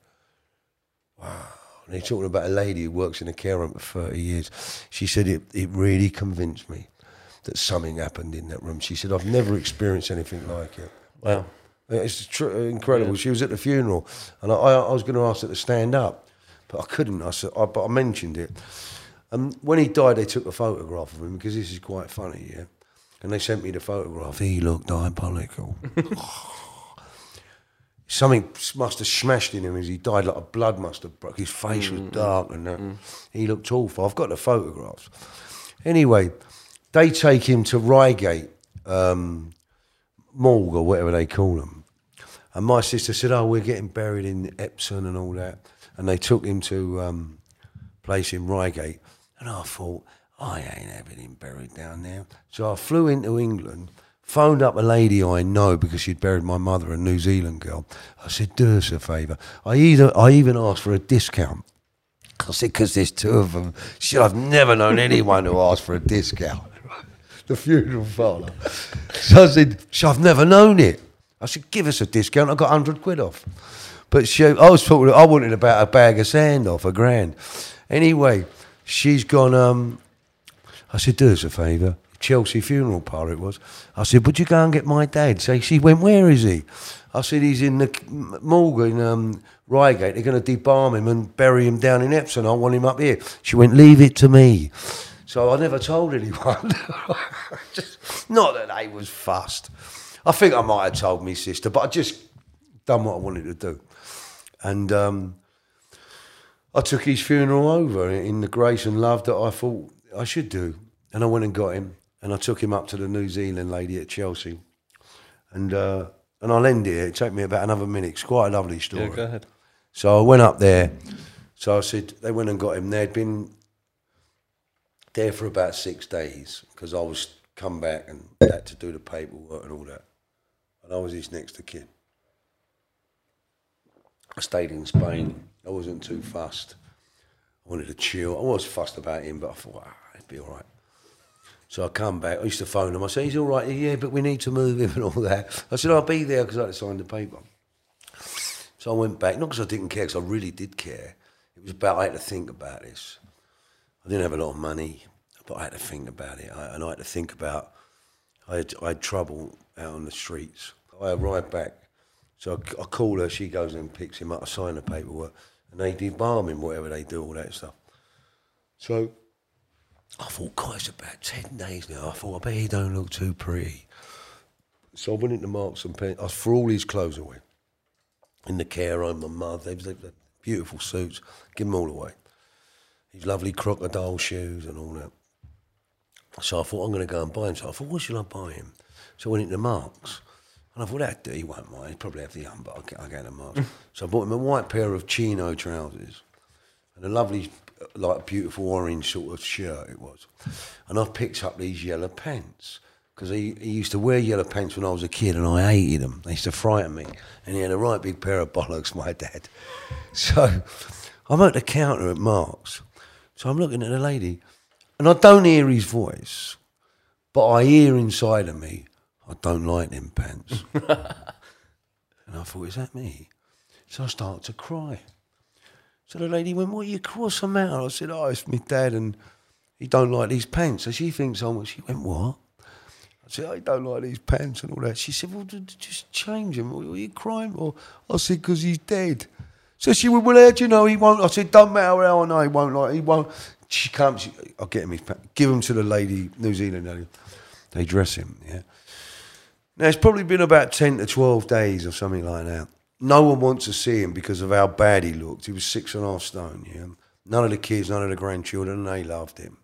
Wow. And they're talking about a lady who works in a care home for 30 years. She said, it, it really convinced me that something happened in that room. She said, I've never experienced anything like it. Wow. It's tr- incredible. She was at the funeral, and I, I was going to ask her to stand up, but I couldn't. I said, I, but I mentioned it. And when he died, they took a photograph of him because this is quite funny, yeah. And they sent me the photograph. He looked diabolical. Something must have smashed in him as he died. Like a blood must have broke. His face was mm-hmm. dark and that. Mm-hmm. He looked awful. I've got the photographs. Anyway, they take him to Reigate um, morgue or whatever they call them. And my sister said, "Oh, we're getting buried in Epsom and all that." And they took him to um, place in Reigate, and I thought, I ain't having him buried down there. So I flew into England, phoned up a lady I know because she'd buried my mother, a New Zealand girl. I said, "Do us a favour." I I even asked for a discount. I said, "Because there's two of them." Said, "I've never known anyone who asked for a discount." the funeral parlour. So I said, "So I've never known it." I said, "Give us a discount." I got hundred quid off. But she, I was talking. I wanted about a bag of sand off a grand. Anyway, she's gone. Um, I said, "Do us a favour." Chelsea funeral parlour it was. I said, "Would you go and get my dad?" So she went, "Where is he?" I said, "He's in the morgue in um, Reigate. They're going to debarm him and bury him down in Epsom. I want him up here." She went, "Leave it to me." So I never told anyone. just, not that they was fussed. I think I might have told me sister, but I just done what I wanted to do. And um, I took his funeral over in the grace and love that I thought I should do. And I went and got him, and I took him up to the New Zealand lady at Chelsea. And uh, and I'll end here. It took me about another minute. It's quite a lovely story. Yeah, go ahead. So I went up there. So I said they went and got him. They'd been there for about six days because I was come back and had to do the paperwork and all that. And I was his next of kin. I stayed in Spain. I wasn't too fussed. I wanted to chill. I was fussed about him, but I thought, ah, it'd be all right. So I come back. I used to phone him. I said, he's all right. Yeah, but we need to move him and all that. I said, I'll be there because I had to sign the paper. So I went back, not because I didn't care, because I really did care. It was about I had to think about this. I didn't have a lot of money, but I had to think about it. I, and I had to think about, I had, I had trouble out on the streets. I arrived back. So I, I call her, she goes and picks him up, I sign the paperwork, and they debarm him, whatever they do, all that stuff. So I thought, God, it's about 10 days now. I thought, I bet he don't look too pretty. So I went into Marks and Spencer. I threw all his clothes away. In the care home, my mother, they was they beautiful suits. Give them all away. His lovely crocodile shoes and all that. So I thought, I'm going to go and buy him. So I thought, what should I buy him? So I went into Marks. And I thought, that he won't mind. He'll probably have the young, but I'll get, I'll get him Marks. so I bought him a white pair of chino trousers and a lovely, like beautiful orange sort of shirt it was. And I picked up these yellow pants because he, he used to wear yellow pants when I was a kid and I hated them. They used to frighten me. And he had a right big pair of bollocks, my dad. So I'm at the counter at Mark's. So I'm looking at the lady and I don't hear his voice, but I hear inside of me, I don't like them pants. and I thought, is that me? So I start to cry. So the lady went, "What are you cross the matter?" I said, "Oh, it's my dad, and he don't like these pants." So she thinks I'm. She went, "What?" I said, "I don't like these pants and all that." She said, "Well, just change them. Are you crying?" Or I said, "Because he's dead." So she went, "Well, how do you know he won't?" I said, "Don't matter how I know he won't like. He won't." She comes. I'll get him his pants. Give him to the lady, New Zealand lady. They dress him. Yeah. Now, it's probably been about 10 to 12 days or something like that. No one wants to see him because of how bad he looked. He was six and a half stone, yeah. None of the kids, none of the grandchildren, they loved him.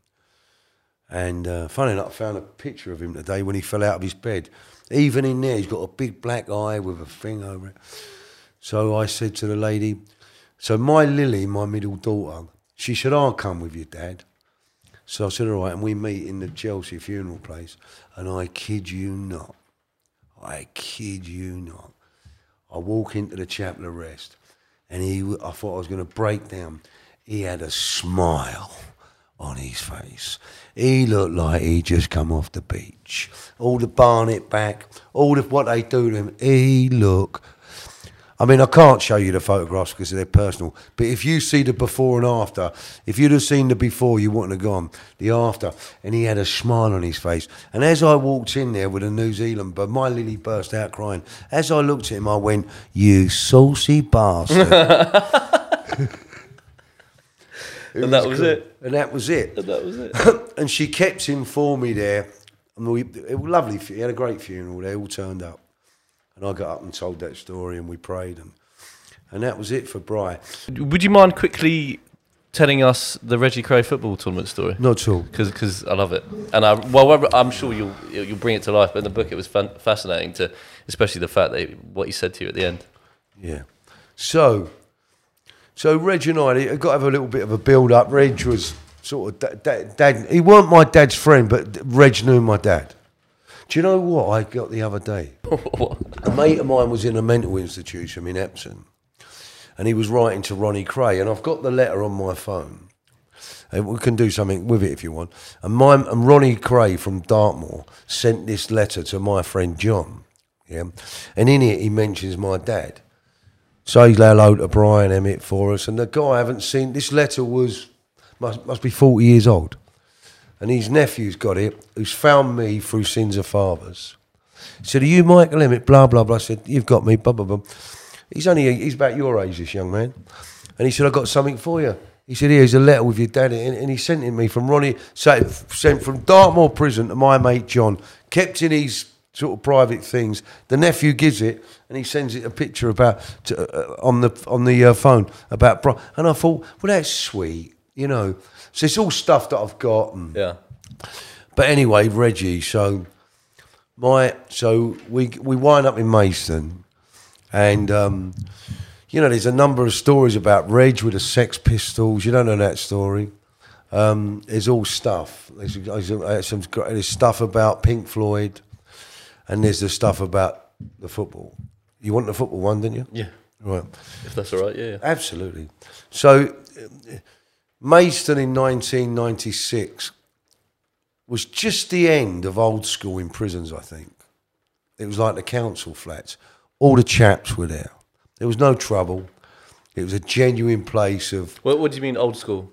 And uh, funny enough, I found a picture of him today when he fell out of his bed. Even in there, he's got a big black eye with a thing over it. So I said to the lady, so my Lily, my middle daughter, she said, I'll come with you, Dad. So I said, all right, and we meet in the Chelsea funeral place. And I kid you not, I kid you not. I walk into the chapel of rest, and he, I thought I was going to break down. He had a smile on his face. He looked like he just come off the beach. All the barnet back, all of what they do to him. He looked. I mean, I can't show you the photographs because they're personal. But if you see the before and after, if you'd have seen the before, you wouldn't have gone. The after, and he had a smile on his face. And as I walked in there with a New Zealand bird, my Lily burst out crying. As I looked at him, I went, "You saucy bastard." and that was cool. it. And that was it. And that was it. and she kept him for me there. And we, it was lovely. He had a great funeral. They all turned up, and I got up and told that story, and we prayed, and and that was it for Bry. Would you mind quickly telling us the Reggie Kray football tournament story? Not at all. because I love it, and I well I'm sure you'll you'll bring it to life. But in the book, it was fascinating to, especially the fact that what he said to you at the end. Yeah. So, so Reg and I, I got to have a little bit of a build up. Reg was sort of da- da- dad. He weren't my dad's friend, but Reg knew my dad. Do you know what I got the other day? a mate of mine was in a mental institution in Epsom, and he was writing to Ronnie Kray, and I've got the letter on my phone. And we can do something with it if you want. And, my, and Ronnie Kray from Dartmoor sent this letter to my friend John. Yeah, and in it he mentions my dad. Say hello to Brian Emmett for us. And the guy I haven't seen. This letter was must must be forty years old, and his nephew's got it. Who's found me through sins of fathers. He said, "Are you Michael Emmett?" Blah blah blah. I said, "You've got me." Blah blah blah. He's only he's about your age, this young man, and he said, I've got something for you." He said, "Here's a letter with your dad," and, and he sent it me from Ronnie, sent sent from Dartmoor prison to my mate John, kept in his sort of private things. The nephew gives it, and he sends it a picture about to, uh, on the on the uh, phone about Bri And I thought, well, that's sweet, you know. So it's all stuff that I've got. And, Yeah, but anyway, Reggie. So my so we we wind up in Mason, and um, you know, there's a number of stories about Reg with the Sex Pistols. You don't know that story. Um, there's all stuff. There's, there's, some there's stuff about Pink Floyd, and there's the stuff about the football. You want the football one, didn't you? yeah. Right. If that's all right, yeah. yeah. Absolutely. So, Maidstone in 1996 was just the end of old school in prisons, I think. It was like the council flats. All the chaps were there. There was no trouble. It was a genuine place of. What, what do you mean old school?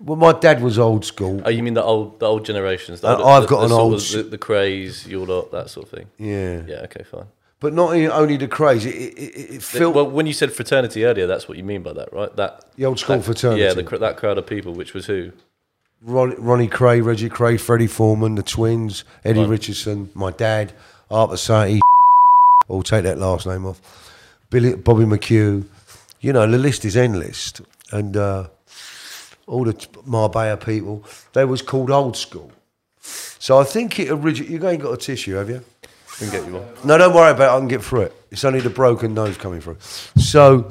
Well, my dad was old school. Oh, you mean the old the old generations? The, Uh, I've the- got the an old of the, the Krays, your lot, that sort of thing. Yeah. Yeah, okay, fine. But not only the Krays. It, it, it, felt. well, when you said fraternity earlier, that's what you mean by that, right? That The old school that- fraternity. Yeah, the, that crowd of people, which was who? Ron, Ronnie Kray, Reggie Kray, Freddie Foreman, the twins, Eddie Right. Richardson, my dad, Arthur Basati, I'll take that last name off, Billy, Bobby McHugh. You know, the list is endless. And uh, all the Marbella people, they was called old school. So I think it originated. You ain't got a tissue, have you? Can get you one. No, don't worry about it. I can get through it. It's only the broken nose coming through. So,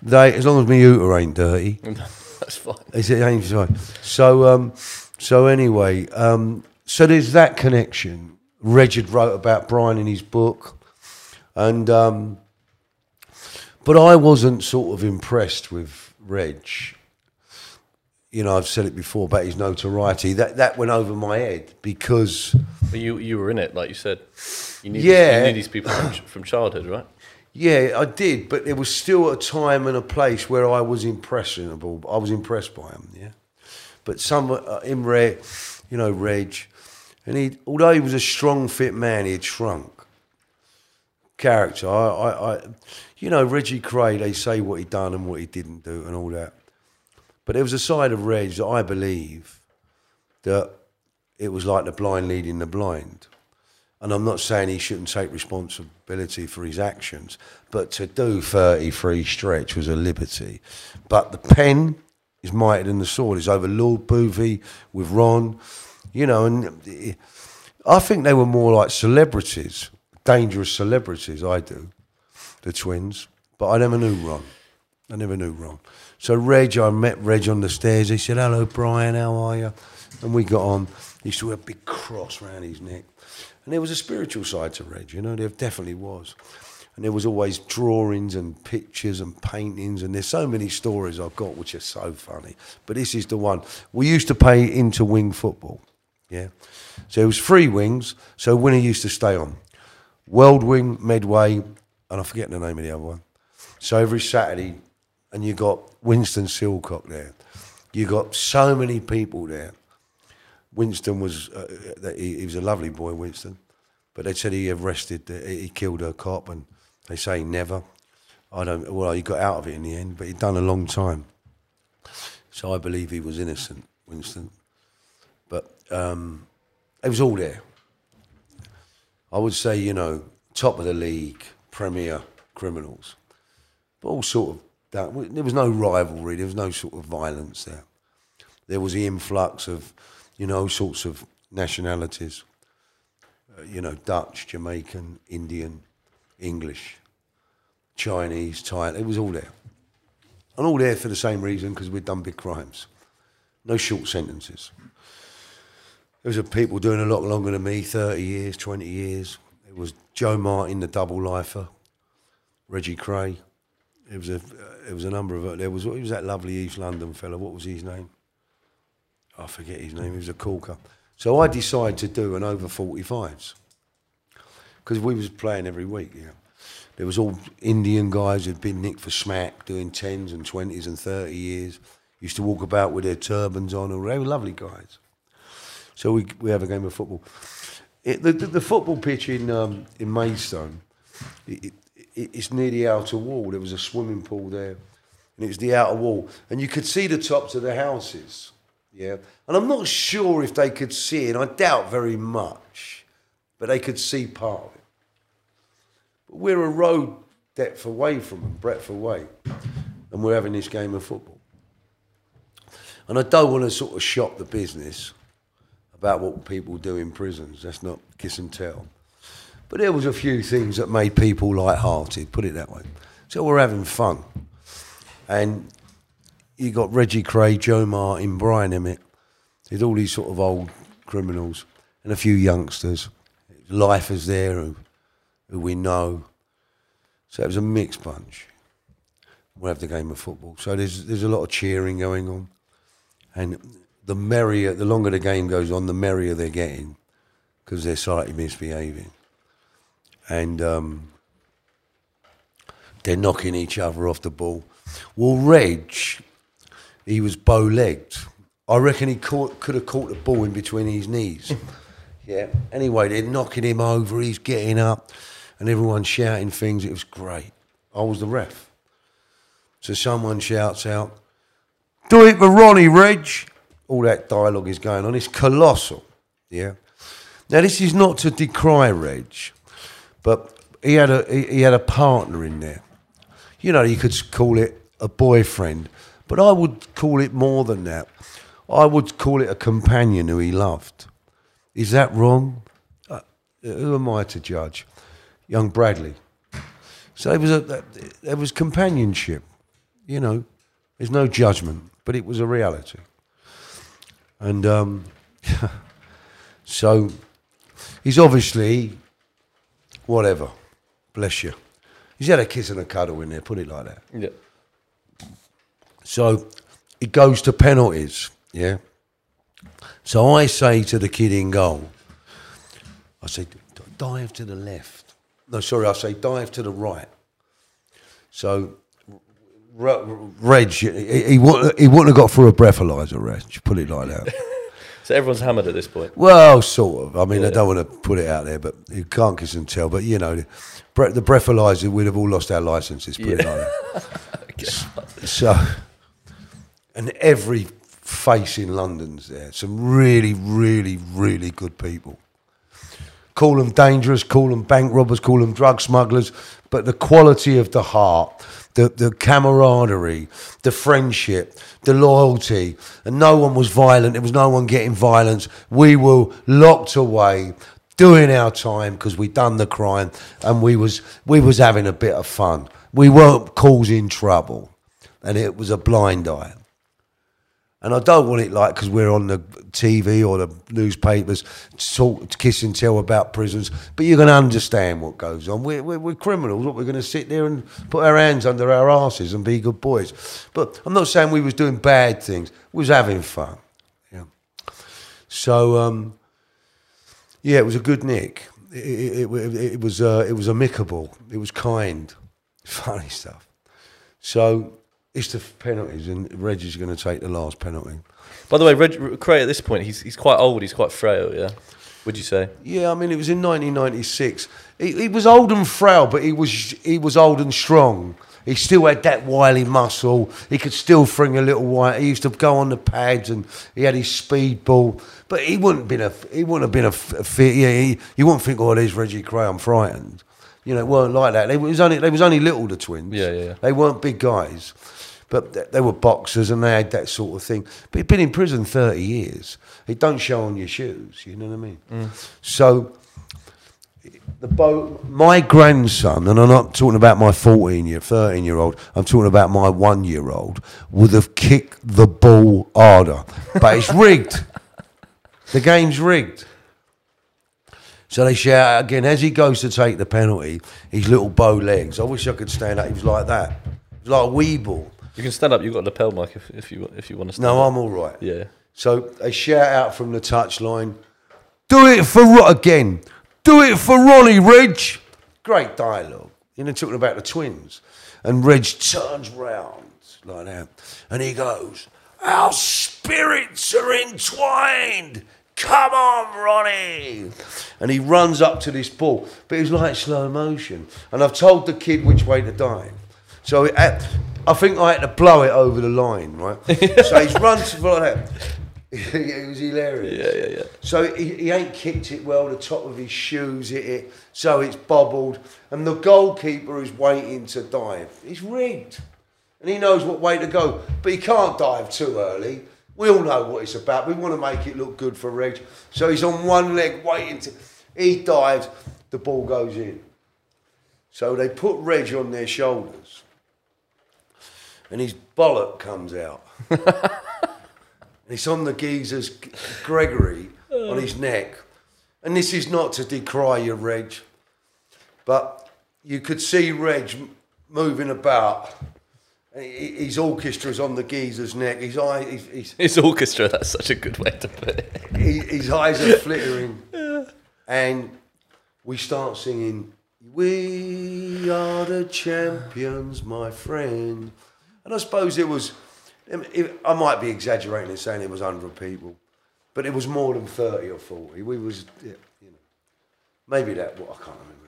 they, as long as my uter ain't dirty, That's fine. is it ain't fine. So, um, so anyway, um, so there's that connection. Reg had wrote about Brian in his book, and um, but I wasn't sort of impressed with Reg. You know, I've said it before about his notoriety. That that went over my head because But you you were in it, like you said. You knew Yeah. these, you knew these people from, from childhood, right? Yeah, I did, but there was still a time and a place where I was impressionable. I was impressed by him, yeah. But some uh, Imre, you know, Reg, and he, although he was a strong, fit man, he had shrunk. Character, I, I, I, you know, Reggie Kray. They say what he done and what he didn't do and all that. But there was a side of Reg that I believe that it was like the blind leading the blind. And I'm not saying he shouldn't take responsibility for his actions, but to do 33 stretch was a liberty. But the pen is mightier than the sword. It's over Lord Boovy with Ron, you know, and eh, I think they were more like celebrities, dangerous celebrities. I do, the twins, but I never knew Ron. I never knew Ron. So Reg, I met Reg on the stairs. He said, "Hello, Brian. How are you?" And we got on. He used to wear a big cross round his neck, and there was a spiritual side to Reg. You know, there definitely was. And there was always drawings and pictures and paintings, and there's so many stories I've got which are so funny. But this is the one. We used to pay into wing football. Yeah. So it was three wings. So Winner used to stay on. World Wing, Medway, and I forget the name of the other one. So every Saturday, and you got Winston Silcott there. You got so many people there. Winston was, uh, uh, he, he was a lovely boy, Winston. But they said he arrested, uh, he killed a cop, and they say never. I don't, well, he got out of it in the end, but he'd done a long time. So I believe he was innocent, Winston. But um, it was all there. I would say, you know, top of the league, premier criminals, but all sort of that. There was no rivalry. There was no sort of violence there. There was the influx of, you know, all sorts of nationalities. Uh, you know, Dutch, Jamaican, Indian, English, Chinese, Thai. It was all there, and all there for the same reason because we'd done big crimes. No short sentences. There was a people doing a lot longer than me, 30 years, 20 years. It was Joe Martin, the double lifer, Reggie Kray. It was a, uh, it was a number of, there was, it was that lovely East London fella, what was his name? I forget his name, he was a corker. So I decided to do an over 45s. Because we was playing every week, yeah. There was all Indian guys who'd been nicked for smack, doing 10s and 20s and 30 years. Used to walk about with their turbans on. They were lovely guys. So we, we have a game of football. It, the, the, the football pitch in um, in Maidstone, it, it, it's near the outer wall. There was a swimming pool there, and it was the outer wall, and you could see the tops of the houses. Yeah, and I'm not sure if they could see it. I doubt very much, but they could see part of it. But we're a road depth away from them, breadth away, and we're having this game of football. And I don't want to sort of shop the business about what people do in prisons. That's not kiss and tell. But there was a few things that made people light-hearted, put it that way. So we're having fun. And you got Reggie Kray, Joe Martin, Brian Emmett. There's all these sort of old criminals and a few youngsters. Lifers there who, who we know. So it was a mixed bunch. We'll have the game of football. So there's there's a lot of cheering going on. And the merrier, the longer the game goes on, the merrier they're getting because they're slightly misbehaving. And um, they're knocking each other off the ball. Well, Reg, he was bow legged. I reckon he caught, could have caught the ball in between his knees. yeah. Anyway, they're knocking him over. He's getting up, and everyone's shouting things. It was great. I was the ref. So someone shouts out, "Do it for Ronnie, Reg!" all that dialogue is going on. It's colossal. Yeah. Now this is not to decry Reg, but he had a he, he had a partner in there. You know, you could call it a boyfriend, but I would call it more than that. I would call it a companion who he loved. Is that wrong? Uh, who am I to judge? Young Bradley. So there was a there was companionship. You know, there's no judgment, but it was a reality. And um, so he's obviously, whatever, bless you. He's had a kiss and a cuddle in there, put it like that. Yeah. So it goes to penalties, yeah. So I say to the kid in goal, I say, dive to the left. No, sorry, I say dive to the right. So Reg, he, he, wouldn't, he wouldn't have got through a breathalyzer, Reg, put it like that. so everyone's hammered at this point. Well, sort of. I mean, yeah. I don't want to put it out there, but you can't kiss and tell. But, you know, the, the breathalyzer, we'd have all lost our licenses, put yeah. it like that. so, and every face in London's there. Some really, really, really good people. call them dangerous, call them bank robbers, call them drug smugglers, but the quality of the heart, the, the camaraderie, the friendship, the loyalty, and no one was violent. There was no one getting violence. We were locked away, doing our time because we'd done the crime, and we was we was having a bit of fun. We weren't causing trouble, and it was a blind eye. And I don't want it like because we're on the TV or the newspapers to talk, to kiss and tell about prisons, but you're going to understand what goes on. We're, we're, we're criminals. What we're going to sit there and put our hands under our asses and be good boys. But I'm not saying we was doing bad things. We was having fun. Yeah. So um, yeah, it was a good nick. It, it, it, it was uh, it was amicable. It was kind, funny stuff. So it's the penalties, and Reggie's going to take the last penalty. By the way, Reg, Kray at this point, he's he's quite old. He's quite frail. Yeah. Would you say? Yeah, I mean, it was in 1996. He, he was old and frail, but he was he was old and strong. He still had that wily muscle. He could still fling a little white. He used to go on the pads, and he had his speed ball. But he wouldn't been a he wouldn't have been a fit. Yeah, he, you wouldn't think, oh, there's Reggie Kray. I'm frightened. You know, it weren't like that. They was only they was only little the twins. Yeah, yeah, yeah. They weren't big guys, but th- they were boxers and they had that sort of thing. But he'd been in prison 30 years. It don't show on your shoes. You know what I mean? Mm. So the bo- my grandson, and I'm not talking about my 14 year, 13 year old, I'm talking about my one year old, would have kicked the ball harder. But it's rigged. the game's rigged. So they shout out again as he goes to take the penalty, his little bow legs. I wish I could stand up. He was like that. He was like a weeble. You can stand up. You've got a lapel mic if, if you if you want to stand No, up. I'm all right. Yeah. So they shout out from the touchline, do it for Ro- again, do it for Ronnie Reg. Great dialogue. You know, talking about the twins. And Reg turns round like that and he goes, Our spirits are entwined. Come on, Ronnie. And he runs up to this ball, but it was like slow motion. And I've told the kid which way to dive. So it, I I think I had to blow it over the line, right? so he's run to like that. it was hilarious. Yeah, yeah, yeah. So he, he ain't kicked it well. The top of his shoes hit it, so it's bobbled. And the goalkeeper is waiting to dive. He's rigged, and he knows what way to go, but he can't dive too early. We all know what it's about. We want to make it look good for Reg. So he's on one leg waiting to. He dives, the ball goes in. So they put Reg on their shoulders, and his bollock comes out. And it's on the geezer's Gregory on his neck. And this is not to decry your Reg, but you could see Reg moving about. His orchestra's on the geezer's neck. His, eye, his, his, It's orchestra. That's such a good way to put it. his, his eyes are flittering. And we start singing, We are the champions, my friend. And I suppose it was, it, I might be exaggerating in saying it was 100 people, but it was more than 30 or 40. We was, you know, maybe that, well, I can't remember.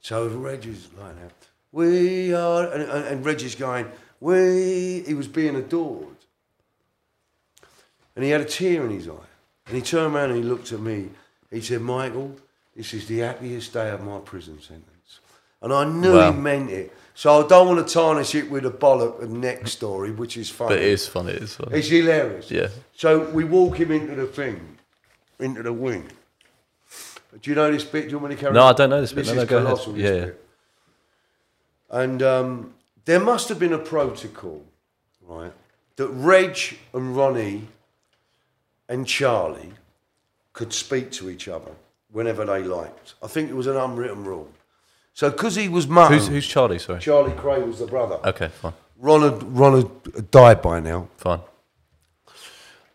So Reg is like that. We are, and, and, and Reg is going, we, he was being adored. And he had a tear in his eye. And he turned around and he looked at me. He said, Michael, this is the happiest day of my prison sentence. And I knew Wow. he meant it. So I don't want to tarnish it with a bollock and neck story, which is funny. But it is funny, It is fun. It's hilarious. Yeah. So we walk him into the thing, into the wing. Do you know this bit? Do you want me to carry No, on? I don't know this bit. No, is no, go ahead. colossal, this Yeah, yeah. bit. And um, there must have been a protocol, right, that Reg and Ronnie and Charlie could speak to each other whenever they liked. I think it was an unwritten rule. So because he was mutton, Who's who's Charlie? Sorry. Charlie Kray was the brother. Okay, fine, Ron had, Ron had died by now. fine.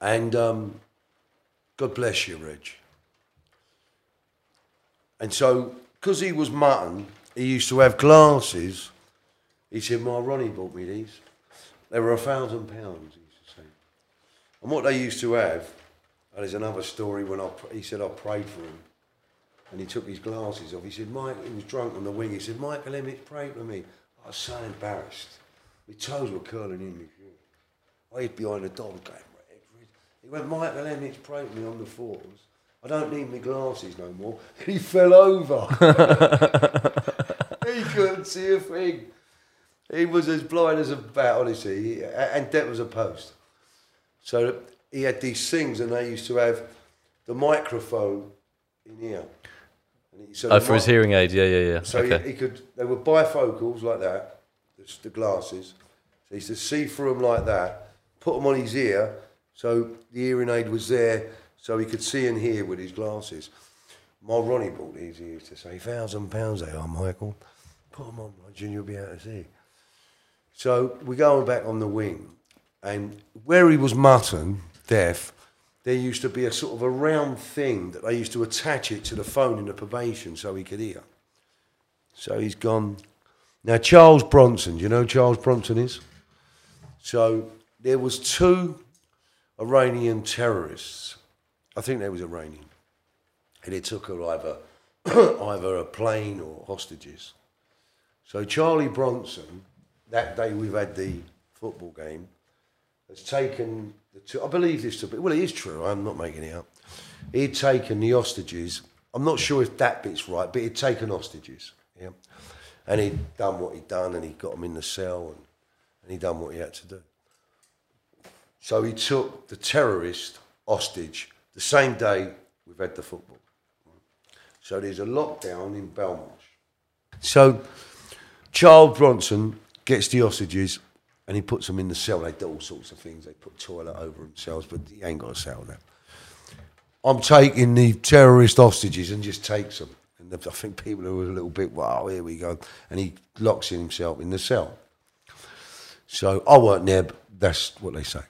And um, God bless you, Reg. And so, because he was mutton, he used to have glasses. He said, My Ronnie bought me these. They were a thousand pounds, he used to say. And what they used to have, and there's another story when I, he said I prayed for him. And he took his glasses off. He said, Mike, he was drunk on the wing. He said, Michael Emmett prayed for me. I was so embarrassed. My toes were curling in my. I hid behind the door going, he went, Michael Emmett's prayed for me on the fours. I don't need my glasses no more. He fell over. couldn't see a thing. He was as blind as a bat, honestly. And that was a post. So he had these things, and they used to have the microphone in here. And he- so Oh, for his hearing aid. Yeah, yeah, yeah. so okay. he, he could, they were bifocals like that, the, the glasses. So he used to see through them like that, put them on his ear, so the hearing aid was there, so he could see and hear with his glasses. My Ronnie bought these, he used to say, thousand pounds they are, Michael. Them on, Roger, and you'll be able to see. So we're going back on the wing, and where he was mutton, deaf, there used to be a sort of a round thing that they used to attach it to the phone in the probation so he could hear. So he's gone. Now Charles Bronson, do you know who Charles Bronson is? So there was two Iranian terrorists. I think they was Iranian, and it took her either either a plane or hostages. So Charlie Bronson, that day we've had the football game, has taken the two. I believe this to be well, it is true. I'm not making it up. He'd taken the hostages. I'm not sure if that bit's right, but he'd taken hostages. Yeah, and he'd done what he'd done, and he got them in the cell, and, and he'd done what he had to do. So he took the terrorist hostage the same day we've had the football. So there's a lockdown in Belmarsh. So Charles Bronson gets the hostages and he puts them in the cell. They do all sorts of things. They put toilet over themselves, but he ain't got a cell now. I'm taking the terrorist hostages and just takes them. And I think people are a little bit, wow, here we go. And he locks himself in the cell. So I weren't there, but that's what they say.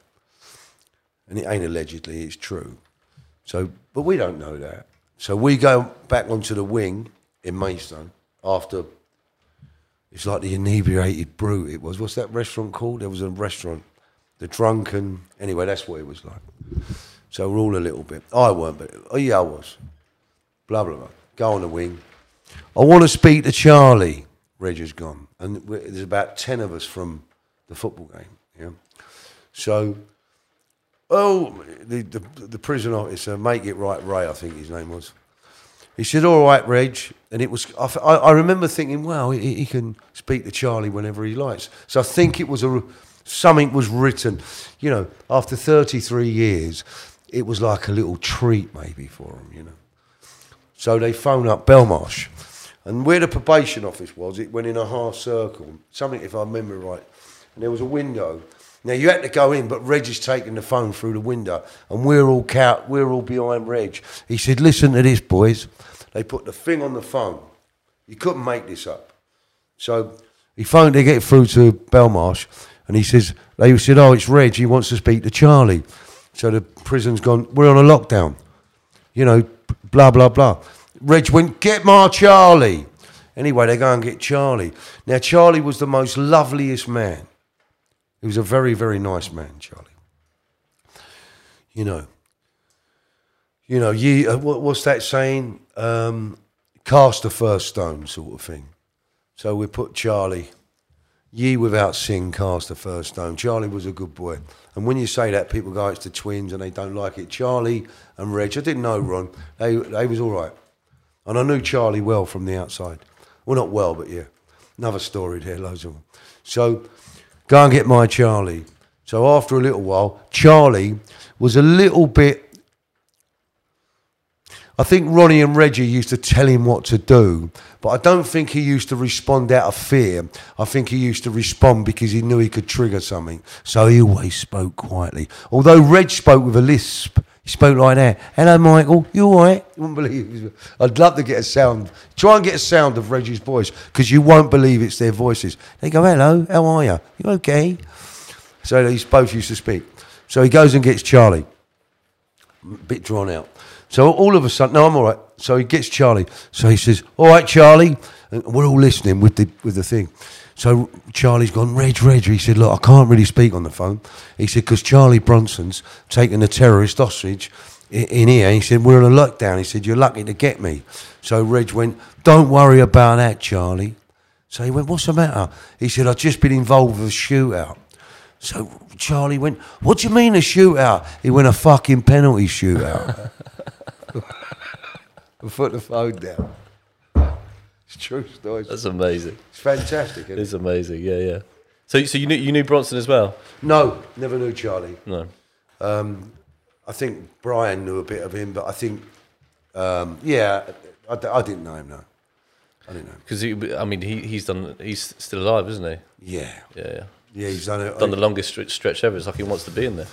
And it ain't allegedly, it's true. So, but we don't know that. So we go back onto the wing in Maidstone after it's like the inebriated brute it was. What's that restaurant called? There was a restaurant. The drunken. Anyway, that's what it was like. So we're all a little bit. I weren't, but oh yeah, I was. Blah blah blah. Go on the wing. I want to speak to Charlie. Reg has gone, and there's about ten of us from the football game. Yeah. So, oh, the the, the prison officer, make it right, Ray, I think his name was. He said, "All right, Reg," and it was. I remember thinking, "Wow, he, he can speak to Charlie whenever he likes." So I think it was a something was written. You know, after thirty-three years, it was like a little treat maybe for him. You know. So they phone up Belmarsh, and where the probation office was, it went in a half circle. Something, if I remember right, and there was a window. Now you had to go in, but Reg is taking the phone through the window, and we're all count, we're all behind Reg. He said, "Listen to this, boys." They put the thing on the phone. You couldn't make this up. So he phoned to get through to Belmarsh, and he says, "They said, oh, it's Reg. He wants to speak to Charlie." So the prison's gone. We're on a lockdown you know, blah, blah, blah. Reg went, get my Charlie. Anyway, they go and get Charlie. Now, Charlie was the most loveliest man. He was a very, very nice man, Charlie. You know, you know, ye, uh, what, what's that saying? Um, cast the first stone, sort of thing. So we put Charlie, ye without sin cast the first stone. Charlie was a good boy. And when you say that, people go, it's the twins and they don't like it. Charlie and Reg, I didn't know Ron, they, they was all right. And I knew Charlie well from the outside. Well, not well, but yeah. Another story there, loads of them. So go and get my Charlie. So after a little while, Charlie was a little bit I think Ronnie and Reggie used to tell him what to do, but I don't think he used to respond out of fear. I think he used to respond because he knew he could trigger something. So he always spoke quietly. Although Reg spoke with a lisp, he spoke like that. Hello, Michael. You all right? You wouldn't believe it. I'd love to get a sound. Try and get a sound of Reggie's voice because you won't believe it's their voices. They go, hello, how are you? You okay? So these both used to speak. So he goes and gets Charlie A bit drawn out. So all of a sudden, no, I'm all right. So he gets Charlie. So he says, "All right, Charlie," and we're all listening with the with the thing. So Charlie's gone, Reg, Reg. He said, "Look, I can't really speak on the phone." He said, "Because Charlie Bronson's taken a terrorist hostage i- in here." He said, "We're on a lockdown." He said, "You're lucky to get me." So Reg went, "Don't worry about that, Charlie." So he went, "What's the matter?" He said, "I've just been involved with a shootout." So Charlie went, What do you mean a shootout? He went, A fucking penalty shootout. and put the phone down. It's true story. That's amazing. It's fantastic. Isn't it? It's amazing. Yeah, yeah. So, so you knew you knew Bronson as well? No, never knew Charlie. No. Um, I think Brian knew a bit of him, but I think, um, yeah, I didn't know him. No, I didn't know. Him. Because I mean, he he's done. He's still alive, isn't he? Yeah, Yeah, yeah. yeah, he's done it. Done the longest stretch ever. It's like he wants to be in there.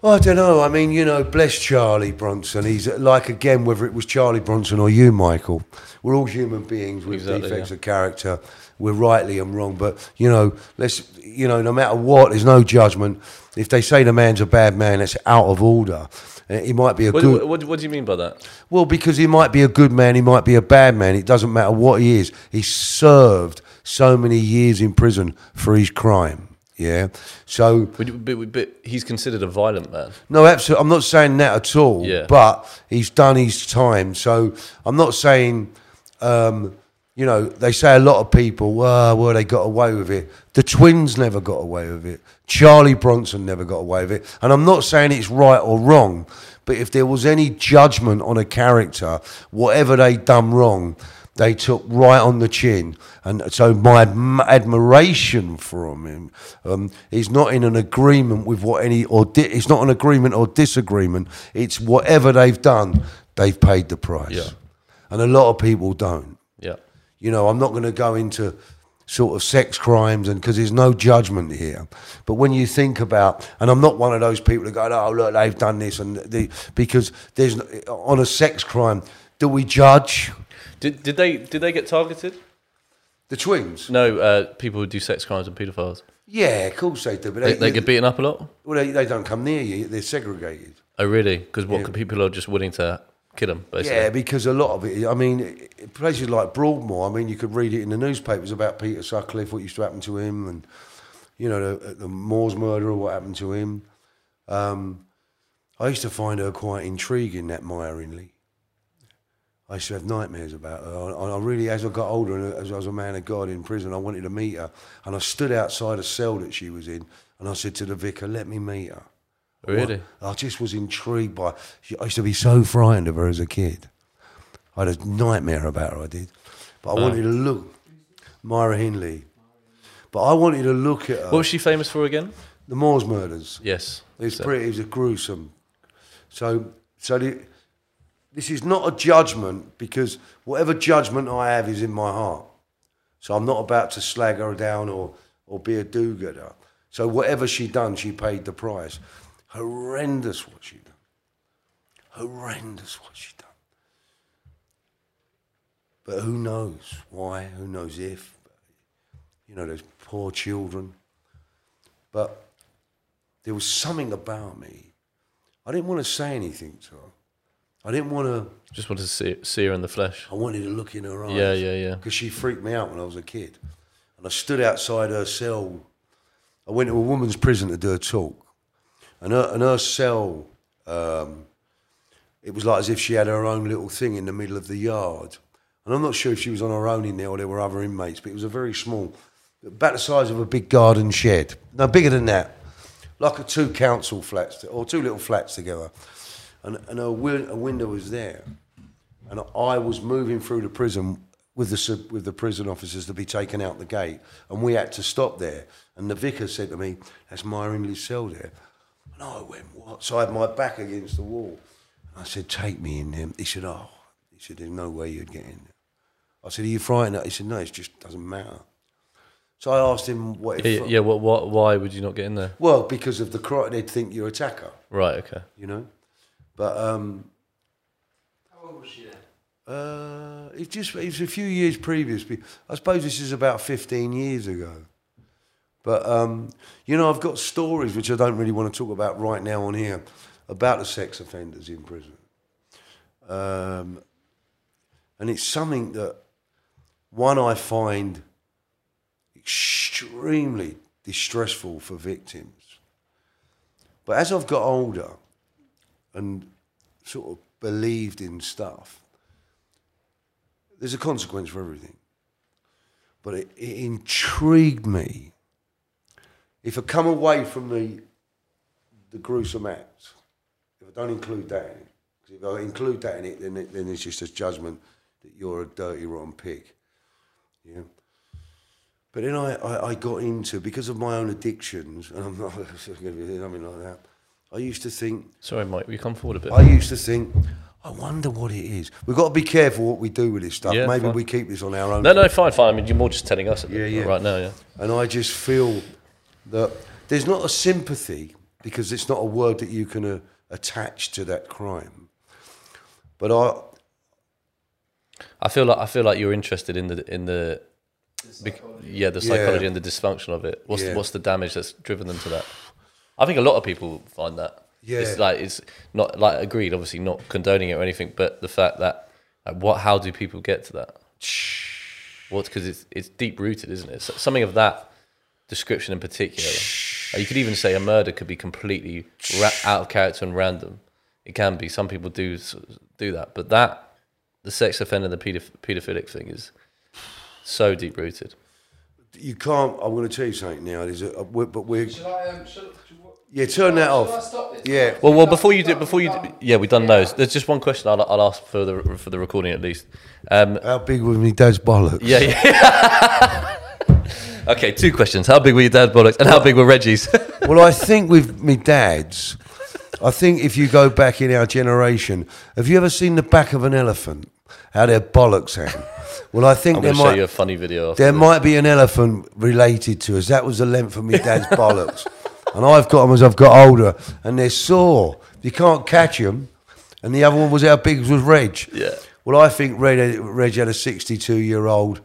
I don't know. I mean, you know, bless Charlie Bronson. He's like again, whether it was Charlie Bronson or you, Michael. We're all human beings with Exactly, defects yeah. of character. We're rightly and wrong, but you know, let's you know, no matter what, there's no judgment. If they say the man's a bad man, that's out of order. Uh, He might be a What, good. what, what do you mean by that? Well, because he might be a good man, he might be a bad man. It doesn't matter what he is. He served so many years in prison for his crime. Yeah. So But, but, but he's considered a violent man. no, absolutely. I'm not saying that at all. Yeah. But he's done his time. So I'm not saying, um, you know, they say a lot of people, well, well, they got away with it. The twins never got away with it. Charlie Bronson never got away with it. And I'm not saying it's right or wrong, but if there was any judgment on a character, whatever they done wrong, they took right on the chin. And so my adm- admiration from him um, is not in an agreement with what any, or di- it's not an agreement or disagreement. It's whatever they've done, they've paid the price. Yeah. And a lot of people don't. Yeah. You know, I'm not going to go into sort of sex crimes and because there's no judgment here. But when you think about, and I'm not one of those people that go, oh look, they've done this, and the, because there's on a sex crime, do we judge Did, did they did they get targeted? the twins? No, uh, people who do sex crimes and paedophiles. Yeah, of course they do, but They, they, they get beaten up a lot. well, they, they don't come near you. They're segregated. Oh, really? Because what people are just willing to kill them, basically. Yeah, because a lot of it, I mean, places like Broadmoor, I mean, you could read it in the newspapers about Peter Sutcliffe, what used to happen to him, and, you know, the, the Moors murderer, what happened to him. Um, I used to find her quite intriguing, that Myra Inley. I used to have nightmares about her. I, I really, as I got older and as I was a man of God in prison, I wanted to meet her. And I stood outside a cell that she was in, and I said to the vicar, let me meet her. Really? I just was intrigued by. I used to be so frightened of her as a kid. I had a nightmare about her. I did, but I wanted to look Myra Hindley. But I wanted to look at her. What was she famous for again? the Moors murders. Yes. It was So- pretty. It was a gruesome. So, so the, this is not a judgment because whatever judgment I have is in my heart. So I'm not about to slag her down or or be a do-gooder. So whatever she done, she paid the price. Horrendous what she done. Horrendous what she done. But who knows why? Who knows if? You know, those poor children. But there was something about me. I didn't want to say anything to her. I didn't want to. Just wanted to see, see her in the flesh. I wanted to look in her eyes. Yeah, yeah, yeah. Because she freaked me out when I was a kid. And I stood outside her cell. I went to a woman's prison to do a talk. And her, and her cell, um, it was like as if she had her own little thing in the middle of the yard. And I'm not sure if she was on her own in there or there were other inmates, but it was a very small, about the size of a big garden shed. No, bigger than that. Like a two council flats, or two little flats together. And, and win- her window was there and I was moving through the prison with the with the prison officers to be taken out the gate, and we had to stop there. And the vicar said to me, "That's Myra Inley's cell there." And I went, "What?" So I had my back against the wall. And I said, "Take me in there." He said, "Oh," he said, "There's no way you'd get in there." I said, "Are you frightened?" He said, "No, it just doesn't matter." So I asked him what. Yeah, yeah what, what, why would you not get in there? Well, because of the crime, they'd think you're a attacker Right, okay. you know. But um, how old was she then? Uh, it just it was a few years previous. I suppose this is about fifteen years ago. But um, you know, I've got stories which I don't really want to talk about right now on here about the sex offenders in prison, um, and it's something that one I find extremely distressful for victims. But as I've got older and sort of believed in stuff, there's a consequence for everything. But it, it intrigued me. If I come away from the the gruesome acts, if I don't include that, 'Cause if I include that in it, then it, then it's just a judgment that you're a dirty, rotten pig. Yeah. But then I, I, I got into because of my own addictions, and I'm not going to be something like that. I used to think Sorry, Mike, will you come forward a bit? I used to think, I wonder what it is. We've got to be careful what we do with this stuff. Yeah, Maybe fine. we keep this on our own. no, no, fine, fine. I mean, you're more just telling us Yeah, yeah. right now, yeah. And I just feel that there's not a sympathy because it's not a word that you can uh, attach to that crime. But I, I feel like I feel like you're interested in the in the, bec- yeah the Yeah. psychology and the dysfunction of it. What's Yeah. what's the damage that's driven them to that? I think a lot of people find that. Yeah. It's like it's not like agreed, obviously not condoning it or anything, but the fact that like, what how do people get to that? What because it's it's deep rooted, isn't it? So- Something of that description in particular. Like, you could even say a murder could be completely ra- out of character and random. It can be. Some people do do that, but that the sex offender, the pedoph- pedophilic thing is so deep rooted. you can't. I'm going to tell you something now. There's a, a we but we're Shall I, um, shall, shall, yeah. Turn that off. Yeah. Well, well, before you do, before you, do, yeah, we've done those. There's just one question I'll, I'll ask for the for the recording at least. Um, How big were my dad's bollocks? yeah, yeah. okay, two questions. How big were your dad's bollocks, and how big were Reggie's? well, I think with me dad's, I think if you go back in our generation, have you ever seen the back of an elephant? How their bollocks hang? Well, I think I'm there going to show might you a funny video. There this. might be an elephant related to us. That was the length of my dad's bollocks, and I've got them as I've got older, and they're sore. You can't catch them. And the other one was how big was Reg? Yeah. Well, I think Reg, Reg had a 62 year old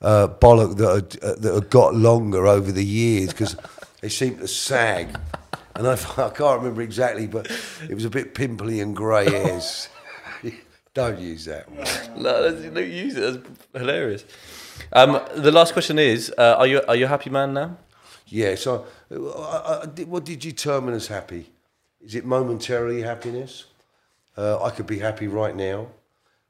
uh, bollock that had, uh, that had got longer over the years because they seemed to sag. And I, I can't remember exactly, but it was a bit pimply and grey hairs. Don't use that one. No, that's, no, use it. That's hilarious. Um, the last question is: uh, Are you are you a happy man now? Yeah, so uh, I, I, what did you determine as happy? Is it momentarily happiness? Uh, I could be happy right now.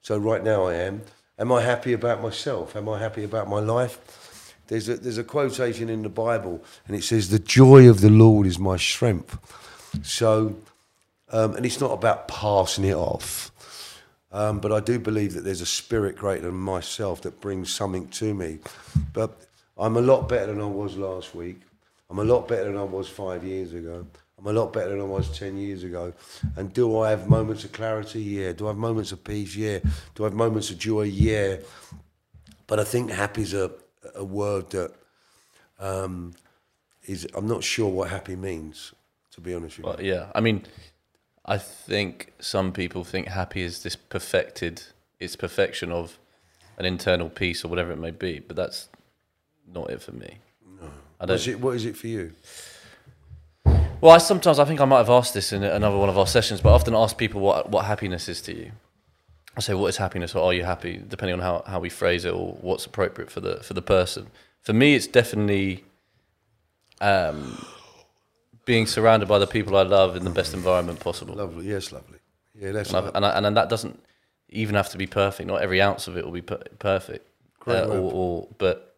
So right now I am. Am I happy about myself? Am I happy about my life? There's a, there's a quotation in the Bible, and it says, "The joy of the Lord is my strength." So, um, and it's not about passing it off. Um, but I do believe that there's a spirit greater than myself that brings something to me. But I'm a lot better than I was last week. I'm a lot better than I was five years ago. I'm a lot better than I was 10 years ago. And do I have moments of clarity? Yeah. Do I have moments of peace? Yeah. Do I have moments of joy? Yeah. But I think happy's a, a word that um, is, I'm not sure what happy means, to be honest with you. Well, yeah, I mean, I think some people think happy is this perfected, it's perfection of an internal peace or whatever it may be, but that's not it for me. I don't. is, it, what is it for you? Well, I sometimes I think I might have asked this in another one of our sessions, but I often ask people what what happiness is to you. I say, what is happiness, or are you happy, depending on how, how we phrase it, or what's appropriate for the for the person. For me, it's definitely um, being surrounded by the people I love in the best environment possible. Lovely. Yes, lovely. Yeah, that's And, I've, and, I, and that doesn't even have to be perfect. Not every ounce of it will be per- perfect, Great uh, or, or but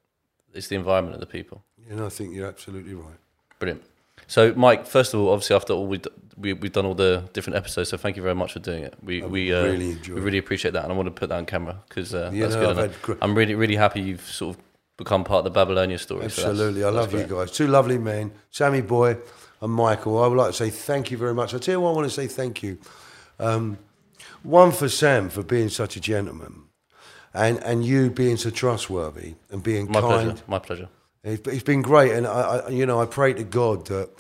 it's the environment of the people. No, I think you're absolutely right. Brilliant. So, Mike, first of all, obviously, after all we, we we've done all the different episodes, so thank you very much for doing it. We I we uh, really we really appreciate that, and I want to put that on camera because uh, Yeah, that's no, good. And gr- I'm really really happy you've sort of become part of the Babylonia story. so Absolutely. I that's love you guys. Two lovely men, Sammy Boy and Michael. I would like to say thank you very much. I tell you what, I want to say thank you. Um, one for Sam for being such a gentleman, and and you being so trustworthy and being My kind. pleasure. My pleasure. It's, been great, and I, I, you know, I pray to God that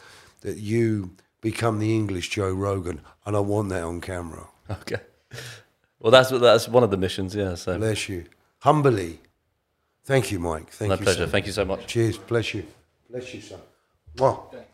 that you become the English Joe Rogan, and I want that on camera. Okay. Well, that's that's one of the missions. Yeah. So Bless you, humbly. Thank you, Mike. Thank my you. pleasure. son. Thank you so much. Cheers. Bless you. Bless you, son. Mwah.